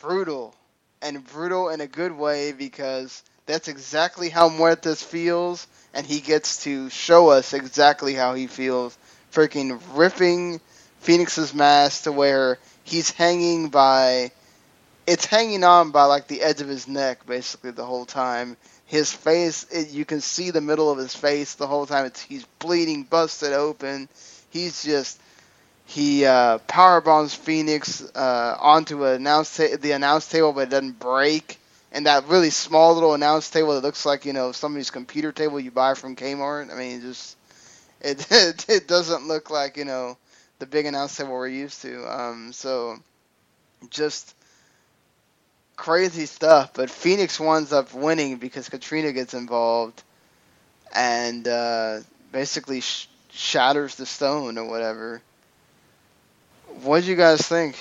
brutal, and brutal in a good way because that's exactly how Muertes feels, and he gets to show us exactly how he feels. Freaking ripping Phoenix's mask to where he's hanging by. It's hanging on by like the edge of his neck, basically the whole time. His face, it, you can see the middle of his face the whole time. It's, he's bleeding, busted open. He's just he uh, power bombs Phoenix uh, onto announce ta- the announce table, but it doesn't break. And that really small little announce table that looks like you know somebody's computer table you buy from Kmart. I mean, it just it it, it doesn't look like you know the big announce table we're used to. Um, so just crazy stuff. But Phoenix winds up winning because Katrina gets involved and uh, basically sh- shatters the stone or whatever. What do you guys think?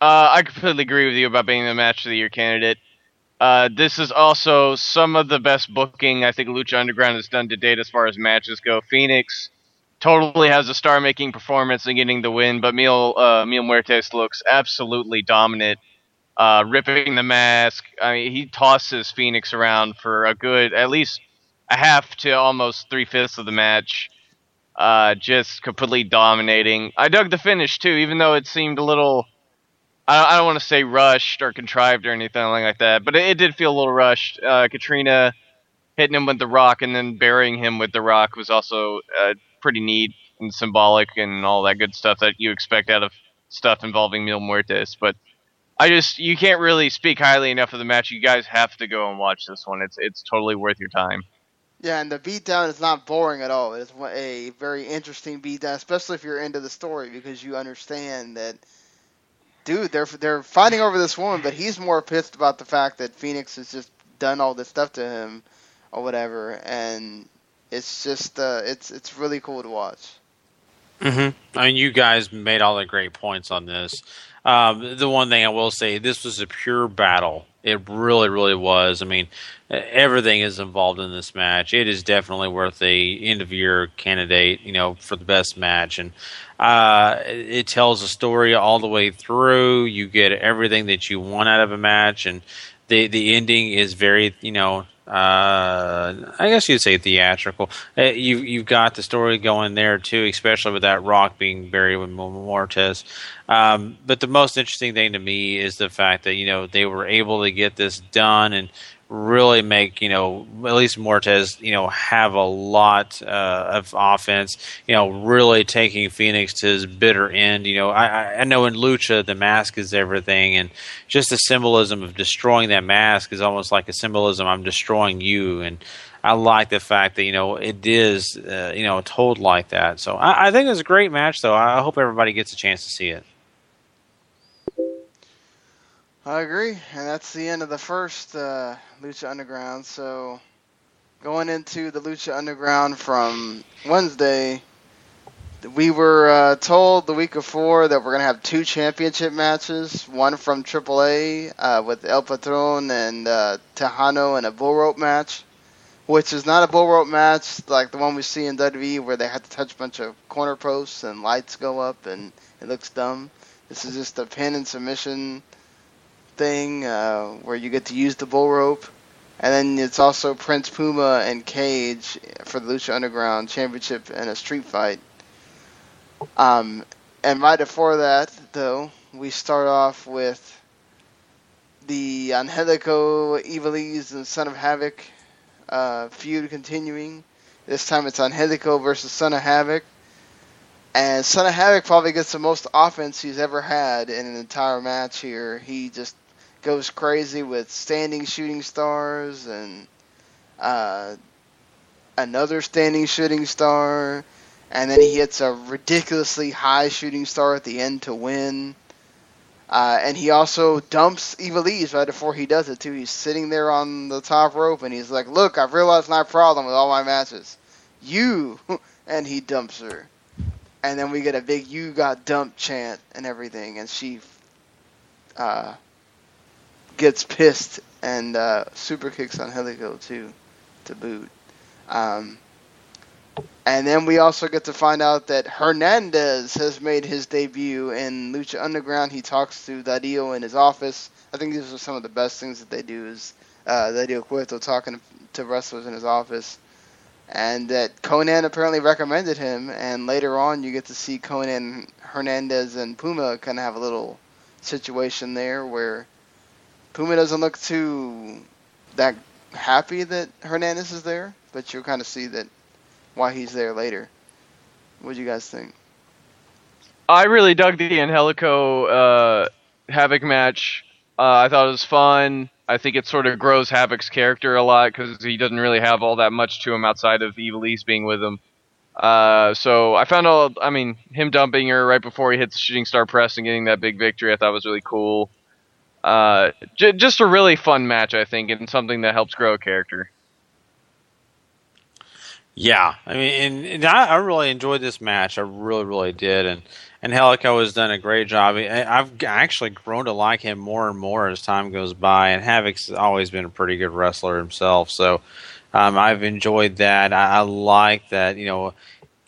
Uh, I completely agree with you about being the match of the year candidate. Uh, this is also some of the best booking I think Lucha Underground has done to date as far as matches go. Phoenix totally has a star-making performance in getting the win, but Mil uh, Mil Muertes looks absolutely dominant, uh, ripping the mask. I mean, he tosses Phoenix around for a good at least a half to almost three fifths of the match. Uh, just completely dominating. I dug the finish too, even though it seemed a little. I I don't want to say rushed or contrived or anything like that, but it, it did feel a little rushed. Uh, Katrina hitting him with the rock and then burying him with the rock was also uh, pretty neat and symbolic and all that good stuff that you expect out of stuff involving Mil Muertes. But I just you can't really speak highly enough of the match. You guys have to go and watch this one. It's it's totally worth your time. Yeah, and the beatdown is not boring at all. It's a very interesting beatdown, especially if you're into the story because you understand that, dude, they're they're fighting over this woman, but he's more pissed about the fact that Phoenix has just done all this stuff to him, or whatever, and it's just uh, it's it's really cool to watch. Mm-hmm. I mean, you guys made all the great points on this. Um, the one thing I will say, this was a pure battle. It really, really was. I mean, everything is involved in this match. It is definitely worth a end of year candidate, you know, for the best match. And uh, it tells a story all the way through. You get everything that you want out of a match, and the the ending is very, you know, uh, I guess you'd say theatrical. Uh, you you've got the story going there too, especially with that rock being buried with Muertes. Um, but the most interesting thing to me is the fact that you know they were able to get this done and really make you know at least Muertes you know have a lot uh, of offense. You know, really taking Phoenix to his bitter end. You know, I, I know in lucha the mask is everything, and just the symbolism of destroying that mask is almost like a symbolism. I'm destroying you, and I like the fact that you know it is uh, you know told like that. So I, I think it was a great match. Though I hope everybody gets a chance to see it. I agree, and that's the end of the first uh, Lucha Underground. So, going into the Lucha Underground from Wednesday, we were uh, told the week before that we're to have two championship matches one from AAA uh, with El Patron and uh, Tejano in a bull rope match, which is not a bull rope match like the one we see in WWE where they have to touch a bunch of corner posts and lights go up and it looks dumb. This is just a pin and submission thing uh, where you get to use the bull rope. And then it's also Prince Puma and Cage for the Lucha Underground Championship in a street fight. Um, and right before that, though, we start off with the Angelico, Ivelisse, and Son of Havoc uh, feud continuing. This time it's Angelico versus Son of Havoc. And Son of Havoc probably gets the most offense he's ever had in an entire match here. He just goes crazy with standing shooting stars and uh, another standing shooting star, and then he hits a ridiculously high shooting star at the end to win. Uh, and he also dumps Ivelisse right before he does it too. He's sitting there on the top rope and he's like, "Look, I've realized my problem with all my matches. You," and he dumps her. And then we get a big "You got dumped" chant and everything, and she uh, gets pissed and uh, super kicks Angelico too, to boot. Um, and then we also get to find out that Hernandez has made his debut in Lucha Underground. He talks to Dario in his office. I think these are some of the best things that they do is uh, Dario Cueto talking to wrestlers in his office. And that Konnan apparently recommended him, and later on you get to see Konnan, Hernandez, and Puma kind of have a little situation there where Puma doesn't look too that happy that Hernandez is there, but you'll kind of see that why he's there later. What do you guys think? I really dug the Angelico uh, Havoc match. Uh, I thought it was fun. I think it sort of grows Havoc's character a lot because he doesn't really have all that much to him outside of Ivelisse being with him. Uh, so I found all, I mean, him dumping her right before he hits shooting star press and getting that big victory, I thought was really cool. Uh, j- just a really fun match, I think, and something that helps grow a character. Yeah, I mean, and, and I, I, really enjoyed this match. I really, really did, and Angelico has done a great job. I, I've actually grown to like him more and more as time goes by. And Havoc's always been a pretty good wrestler himself, so um, I've enjoyed that. I, I like that. You know,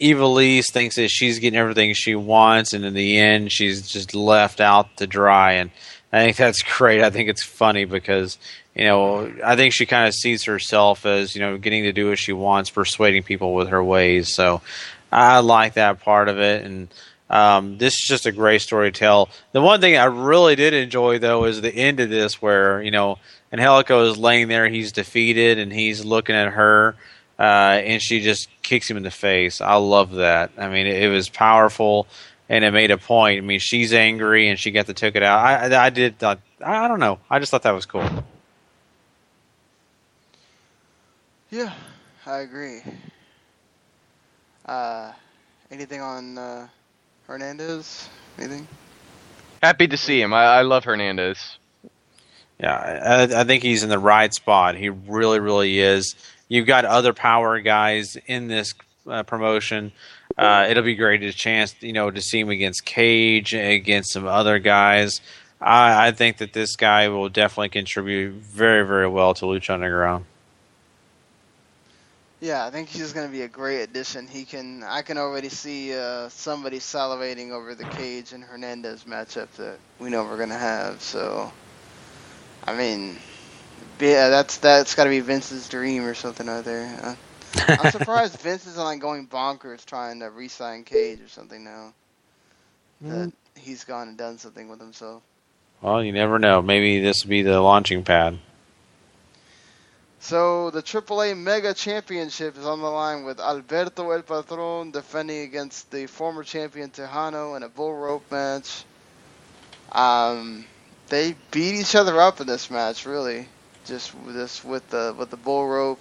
Ivelisse thinks that she's getting everything she wants, and in the end, she's just left out to dry. And I think that's great. I think it's funny because you know, I think she kind of sees herself as, you know, getting to do what she wants, persuading people with her ways. So I like that part of it. And um, this is just a great story to tell. The one thing I really did enjoy, though, is the end of this where, you know, Angelico is laying there, he's defeated, and he's looking at her, uh, and she just kicks him in the face. I love that. I mean, it, it was powerful and it made a point. I mean, she's angry and she got to took it out. I, I did. I, I don't know. I just thought that was cool. Yeah, I agree. Uh, anything on uh, Hernandez? Anything? Happy to see him. I, I love Hernandez. Yeah, I, I, think he's in the right spot. He really, really is. You've got other power guys in this uh, promotion. Uh, it'll be great to chance, you know, to see him against Cage, against some other guys. I, I think that this guy will definitely contribute very, very well to Lucha Underground. Yeah, I think he's going to be a great addition. He can, I can already see uh, somebody salivating over the Cage and Hernandez matchup that we know we're going to have. So, I mean, yeah, that's that's got to be Vince's dream or something out there. I'm surprised Vince isn't like going bonkers trying to re-sign Cage or something now. That he's gone and done something with himself. Well, you never know. Maybe this will be the launching pad. So the AAA Mega Championship is on the line with Alberto El Patron defending against the former champion Tejano in a bull rope match. Um, they beat each other up in this match, really, just this with the with the bull rope.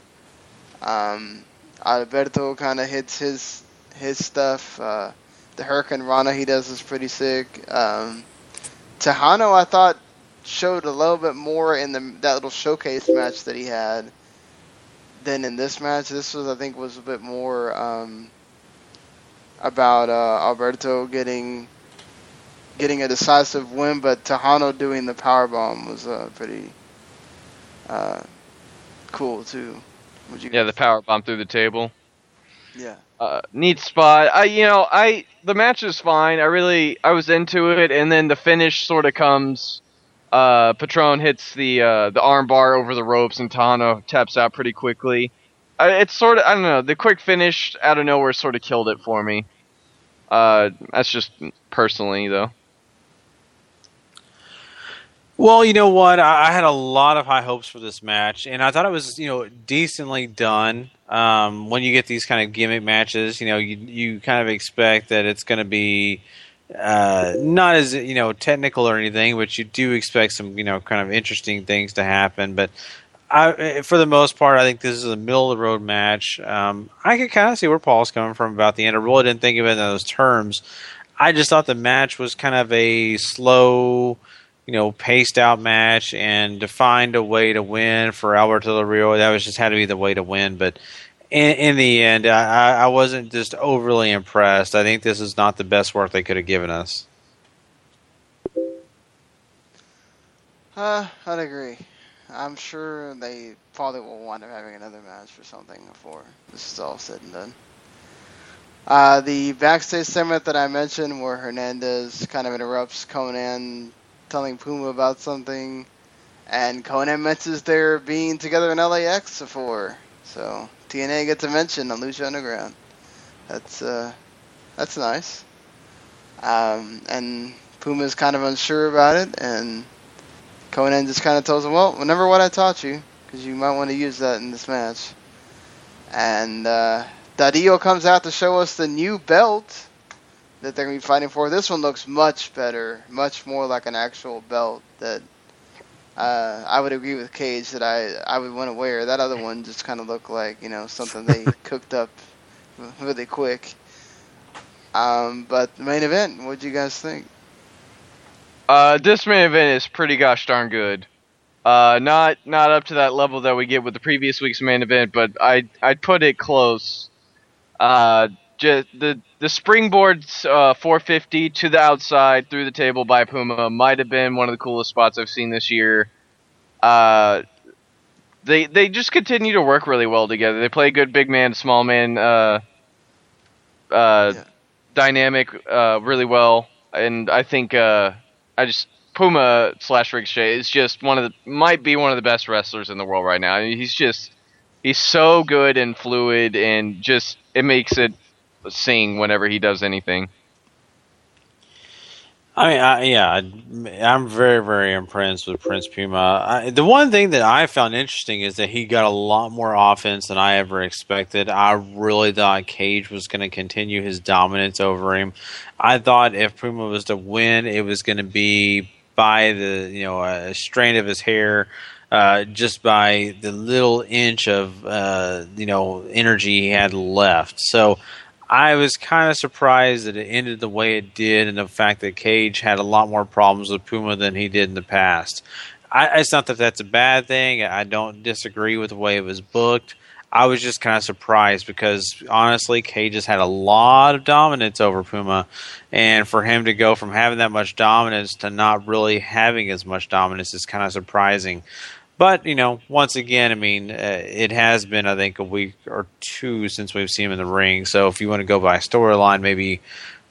Um, Alberto kind of hits his his stuff. Uh, the hurricanrana he does is pretty sick. Um, Tejano, I thought showed a little bit more in the that little showcase match that he had than in this match. This was, I think, was a bit more um, about uh, Alberto getting getting a decisive win, but Tejano doing the power bomb was uh, pretty uh, cool too. Yeah, the power bomb through the table. Yeah. Uh, neat spot. I, you know, I the match is fine. I really, I was into it, and then the finish sort of comes. Uh, Patron hits the uh, the arm bar over the ropes, and Tano taps out pretty quickly. Uh, it's sort of, I don't know, the quick finish out of nowhere sort of killed it for me. Uh, that's just personally though. Well, you know what? I, I had a lot of high hopes for this match, and I thought it was, you know, decently done. Um, when you get these kind of gimmick matches, you know, you you kind of expect that it's going to be uh, not as you know technical or anything, but you do expect some, you know, kind of interesting things to happen. But I, for the most part, I think this is a middle of the road match. Um, I could kind of see where Paul's coming from about the end. I really didn't think of it in those terms. I just thought the match was kind of a slow you know, paced out match and to find a way to win for Alberto Del Rio. That was just had to be the way to win. But in, in the end, I, I wasn't just overly impressed. I think this is not the best work they could have given us. Uh, I'd agree. I'm sure they probably will wind up having another match or something before this is all said and done. Uh, the backstage segment that I mentioned, where Hernandez kind of interrupts Konnan telling Puma about something, and Konnan mentions their being together in LAX before. So TNA gets a mention on Lucha Underground. That's uh, that's nice. Um, and Puma's kind of unsure about it, and Konnan just kind of tells him, "Well, remember what I taught you, because you might want to use that in this match." And uh, Dario comes out to show us the new belt that they're gonna be fighting for. This one looks much better, much more like an actual belt that uh, I would agree with Cage that I I would want to wear. That other one just kind of looked like you know something they cooked up really quick. Um, but the main event, what do you guys think? Uh, this main event is pretty gosh darn good. Uh, not not up to that level that we get with the previous week's main event, but I I'd put it close. Uh, just the the springboard uh, 450 to the outside through the table by Puma might have been one of the coolest spots I've seen this year. Uh, they they just continue to work really well together. They play good big man small man uh, uh, yeah. dynamic uh, really well, and I think uh, I just Puma slash Ricochet is just one of the might be one of the best wrestlers in the world right now. I mean, he's just he's so good and fluid, and just it makes it sing whenever he does anything. I mean, I, yeah, I'm very, very impressed with Prince Puma. I, the one thing that I found interesting is that he got a lot more offense than I ever expected. I really thought Cage was going to continue his dominance over him. I thought if Puma was to win, it was going to be by the you know a strain of his hair. Uh, just by the little inch of uh, you know energy he had left. So I was kind of surprised that it ended the way it did, and the fact that Cage had a lot more problems with Puma than he did in the past. I, it's not that that's a bad thing. I don't disagree with the way it was booked. I was just kind of surprised because honestly, Cage has had a lot of dominance over Puma, and for him to go from having that much dominance to not really having as much dominance is kind of surprising. But you know, once again, I mean, uh, it has been I think a week or two since we've seen him in the ring. So if you want to go by storyline, maybe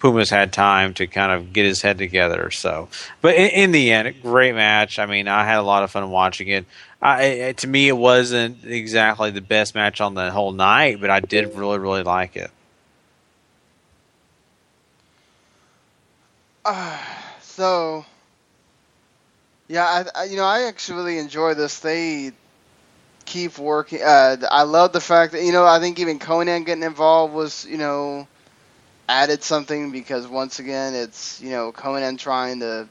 Puma's had time to kind of get his head together. So, but in, in the end, great match. I mean, I had a lot of fun watching it. I, to me, it wasn't exactly the best match on the whole night, but I did really, really like it. Uh, so, yeah, I, I you know I actually enjoy this. They keep working. Uh, I love the fact that you know I think even Konnan getting involved was you know added something because once again it's you know Konnan trying to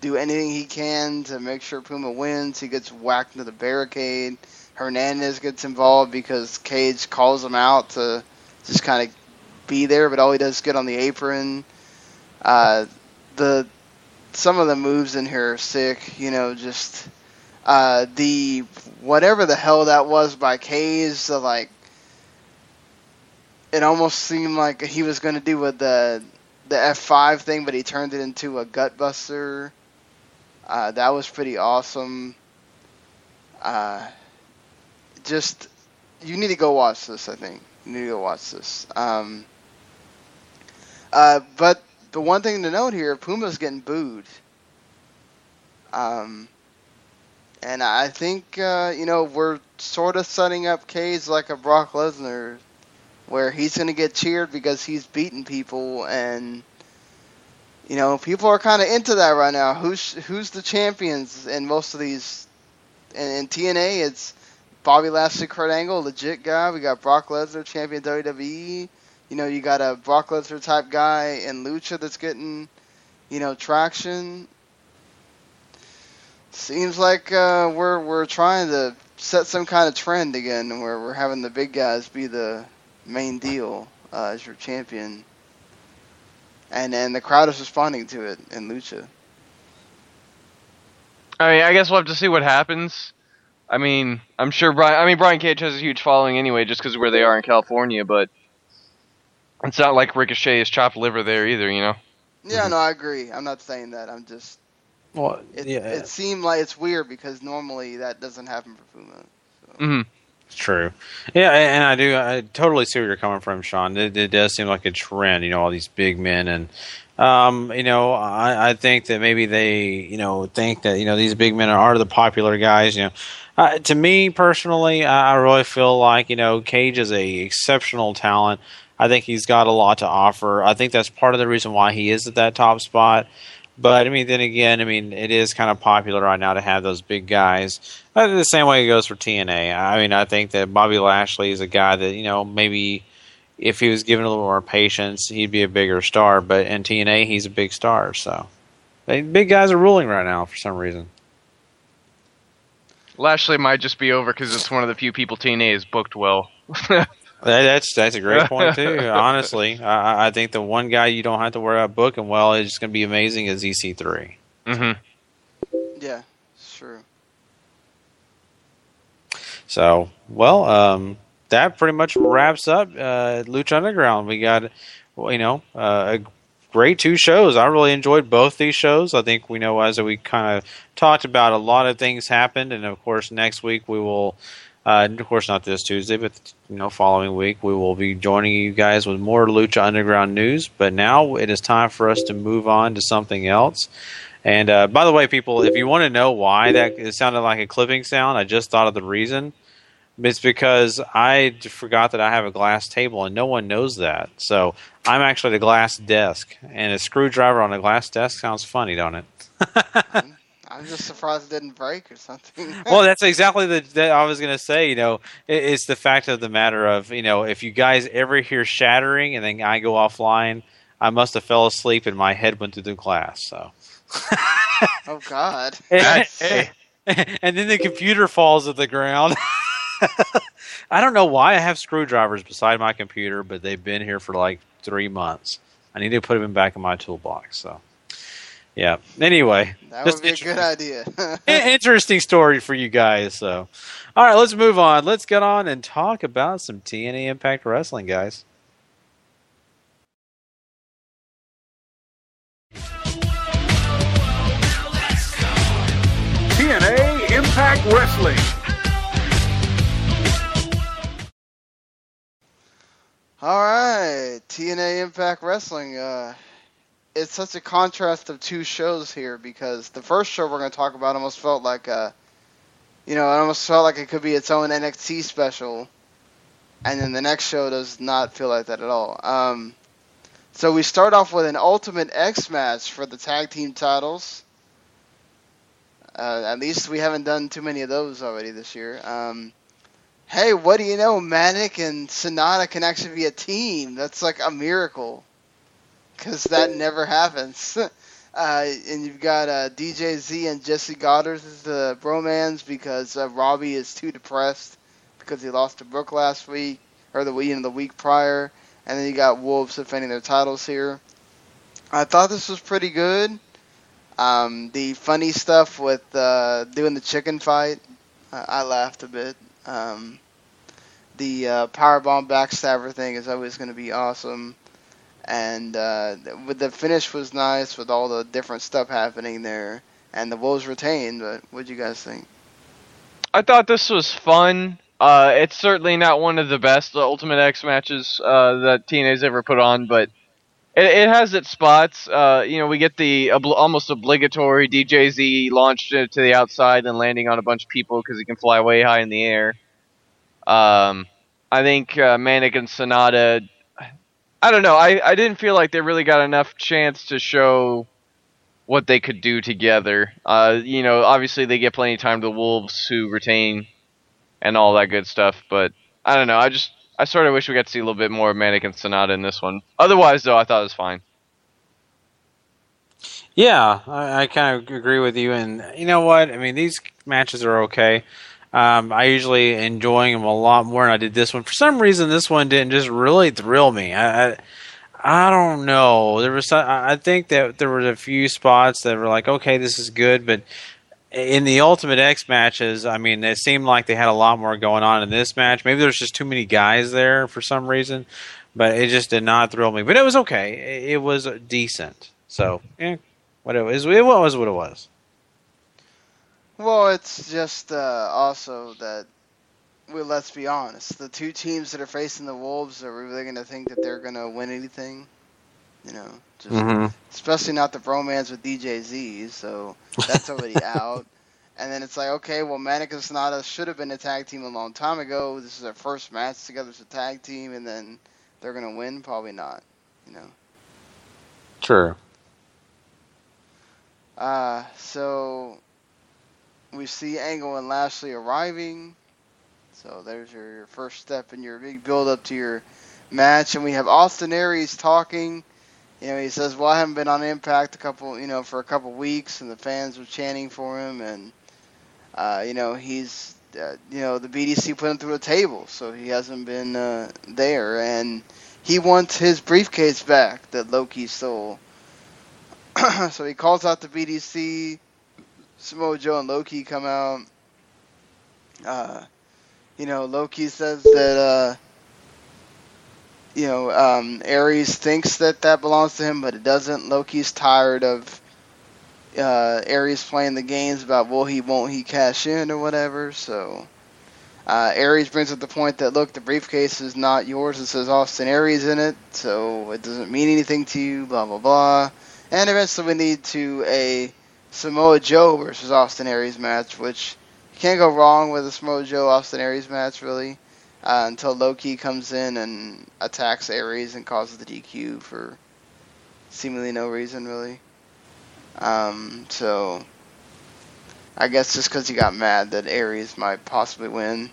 do anything he can to make sure Puma wins. He gets whacked into the barricade. Hernandez gets involved because Cage calls him out to just kind of be there, but all he does is get on the apron. Uh, the some of the moves in here are sick. You know, just uh, the whatever the hell that was by Cage. The like, it almost seemed like he was going to do with the the F5 thing, but he turned it into a gutbuster. Uh, that was pretty awesome. Uh, just you need to go watch this. I think you need to go watch this. Um, uh, but the one thing to note here, Puma's getting booed. Um, and I think uh, you know we're sort of setting up Cage like a Brock Lesnar, where he's going to get cheered because he's beating people, and you know people are kind of into that right now. Who's who's the champions in most of these? In, in TNA, it's Bobby Lashley, Kurt Angle, legit guy. We got Brock Lesnar, champion WWE. You know, you got a Brock Lesnar type guy in Lucha that's getting, you know, traction. Seems like uh, we're we're trying to set some kind of trend again, where we're having the big guys be the main deal uh, as your champion, and and the crowd is responding to it in Lucha. I mean, I guess we'll have to see what happens. I mean, I'm sure Brian. I mean, Brian Cage has a huge following anyway, just because where they are in California. But it's not like Ricochet is chopped liver there either, you know. Yeah, no, I agree. I'm not saying that. I'm just. Well, It, yeah, it seemed like it's weird because normally that doesn't happen for Puma. Mm-hmm. It's true. Yeah, and I do. I totally see where you're coming from, Sean. It, it does seem like a trend. You know, all these big men, and um, you know, I, I think that maybe they, you know, think that you know these big men are the popular guys. You know, uh, to me personally, I really feel like you know Cage is a exceptional talent. I think he's got a lot to offer. I think that's part of the reason why he is at that top spot. But I mean, then again, I mean, it is kind of popular right now to have those big guys. The same way it goes for TNA. I mean, I think that Bobby Lashley is a guy that you know maybe if he was given a little more patience, he'd be a bigger star. But in TNA, he's a big star. So big guys are ruling right now for some reason. Lashley might just be over because it's one of the few people TNA has booked well. That, that's that's a great point too. Honestly, I, I think the one guy you don't have to worry about booking well is going to be amazing is EC3. Mm-hmm. Yeah, it's true. So, well, um, that pretty much wraps up uh, Lucha Underground. We got, well, you know, uh, a great two shows. I really enjoyed both these shows. I think we know as we kind of talked about, a lot of things happened, and of course, next week we will. Uh, of course, not this Tuesday, but you know, following week we will be joining you guys with more Lucha Underground news. But now it is time for us to move on to something else. And uh, by the way, people, if you want to know why that it sounded like a clipping sound, I just thought of the reason. It's because I forgot that I have a glass table, and no one knows that. So I'm actually the glass desk, and a screwdriver on a glass desk sounds funny, don't it? I'm just surprised it didn't break or something. well, that's exactly the that I was going to say. You know, it, it's the fact of the matter of you know if you guys ever hear shattering and then I go offline, I must have fell asleep and my head went through the glass. So. oh God. and, and then the computer falls to the ground. I don't know why I have screwdrivers beside my computer, but they've been here for like three months. I need to put them back in my toolbox. So, yeah. Anyway, That just would be a good idea. interesting story for you guys. So, all right, let's move on. Let's get on and talk about some TNA Impact Wrestling, guys. TNA Impact Wrestling. All right, TNA Impact Wrestling. Uh, it's such a contrast of two shows here because the first show we're going to talk about almost felt like a, you know, it almost felt like it could be its own NXT special, and then the next show does not feel like that at all. Um, So we start off with an Ultimate X match for the tag team titles. Uh, at least we haven't done too many of those already this year. Um, hey, what do you know? Manik and Sanada can actually be a team. That's like a miracle. Because that never happens. uh, and you've got uh, DJ Z and Jessie Godderz as the BroMans because uh, Robbie is too depressed because he lost to Brooke last week, or the week, you know, the week prior. And then you got Wolves defending their titles here. I thought this was pretty good. Um, the funny stuff with uh, doing the chicken fight, uh, I laughed a bit. Um, the uh, powerbomb backstabber thing is always going to be awesome, and uh, with the finish was nice with all the different stuff happening there, and the Wolves retained. But what do you guys think? I thought this was fun. Uh, it's certainly not one of the best Ultimate X matches uh, that TNA's ever put on, but it, it has its spots. Uh, you know, we get the obli- almost obligatory DJZ launched to the outside and landing on a bunch of people because he can fly way high in the air. Um, I think uh, Manik and Sanada. I don't know. I, I didn't feel like they really got enough chance to show what they could do together. Uh, you know, obviously they get plenty of time to the Wolves who retain and all that good stuff, but I don't know. I just I sort of wish we got to see a little bit more of and Sanada in this one. Otherwise, though, I thought it was fine. Yeah, I, I kind of agree with you. And you know what? I mean, these matches are okay. Um, I usually enjoy them a lot more, and I did this one. For some reason, this one didn't just really thrill me. I, I, I don't know. There was, some, I think that there were a few spots that were like, okay, this is good, but in the Ultimate X matches, I mean, it seemed like they had a lot more going on in this match. Maybe there's just too many guys there for some reason, but it just did not thrill me. But it was okay. It was decent. So, eh, what it was, it was what it was. Well, it's just uh, also that, well, let's be honest, the two teams that are facing the Wolves are really going to think that they're going to win anything. You know, just Mhm. especially not the BroMans with DJZ, so that's already out. And then it's like, okay, well, Manik and Sanada should have been a tag team a long time ago. This is their first match together as a tag team, and then they're going to win? Probably not. You know. True. Uh, so we see Angle and Lashley arriving. So there's your, your first step in your big build up to your match, and we have Austin Aries talking. You know, he says, "Well, I haven't been on Impact a couple, you know, for a couple weeks, and the fans were chanting for him, and uh, you know, he's, uh, you know, the BDC put him through a table, so he hasn't been uh, there, and he wants his briefcase back that Low Ki stole." so he calls out the BDC. Samoa Joe and Low Ki come out. Uh, you know, Low Ki says that uh, you know um, Aries thinks that that belongs to him, but it doesn't. Low Ki's tired of uh, Aries playing the games about will he, won't he cash in or whatever. So uh, Aries brings up the point that look, the briefcase is not yours. It says Austin Aries in it, so it doesn't mean anything to you. Blah blah blah. And eventually we need to a Samoa Joe versus Austin Aries match, which can't go wrong with a Samoa Joe Austin Aries match really, uh, until Low Ki comes in and attacks Aries and causes the DQ for seemingly no reason really. Um, so I guess just because he got mad that Aries might possibly win.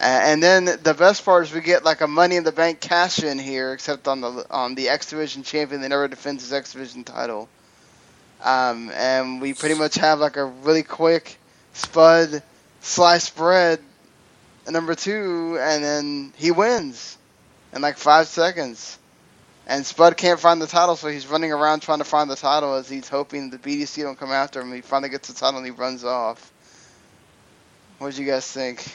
And then the best part is we get like a Money in the Bank cash in here, except on the on the X Division champion that never defends his X Division title. Um, and we pretty much have like a really quick Spud sliced bread number two, and then he wins in like five seconds. And Spud can't find the title, so he's running around trying to find the title as he's hoping the BDC don't come after him. He finally gets the title and he runs off. What do you guys think?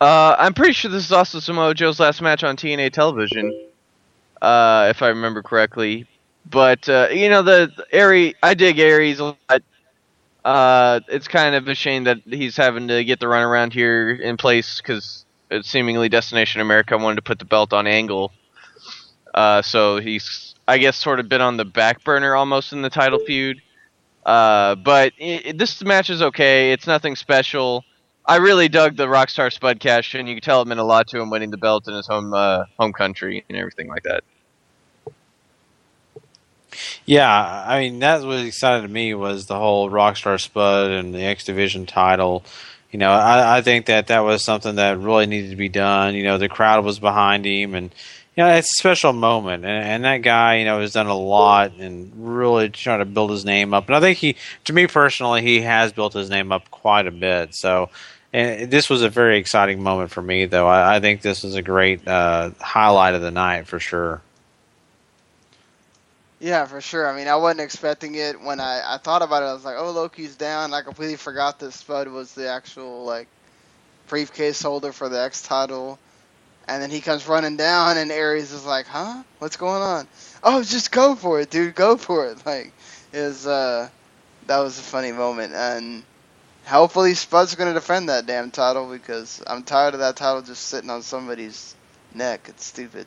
Uh, I'm pretty sure this is also Samoa Joe's last match on TNA television, uh, if I remember correctly. But uh, you know, the, the I dig Aries a lot. Uh, it's kind of a shame that he's having to get the run around here in place because seemingly Destination America wanted to put the belt on Angle. Uh, so he's, I guess, sort of been on the back burner almost in the title feud. Uh, but i i- this match is okay. It's nothing special. I really dug the Rockstar Spud cash, and you can tell it meant a lot to him winning the belt in his home uh, home country and everything like that. Yeah, I mean that was excited to me was the whole Rockstar Spud and the X Division title. You know, I, I think that that was something that really needed to be done. You know, the crowd was behind him, and you know, it's a special moment. And, and that guy, you know, has done a lot and really trying to build his name up. And I think he, to me personally, he has built his name up quite a bit. So. And this was a very exciting moment for me, though. I, I think this was a great uh, highlight of the night for sure. Yeah, for sure. I mean, I wasn't expecting it when I, I thought about it. I was like, oh, Low Ki's down. I completely forgot that Spud was the actual like briefcase holder for the X title. And then he comes running down, and Aries is like, huh? What's going on? Oh, just go for it, dude. Go for it. Like, is uh, that was a funny moment, and hopefully Spud's gonna defend that damn title because I'm tired of that title just sitting on somebody's neck. It's stupid.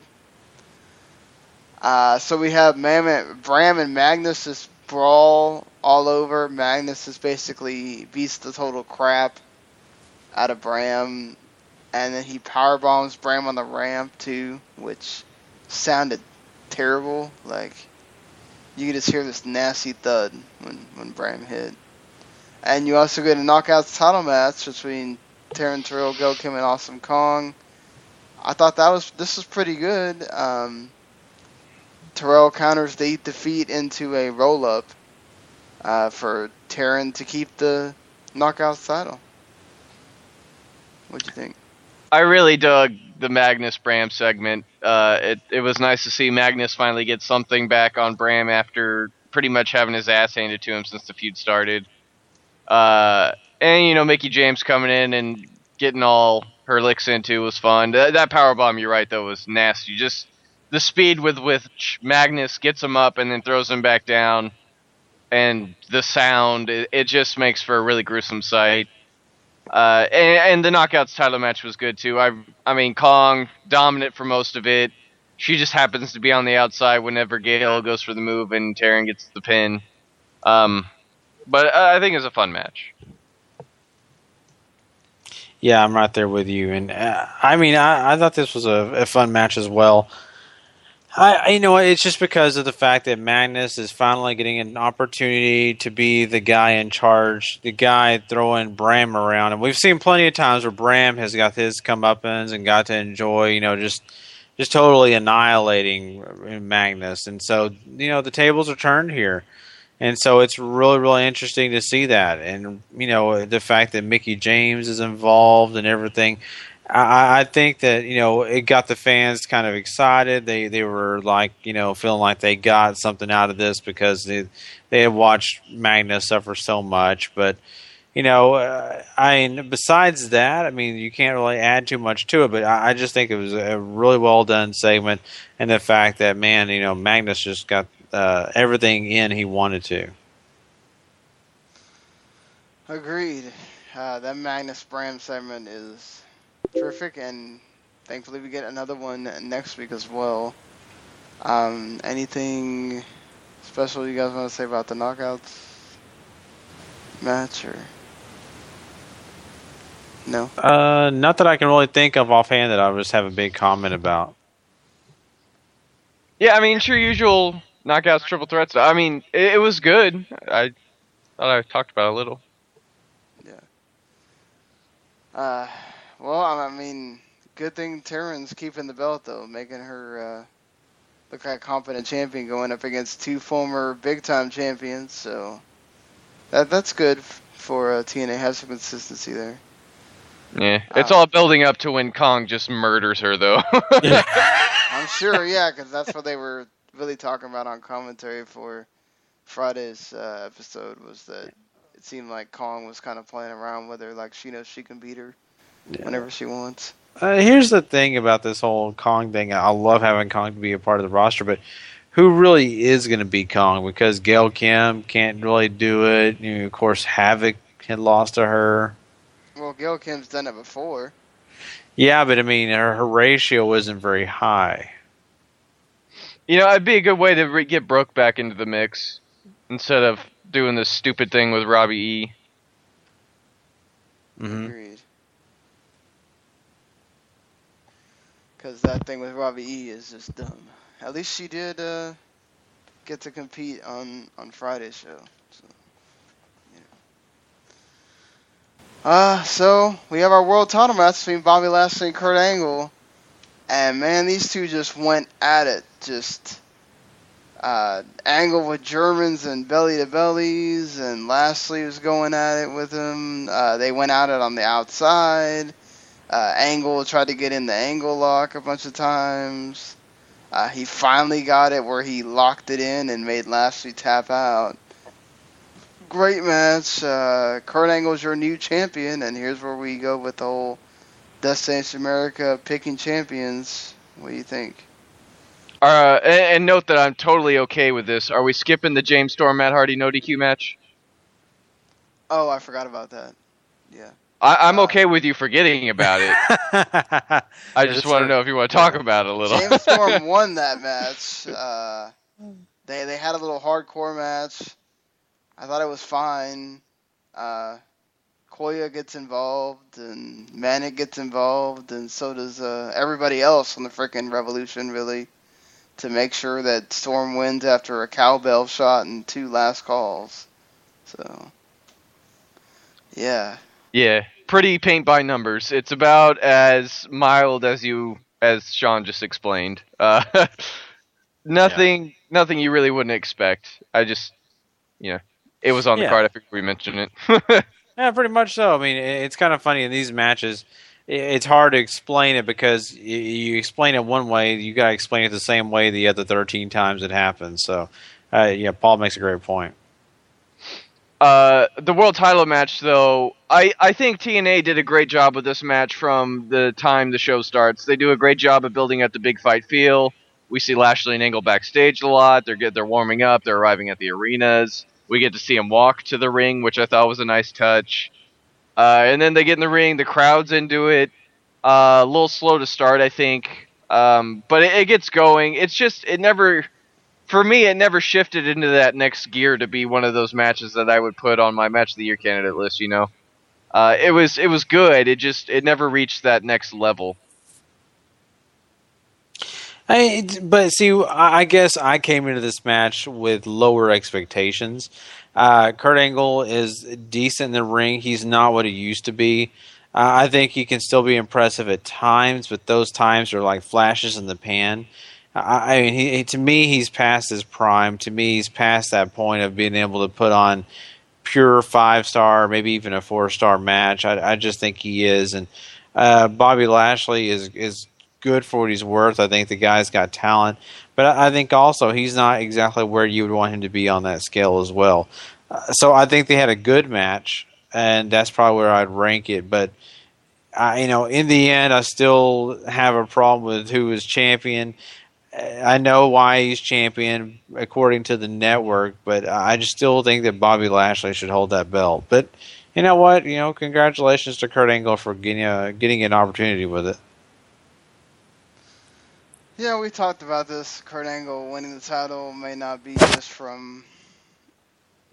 Uh, so we have Mam- Bram and Magnus just brawl all over. Magnus is basically beats the total crap out of Bram, and then he power bombs Bram on the ramp too, which sounded terrible. Like you could just hear this nasty thud when when Bram hit. And you also get a knockouts title match between Taryn Terrell, Gail Kim, and Awesome Kong. I thought that was this was pretty good. Um, Terrell counters the defeat into a roll up uh, for Taryn to keep the knockouts title. What'd you think? I really dug the Magnus Bram segment. Uh, it it was nice to see Magnus finally get something back on Bram after pretty much having his ass handed to him since the feud started. Uh, and you know Mickie James coming in and getting all her licks into was fun. That, that power bomb, you're right though, was nasty. Just the speed with which Magnus gets him up and then throws him back down, and the sound, it, it just makes for a really gruesome sight. Uh, and, and the knockouts title match was good too. I I mean Kong dominant for most of it. She just happens to be on the outside whenever Gail goes for the move and Taryn gets the pin. Um, but uh, I think it's a fun match. Yeah, I'm right there with you, and uh, I mean, I, I thought this was a, a fun match as well. I, you know, it's just because of the fact that Magnus is finally getting an opportunity to be the guy in charge, the guy throwing Bram around, and we've seen plenty of times where Bram has got his comeuppance and got to enjoy, you know, just just totally annihilating Magnus, and so you know the tables are turned here, and so it's really really interesting to see that, and you know the fact that Mickie James is involved and everything. I, I think that you know it got the fans kind of excited. They they were like you know feeling like they got something out of this because they they had watched Magnus suffer so much. But you know, uh, I mean, besides that, I mean, you can't really add too much to it. But I, I just think it was a really well done segment, and the fact that man, you know, Magnus just got uh, everything in he wanted to. Agreed. Uh, that Magnus Bram segment is terrific, and thankfully we get another one next week as well. Um, anything special you guys want to say about the knockouts match, or no? Uh, not that I can really think of offhand that I would just have a big comment about. Yeah, I mean, sure, usual knockouts, triple threats. I mean, it, it was good. I thought I talked about it a little. Yeah. Uh, well, I mean, good thing Taryn's keeping the belt though, making her uh, look like a competent champion going up against two former big time champions. So that that's good for uh, TNA. Have some consistency there. Yeah, it's all building up to when Kong just murders her, though. I'm sure, yeah, because that's what they were really talking about on commentary for Friday's uh, episode was that it seemed like Kong was kind of playing around with her, like she knows she can beat her whenever she wants. Uh, here's the thing about this whole Kong thing. I love having Kong to be a part of the roster, but who really is going to be Kong? Because Gail Kim can't really do it. You know, of course, Havoc had lost to her. Well, Gail Kim's done it before. Yeah, but I mean, her, her ratio wasn't very high. You know, it'd be a good way to re- get Brooke back into the mix instead of doing this stupid thing with Robbie E. Mm-hmm. Because that thing with Robbie E is just dumb. At least she did uh, get to compete on on Friday's show. So, yeah. Uh, so we have our world title match between Bobby Lashley and Kurt Angle, and man, these two just went at it. Just uh, Angle with Germans and belly to bellies, and Lashley was going at it with him. Uh, they went at it on the outside. Uh, Angle tried to get in the angle lock a bunch of times. Uh, he finally got it where he locked it in and made Lashley tap out. Great match. Uh, Kurt Angle's your new champion, and here's where we go with the whole Destination America picking champions. What do you think? Uh, and, and note that I'm totally okay with this. Are we skipping the James Storm Matt Hardy no DQ match? Oh, I forgot about that. Yeah. I, I'm okay with you forgetting about it. I just want to know if you want to talk about it a little. James Storm won that match. Uh, they they had a little hardcore match. I thought it was fine. Uh, Khoya gets involved, and Manik gets involved, and so does uh, everybody else on the freaking Revolution, really, to make sure that Storm wins after a cowbell shot and two last calls. So, yeah. Yeah, pretty paint by numbers. It's about as mild as you as Sean just explained. Uh, nothing, nothing you really wouldn't expect. I just, you know, it was on the Yeah. card. I figured we mentioned it. Yeah, pretty much so. I mean, it's kind of funny in these matches. It's hard to explain it because you explain it one way, you got to explain it the same way the other 13 times it happens. So, uh, yeah, Paul makes a great point. Uh, the world title match, though, I, I think TNA did a great job with this match from the time the show starts. They do a great job of building up the big fight feel. We see Lashley and Angle backstage a lot. They're get they're warming up. They're arriving at the arenas. We get to see them walk to the ring, which I thought was a nice touch. Uh, and then they get in the ring. The crowd's into it. Uh, a little slow to start, I think, um, but it, it gets going. It's just it never for me, it never shifted into that next gear to be one of those matches that I would put on my match of the year candidate list. You know, uh, it was it was good. It just it never reached that next level. I, but see, I guess I came into this match with lower expectations. Uh, Kurt Angle is decent in the ring. He's not what he used to be. Uh, I think he can still be impressive at times, but those times are like flashes in the pan. I, mean, he- to me, he's past his prime. To me, he's past that point of being able to put on pure five star, maybe even a four star match. I, I just think he is, and uh, Bobby Lashley is is good for what he's worth. I think the guy's got talent, but I, I think also he's not exactly where you would want him to be on that scale as well. Uh, so I think they had a good match, and that's probably where I'd rank it. But I, you know, in the end, I still have a problem with who was champion. I know why he's champion according to the network, but I just still think that Bobby Lashley should hold that belt. But you know what? You know, congratulations to Kurt Angle for getting uh, getting an opportunity with it. Yeah, we talked about this. Kurt Angle winning the title may not be just from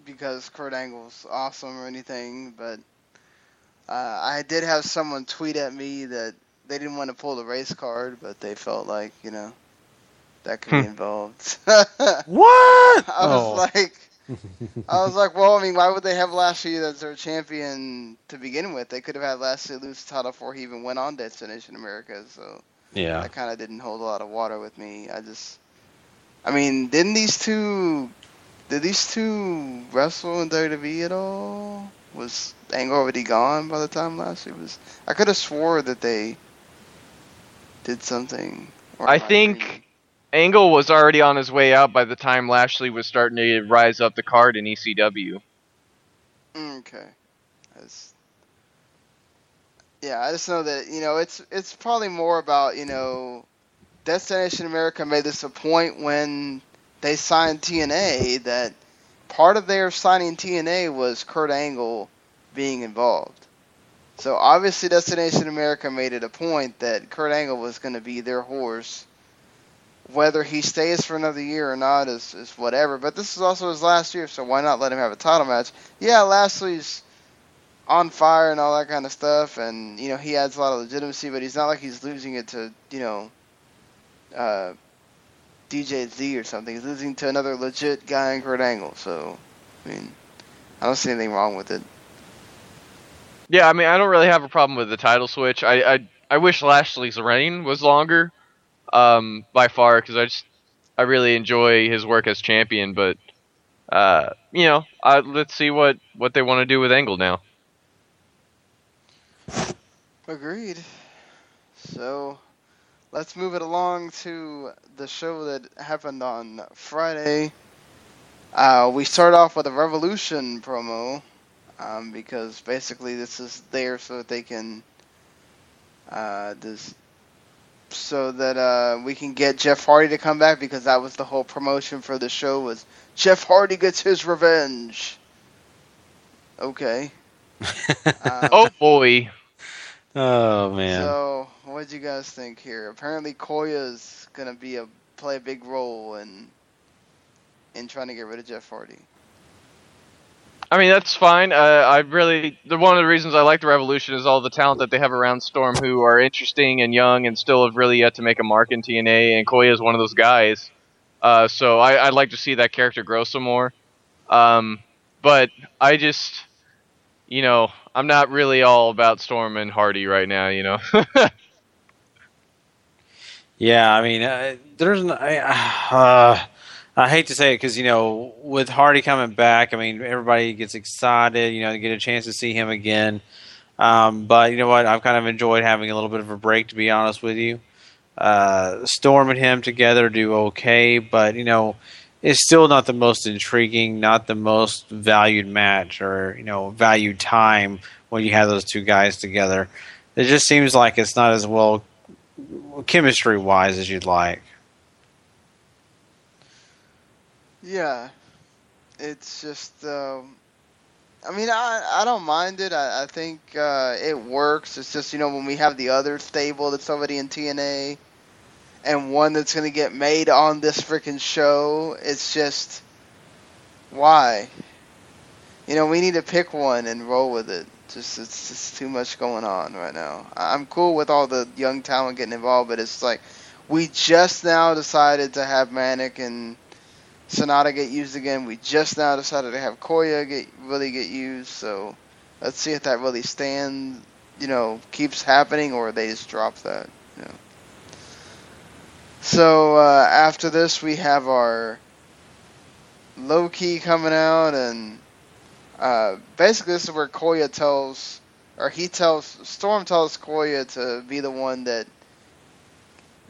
because Kurt Angle's awesome or anything, but uh, I did have someone tweet at me that they didn't want to pull the race card, but they felt like you know that could be Hmm. involved. what? I was Oh. like, I was like, well, I mean, why would they have Lashley as their champion to begin with? They could have had Lashley lose the title before he even went on Destination America, so Yeah. that kind of didn't hold a lot of water with me. I just, I mean, didn't these two, did these two wrestle in WWE at all? Was Angle already gone by the time Lashley was? I could have swore that they did something. I think Angle was already on his way out by the time Lashley was starting to rise up the card in ECW. Okay. Yeah, I just know that you know it's it's probably more about you know Destination America made this a point when they signed TNA that part of their signing TNA was Kurt Angle being involved. So obviously Destination America made it a point that Kurt Angle was going to be their horse. Whether he stays for another year or not is, is whatever. But this is also his last year, so why not let him have a title match? Yeah, Lashley's on fire and all that kind of stuff, and you know he adds a lot of legitimacy, but he's not like he's losing it to you know uh, DJ Z or something. He's losing to another legit guy in Kurt Angle. So, I mean, I don't see anything wrong with it. Yeah, I mean, I don't really have a problem with the title switch. I I, I wish Lashley's reign was longer, um, by far, because I just I really enjoy his work as champion. But uh, you know, let's see what what they want to do with Angle now. Agreed. So, let's move it along to the show that happened on Friday. Uh, we start off with a Revolution promo um, because basically this is there so that they can uh, this so that uh, we can get Jeff Hardy to come back because that was the whole promotion for the show was Jeff Hardy gets his revenge. Okay. Um, oh boy. Oh man. So, what do you guys think here? Apparently, Khoya's gonna be a play a big role in in trying to get rid of Jeff Hardy. I mean, that's fine. Uh, I really, the one of the reasons I like the Revolution is all the talent that they have around Storm, who are interesting and young, and still have really yet to make a mark in TNA. And Khoya is one of those guys. Uh, so I, I'd like to see that character grow some more. Um, but I just, you know, I'm not really all about Storm and Hardy right now. You know. Yeah, I mean, uh, there's uh, I hate to say it because you know with Hardy coming back, I mean everybody gets excited, you know, to get a chance to see him again. Um, but you know what? I've kind of enjoyed having a little bit of a break, to be honest with you. Uh, Storm and him together do okay, but you know, it's still not the most intriguing, not the most valued match or you know valued time when you have those two guys together. It just seems like it's not as well chemistry wise as you'd like. Yeah, it's just. Um, I mean, I I don't mind it. I I think uh, it works. It's just you know when we have the other stable that's already in TNA, and one that's gonna get made on this freaking show. It's just why. You know, we need to pick one and roll with it. Just it's just too much going on right now. I'm cool with all the young talent getting involved, but it's like we just now decided to have Manik and Sanada get used again. We just now decided to have Khoya get really get used. So let's see if that really stands, you know, keeps happening, or they just drop that. You know. So uh, after this, we have our Low Ki coming out, and uh, basically this is where Khoya tells, or he tells Storm tells Khoya to be the one that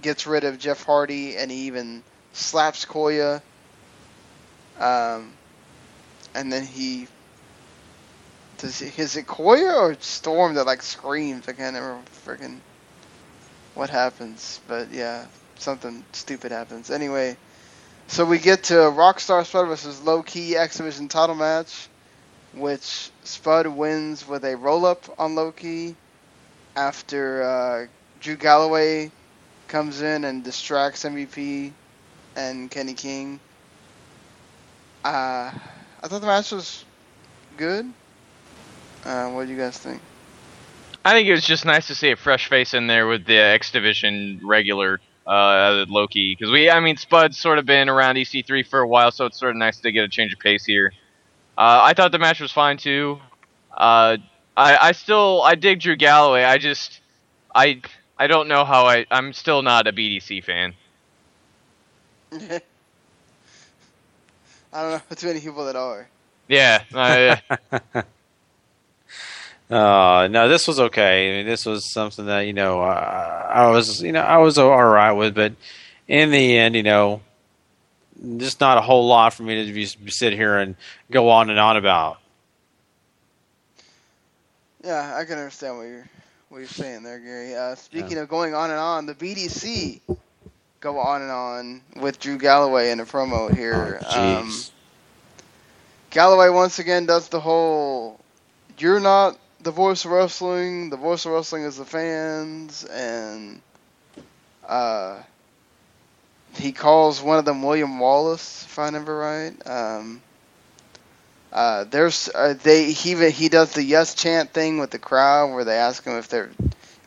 gets rid of Jeff Hardy, and he even slaps Khoya. Um, and then he does he, is it Khoya or Storm that like screams? I can't remember freaking what happens, but yeah, something stupid happens. Anyway, so we get to Rockstar Spud versus Low Ki X Division title match, which Spud wins with a roll up on Low Ki after uh, Drew Galloway comes in and distracts MVP and Kenny King. Uh, I thought the match was good. Uh, what do you guys think? I think it was just nice to see a fresh face in there with the X Division regular uh, Low Ki because we, I mean, Spud's sort of been around EC3 for a while, so it's sort of nice to get a change of pace here. Uh, I thought the match was fine too. Uh, I, I still, I dig Drew Galloway. I just, I, I don't know how I, I'm still not a BDC fan. I don't know too many people that are. Yeah, uh, Uh, no, this was okay. I mean, this was something that you know uh, I was you know I was all right with, but in the end, you know, just not a whole lot for me to just sit here and go on and on about. Yeah, I can understand what you're what you're saying there, Gary. Uh, speaking of going on and on, the BDC go on and on with Drew Galloway in a promo here. Oh, um, Galloway once again does the whole "you're not the voice of wrestling. The voice of wrestling is the fans," and uh, he calls one of them William Wallace, if I remember right. Um, uh, there's uh, they he he does the yes chant thing with the crowd where they ask him if they're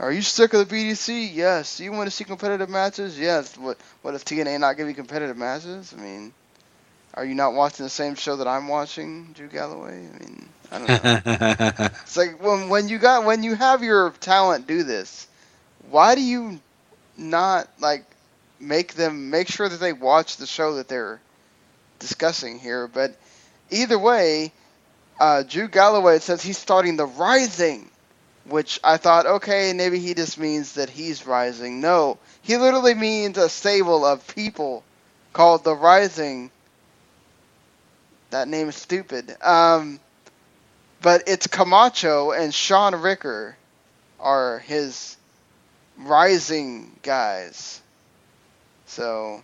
Are you sick of the BDC? Yes. Do you want to see competitive matches? Yes. What what if TNA not giving competitive matches? I mean, are you not watching the same show that I'm watching, Drew Galloway? I mean, I don't know. it's like when when you got when you have your talent do this, why do you not like make them make sure that they watch the show that they're discussing here? But either way, uh, Drew Galloway says he's starting the Rising, which I thought, okay, maybe he just means that he's rising. No, he literally means a stable of people called the Rising. That name is stupid. Um, but it's Camacho and Shaun Ricker are his rising guys. So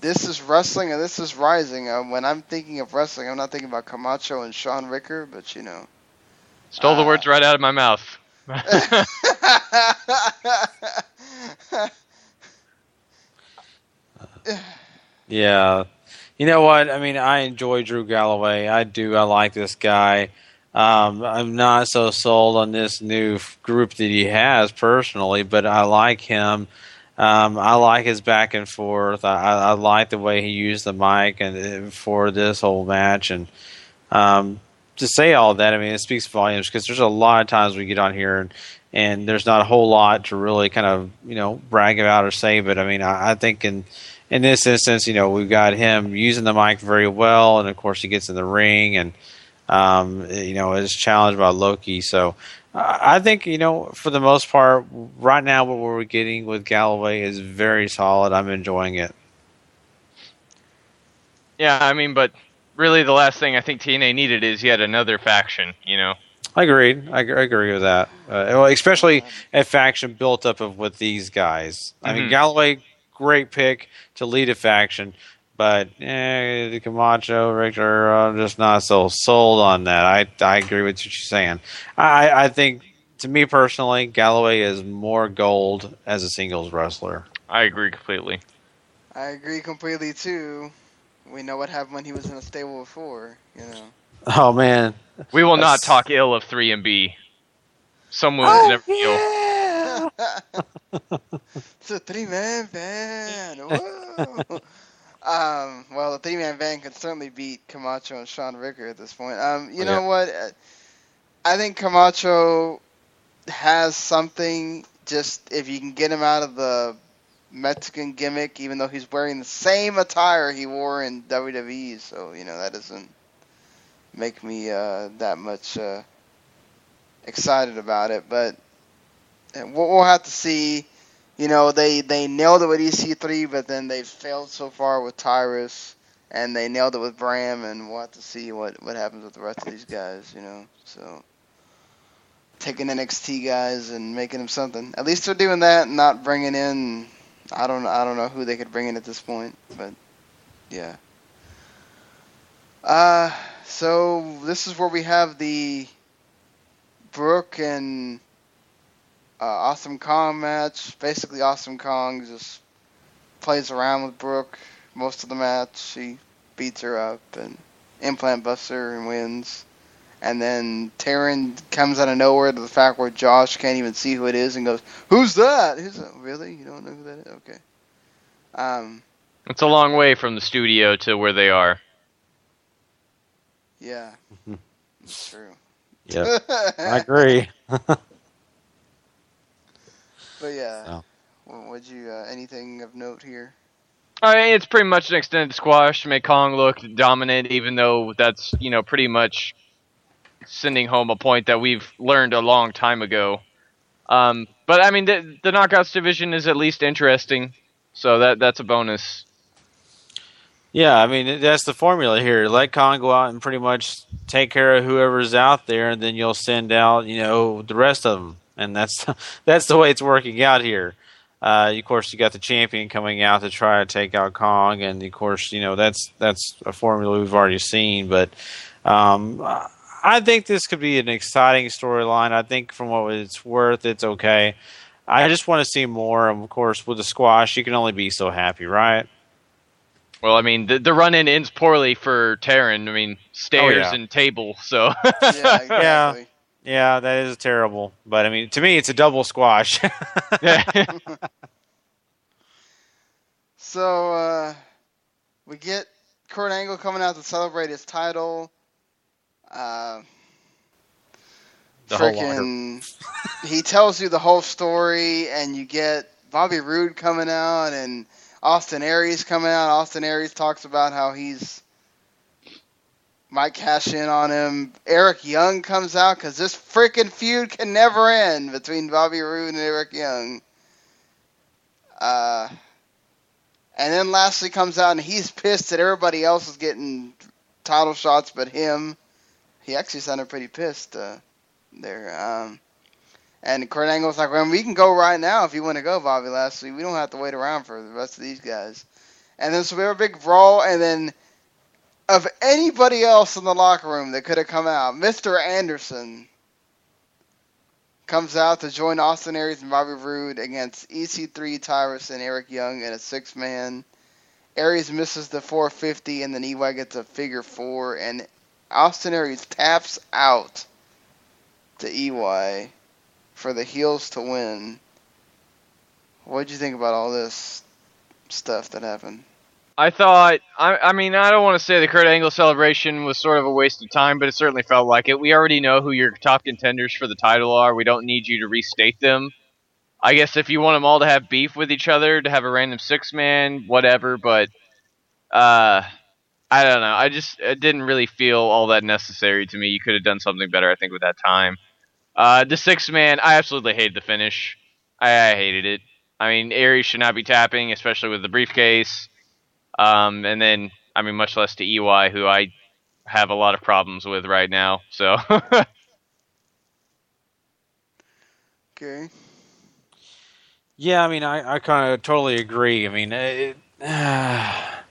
this is wrestling and this is rising. Uh, when I'm thinking of wrestling, I'm not thinking about Camacho and Shaun Ricker, but you know. Stole the words right out of my mouth. Yeah. You know what? I mean, I enjoy Drew Galloway. I do. I like this guy. Um, I'm not so sold on this new group that he has personally, but I like him. Um, I like his back and forth. I, I, like the way he used the mic and uh, for this whole match. And um, to say all that, I mean, it speaks volumes because there's a lot of times we get on here and and there's not a whole lot to really kind of you know brag about or say. But I mean, I, I think in in this instance, you know, we've got him using the mic very well, and of course he gets in the ring and um, you know is challenged by Low Ki. So I I think you know for the most part, right now what we're getting with Galloway is very solid. I'm enjoying it. Yeah, I mean, but really, the last thing I think TNA needed is yet another faction. You know. I agree. I, agree- I agree with that. Uh, well, especially a faction built up of with these guys. I mean, Mhm. Galloway, great pick to lead a faction, but eh, the Camacho, Ricker, I'm just not so sold on that. I I agree with what you're saying. I I think to me personally, Galloway is more gold as a singles wrestler. I agree completely. I agree completely too. We know what happened when he was in a stable before, you know. Oh man, We will not talk ill of 3MB. Someone wounds Oh, never heal. It's a three man band. Um, well, the three man band could certainly beat Camacho and Shaun Ricker at this point. Um, you know Yeah. what? Uh, I think Camacho has something. Just if you can get him out of the Mexican gimmick, even though he's wearing the same attire he wore in WWE, so you know that doesn't make me uh, that much uh, excited about it. But we'll, have to see. You know, they they nailed it with EC3, but then they've failed so far with Tyrus, and they nailed it with Bram, and we'll have to see what what happens with the rest of these guys. You know, so taking NXT guys and making them something. At least they're doing that, not bringing in. I don't I don't know who they could bring in at this point, but yeah. Uh, so this is where we have the Brooke and uh, Awesome Kong match. Basically, Awesome Kong just plays around with Brooke most of the match. She beats her up and implant busts her and wins. And then Taryn comes out of nowhere to the fact where Josh can't even see who it is and goes, "Who's that? Who's that? Really? You don't know who that is? Okay." Um, It's a long way from the studio to where they are. yeah, it's true. Yeah, I agree. But yeah, So. Well, would you uh, anything of note here? I mean, it's pretty much an extended squash to make Kong look dominant, even though that's you know pretty much sending home a point that we've learned a long time ago. Um, but I mean, the, the knockouts division is at least interesting, so that that's a bonus. Yeah, I mean that's the formula here. Let Kong go out and pretty much take care of whoever's out there, and then you'll send out you know the rest of them, and that's that's the way it's working out here. Uh, of course, you got the champion coming out to try to take out Kong, and of course, you know that's that's a formula we've already seen. But um, I think this could be an exciting storyline. I think from what it's worth, it's okay. I just want to see more. And of course, with the squash, you can only be so happy, right? Well, I mean, the, the run in ends poorly for Taryn. I mean, stairs yeah. and table. So Yeah, exactly. Yeah, that is terrible. But I mean, to me, it's a double squash. So uh, we get Kurt Angle coming out to celebrate his title. Uh, The whole freaking, he tells you the whole story, and you get Bobby Roode coming out and Austin Aries coming out. Austin Aries talks about how he's might cash in on him. Eric Young comes out because this freaking feud can never end between Bobby Roode and Eric Young. Uh, and then Lashley comes out and he's pissed that everybody else is getting title shots but him. He actually sounded pretty pissed uh, there. Um, and Kurt Angle's like, well, we can go right now if you want to go, Bobby Lashley. We don't have to wait around for the rest of these guys. And then so we have a big brawl, and then of anybody else in the locker room that could have come out, Mr. Anderson comes out to join Austin Aries and Bobby Roode against EC3, Tyrus, and Eric Young in a six man. Aries misses the 450, and then EY gets a figure four, and Austin Aries taps out to EY for the heels to win. What'd you think about all this stuff that happened? I thought, I, I mean, I don't want to say the Kurt Angle celebration was sort of a waste of time, but it certainly felt like it. We already know who your top contenders for the title are. We don't need you to restate them. I guess if you want them all to have beef with each other, to have a random six man, whatever, but uh, I don't know. I just it didn't really feel all that necessary to me. You could have done something better, I think, with that time. Uh, the six man, I absolutely hated the finish. I, I hated it. I mean, Aries should not be tapping, especially with the briefcase. Um, and then, I mean, much less to EY, who I have a lot of problems with right now. So, Okay. Yeah, I mean, I, I kind of totally agree. I mean, it,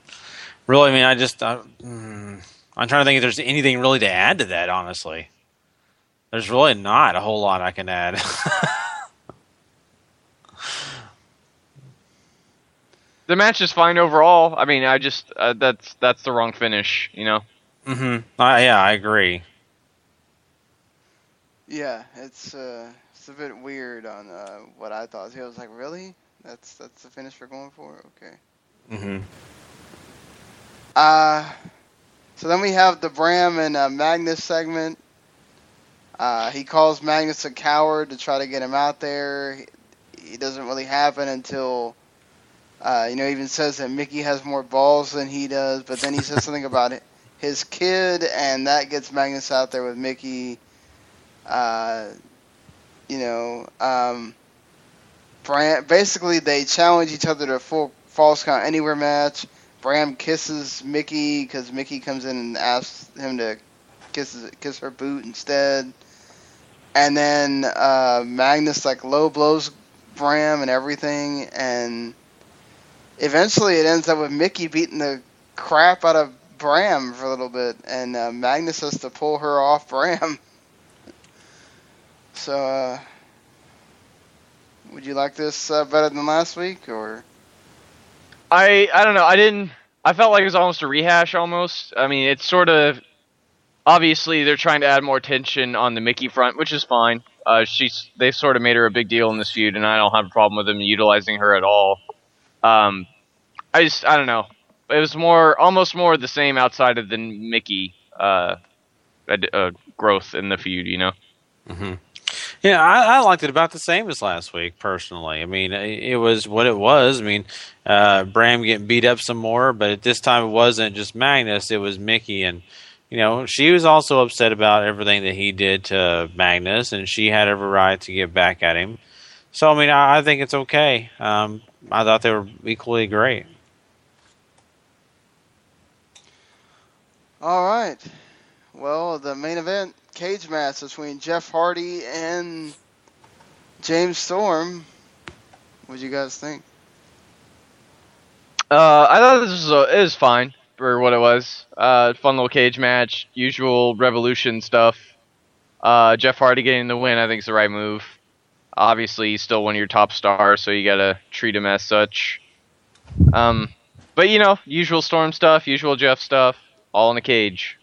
really, I mean, I just, I, mm, I'm trying to think if there's anything really to add to that, honestly. There's really not a whole lot I can add. the match is fine overall. I mean, I just uh, that's that's the wrong finish, you know. hmm Uh, yeah, I agree. Yeah, it's uh, it's a bit weird on uh, what I thought. He was like, really? That's that's the finish we're going for? Okay. hmm Uh, so then we have the Bram and uh, Magnus segment. Uh, he calls Magnus a coward to try to get him out there. He, he doesn't really happen until, uh, you know, even says that Mickie has more balls than he does. But then he says something about it, his kid, and that gets Magnus out there with Mickie. Uh, you know, um, Bram, basically they challenge each other to a full falls count anywhere match. Bram kisses Mickie because Mickie comes in and asks him to kiss kiss her boot instead. And then uh, Magnus like low blows Bram and everything, and eventually it ends up with Mickie beating the crap out of Bram for a little bit, and uh, Magnus has to pull her off Bram. So, uh, would you like this uh, better than last week, or? I I don't know. I didn't. I felt like it was almost a rehash. Almost. I mean, it's sort of obviously they're trying to add more tension on the Mickie front, which is fine. Uh, she's they've sort of made her a big deal in this feud, and I don't have a problem with them utilizing her at all. Um, I just I don't know. It was more almost more the same outside of the Mickie uh, uh growth in the feud. You know. hmm Yeah, I, I liked it about the same as last week, personally. I mean, it, was what it was. I mean, uh, Bram getting beat up some more, but at this time it wasn't just Magnus; it was Mickie, and you know she was also upset about everything that he did to Magnus, and she had every right to get back at him. So, I mean, I, I think it's okay. Um, I thought they were equally great. All right. Well, the main event cage match between Jeff Hardy and James Storm. What do you guys think? Uh, I thought this was uh, it was fine for what it was. Uh, fun little cage match, usual Revolution stuff. Uh, Jeff Hardy getting the win, I think, is the right move. Obviously, he's still one of your top stars, so you gotta treat him as such. Um, but you know, usual Storm stuff, usual Jeff stuff, all in a cage.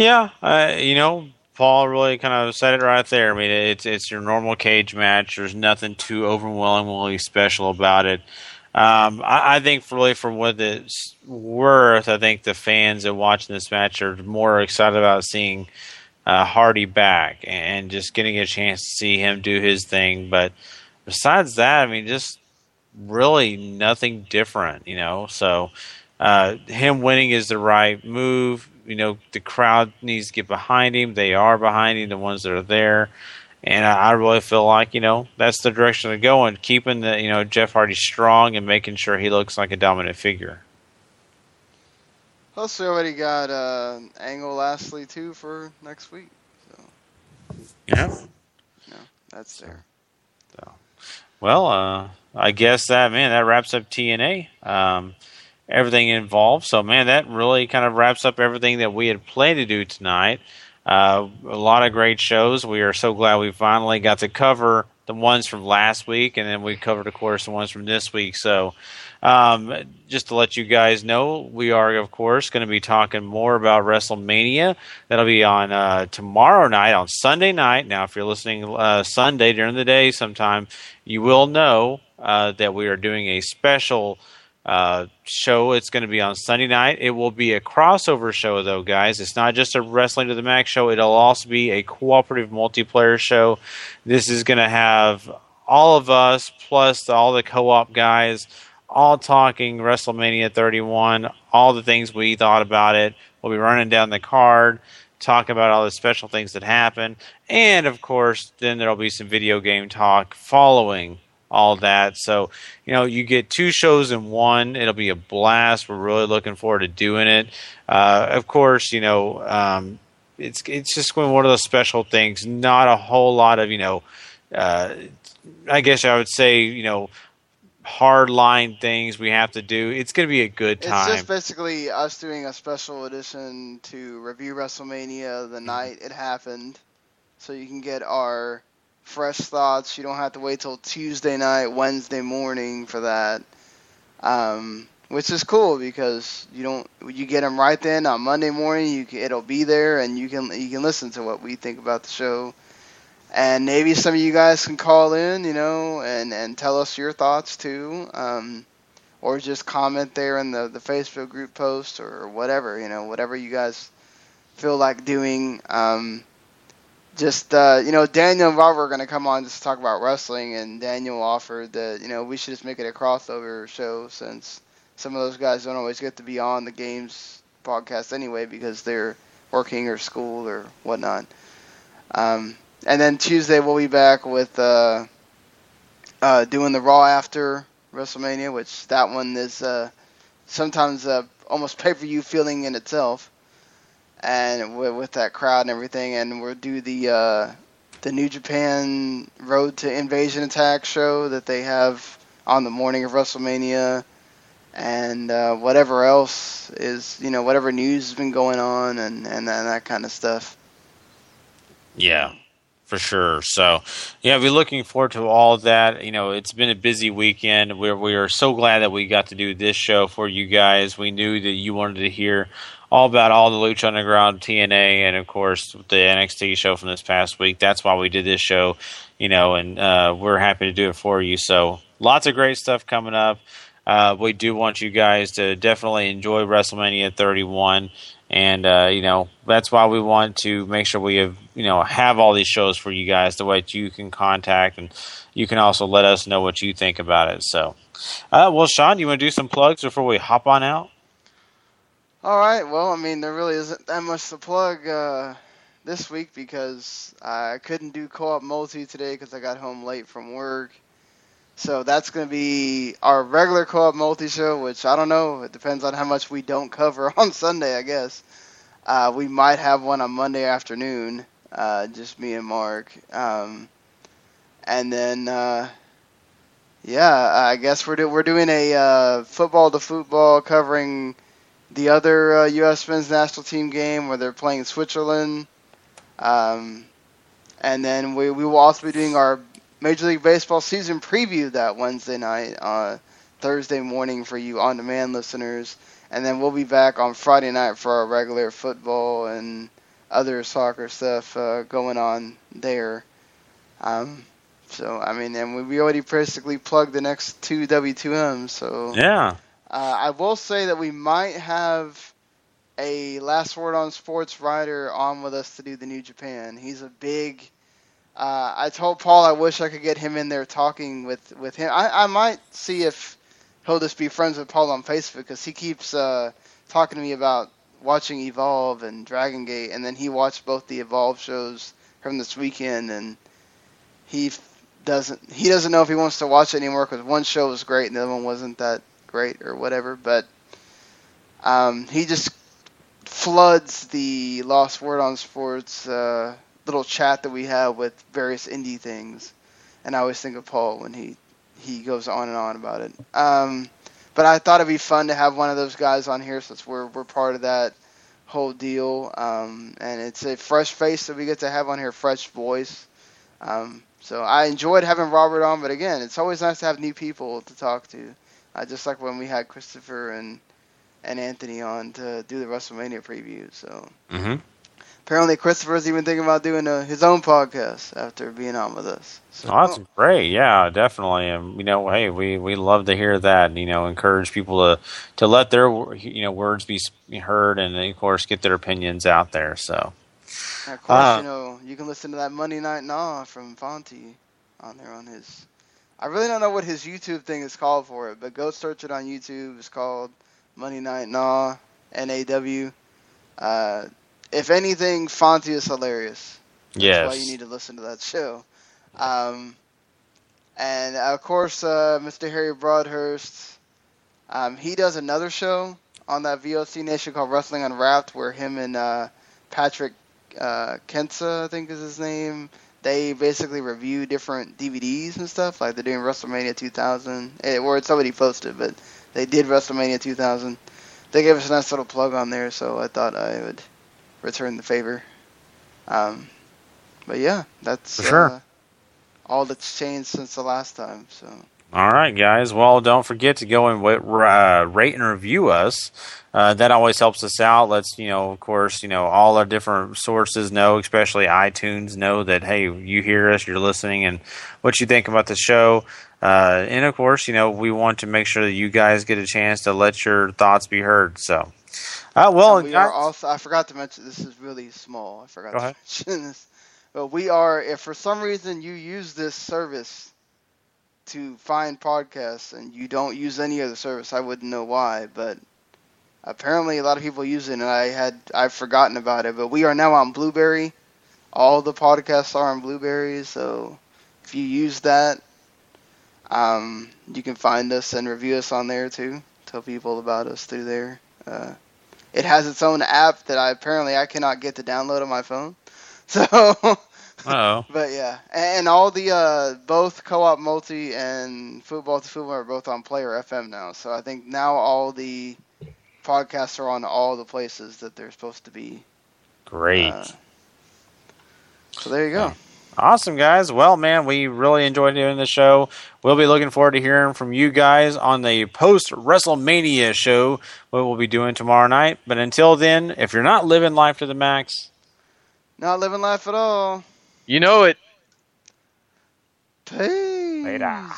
Yeah, uh, you know, Paul really kind of said it right there. I mean, it's it's your normal cage match. There's nothing too overwhelmingly special about it. Um, I, I think, really, for what it's worth, I think the fans that watching this match are more excited about seeing uh, Hardy back and just getting a chance to see him do his thing. But besides that, I mean, just really nothing different, you know. So uh, him winning is the right move. You know, the crowd needs to get behind him. They are behind him, the ones that are there. And I, I really feel like, you know, that's the direction to go in, keeping the, you know, Jeff Hardy strong and making sure he looks like a dominant figure. Plus, we already got uh, Angle Lashley too for next week. So Yeah. yeah, that's there. Well, uh, I guess that man that wraps up TNA. Um, everything involved. So man, that really kind of wraps up everything that we had planned to do tonight. Uh, a lot of great shows. We are so glad we finally got to cover the ones from last week, and then we covered, of course, the ones from this week. So, um, just to let you guys know, we are, of course, going to be talking more about WrestleMania. That'll be on uh, tomorrow night, on Sunday night. Now, if you're listening uh, Sunday during the day sometime, you will know uh, that we are doing a special uh, show. It's going to be on Sunday night. It will be a crossover show, though, guys. It's not just a Wrestling to the Max show. It'll also be a cooperative multiplayer show. This is going to have all of us plus all the co-op guys all talking WrestleMania 31, all the things we thought about it. We'll be running down the card, talk about all the special things that happen, and of course, then there'll be some video game talk following all that. So, you know, you get two shows in one. It'll be a blast. We're really looking forward to doing it. Uh, of course, you know, um, it's it's just going one of those special things. Not a whole lot of you know, uh, I guess I would say you know, hard line things we have to do. It's going to be a good time. It's just basically us doing a special edition to review WrestleMania Mm-hmm. the night it happened, so you can get our fresh thoughts. You don't have to wait till Tuesday night, Wednesday morning for that, um, which is cool because you don't you get them right then on Monday morning. You can, it'll be there and you can you can listen to what we think about the show. And maybe some of you guys can call in, you know, and, and tell us your thoughts too. Um, or just comment there in the, the Facebook group post or whatever, you know, whatever you guys feel like doing. Um, just, uh, you know, Daniel and Robert are going to come on just to talk about wrestling, and Daniel offered that, you know, we should just make it a crossover show since some of those guys don't always get to be on the games podcast anyway because they're working or school or whatnot. Um, and then Tuesday we'll be back with uh, uh, doing the Raw after WrestleMania, which that one is uh, sometimes uh, almost pay per view feeling in itself, and with, with that crowd and everything. And we'll do the uh, the New Japan Road to Invasion Attack show that they have on the morning of WrestleMania, and uh, whatever else is you know whatever news has been going on and and, and that kind of stuff. Yeah, for sure. So, yeah, we're looking forward to all of that. You know, it's been a busy weekend. We're we are so glad that we got to do this show for you guys. We knew that you wanted to hear all about all the Lucha Underground, TNA, and of course the NXT show from this past week. That's why we did this show. You know, and uh, we're happy to do it for you. So, lots of great stuff coming up. Uh, we do want you guys to definitely enjoy WrestleMania 31 and uh, you know that's why we want to make sure we have you know have all these shows for you guys the way you can contact and you can also let us know what you think about it so uh, well sean you want to do some plugs before we hop on out All right. Well, I mean, there really isn't that much to plug uh, this week because I couldn't do co-op multi today because I got home late from work. So that's going to be our regular co-op multi show, which I don't know. It depends on how much we don't cover on Sunday, I guess. Uh, we might have one on Monday afternoon, uh, just me and Mark. Um, and then, uh, yeah, I guess we're do- we're doing a uh, football to football covering the other uh, U.S. men's national team game where they're playing Switzerland. Um, and then we, we will also be doing our Major League Baseball season preview that Wednesday night, uh, Thursday morning for you on demand listeners. And then we'll be back on Friday night for our regular football and other soccer stuff uh, going on there. Um, so I mean, and we, we already basically plugged the next two W2Ms. So Yeah. Uh, I will say that we might have a last word on sports writer on with us to do the New Japan. He's a big. Uh, I told Paul I wish I could get him in there talking with with him. I, I might see if he'll just be friends with Paul on Facebook because he keeps uh, talking to me about watching Evolve and Dragon Gate, and then he watched both the Evolve shows from this weekend, and he doesn't he doesn't know if he wants to watch it anymore because one show was great and the other one wasn't that great or whatever. But um, he just floods the Last Word on Sports uh, little chat that we have with various indie things, and I always think of Paul when he he goes on and on about it. Um, but I thought it'd be fun to have one of those guys on here since we're we're part of that whole deal, um, and it's a fresh face that we get to have on here, fresh voice. Um, so I enjoyed having Robert on, but again, it's always nice to have new people to talk to. Uh, just like when we had Christopher and and Anthony on to do the WrestleMania preview. So Mm-hmm. apparently Christopher's even thinking about doing uh his own podcast after being on with us. So Oh, that's great. Yeah, definitely. And you know, hey, we we love to hear that. And, You know, encourage people to to let their you know words be heard, and of course get their opinions out there. So And of course, Uh, you know, you can listen to that Monday Night Nah from Fonty on there on his. I really don't know what his YouTube thing is called for it, but go search it on YouTube. It's called Monday Night Nah, N A W. Uh, if anything, Fonty is hilarious. That's why you need to listen to that show. Um, and of course, uh, Mr. Harry Broadhurst. Um, he does another show on that VOC Nation called Wrestling Unwrapped, where him and uh, Patrick uh, Kensa, I think is his name, they basically review different DVDs and stuff. Like they're doing WrestleMania 2000, eh, or somebody posted, but they did WrestleMania 2000. They gave us a nice little plug on there, so I thought I would return the favor. Um, but yeah, that's sure. uh, all that's changed since the last time. So All right, guys. Well, don't forget to go and uh, rate and review us. Uh, that always helps us out. Let's, you know, of course, you know, all our different sources know, especially iTunes, know that hey, you hear us, you're listening, and what you think about the show. Uh, and of course, you know, we want to make sure that you guys get a chance to let your thoughts be heard. So, uh, well, And we are also. I forgot to mention this is really small. I forgot Go to ahead. mention this. But we are. If for some reason you use this service to find podcasts and you don't use any other service, I wouldn't know why. But apparently, a lot of people use it, and I had I've forgotten about it. But we are now on Blubrry. All the podcasts are on Blubrry, so if you use that, um, you can find us and review us on there too. Tell people about us through there. Uh, it has its own app that I apparently I cannot get to download on my phone. So, oh, but yeah, and all the uh, both co-op multi and football to football are both on Player FM now. So I think now all the podcasts are on all the places that they're supposed to be. great. Uh, So there you go. Awesome, guys. Well, man, we really enjoyed doing the show. We'll be looking forward to hearing from you guys on the post WrestleMania show, what we'll be doing tomorrow night. But until then, if you're not living life to the max, Not living life at all. You know it. Peace. Later.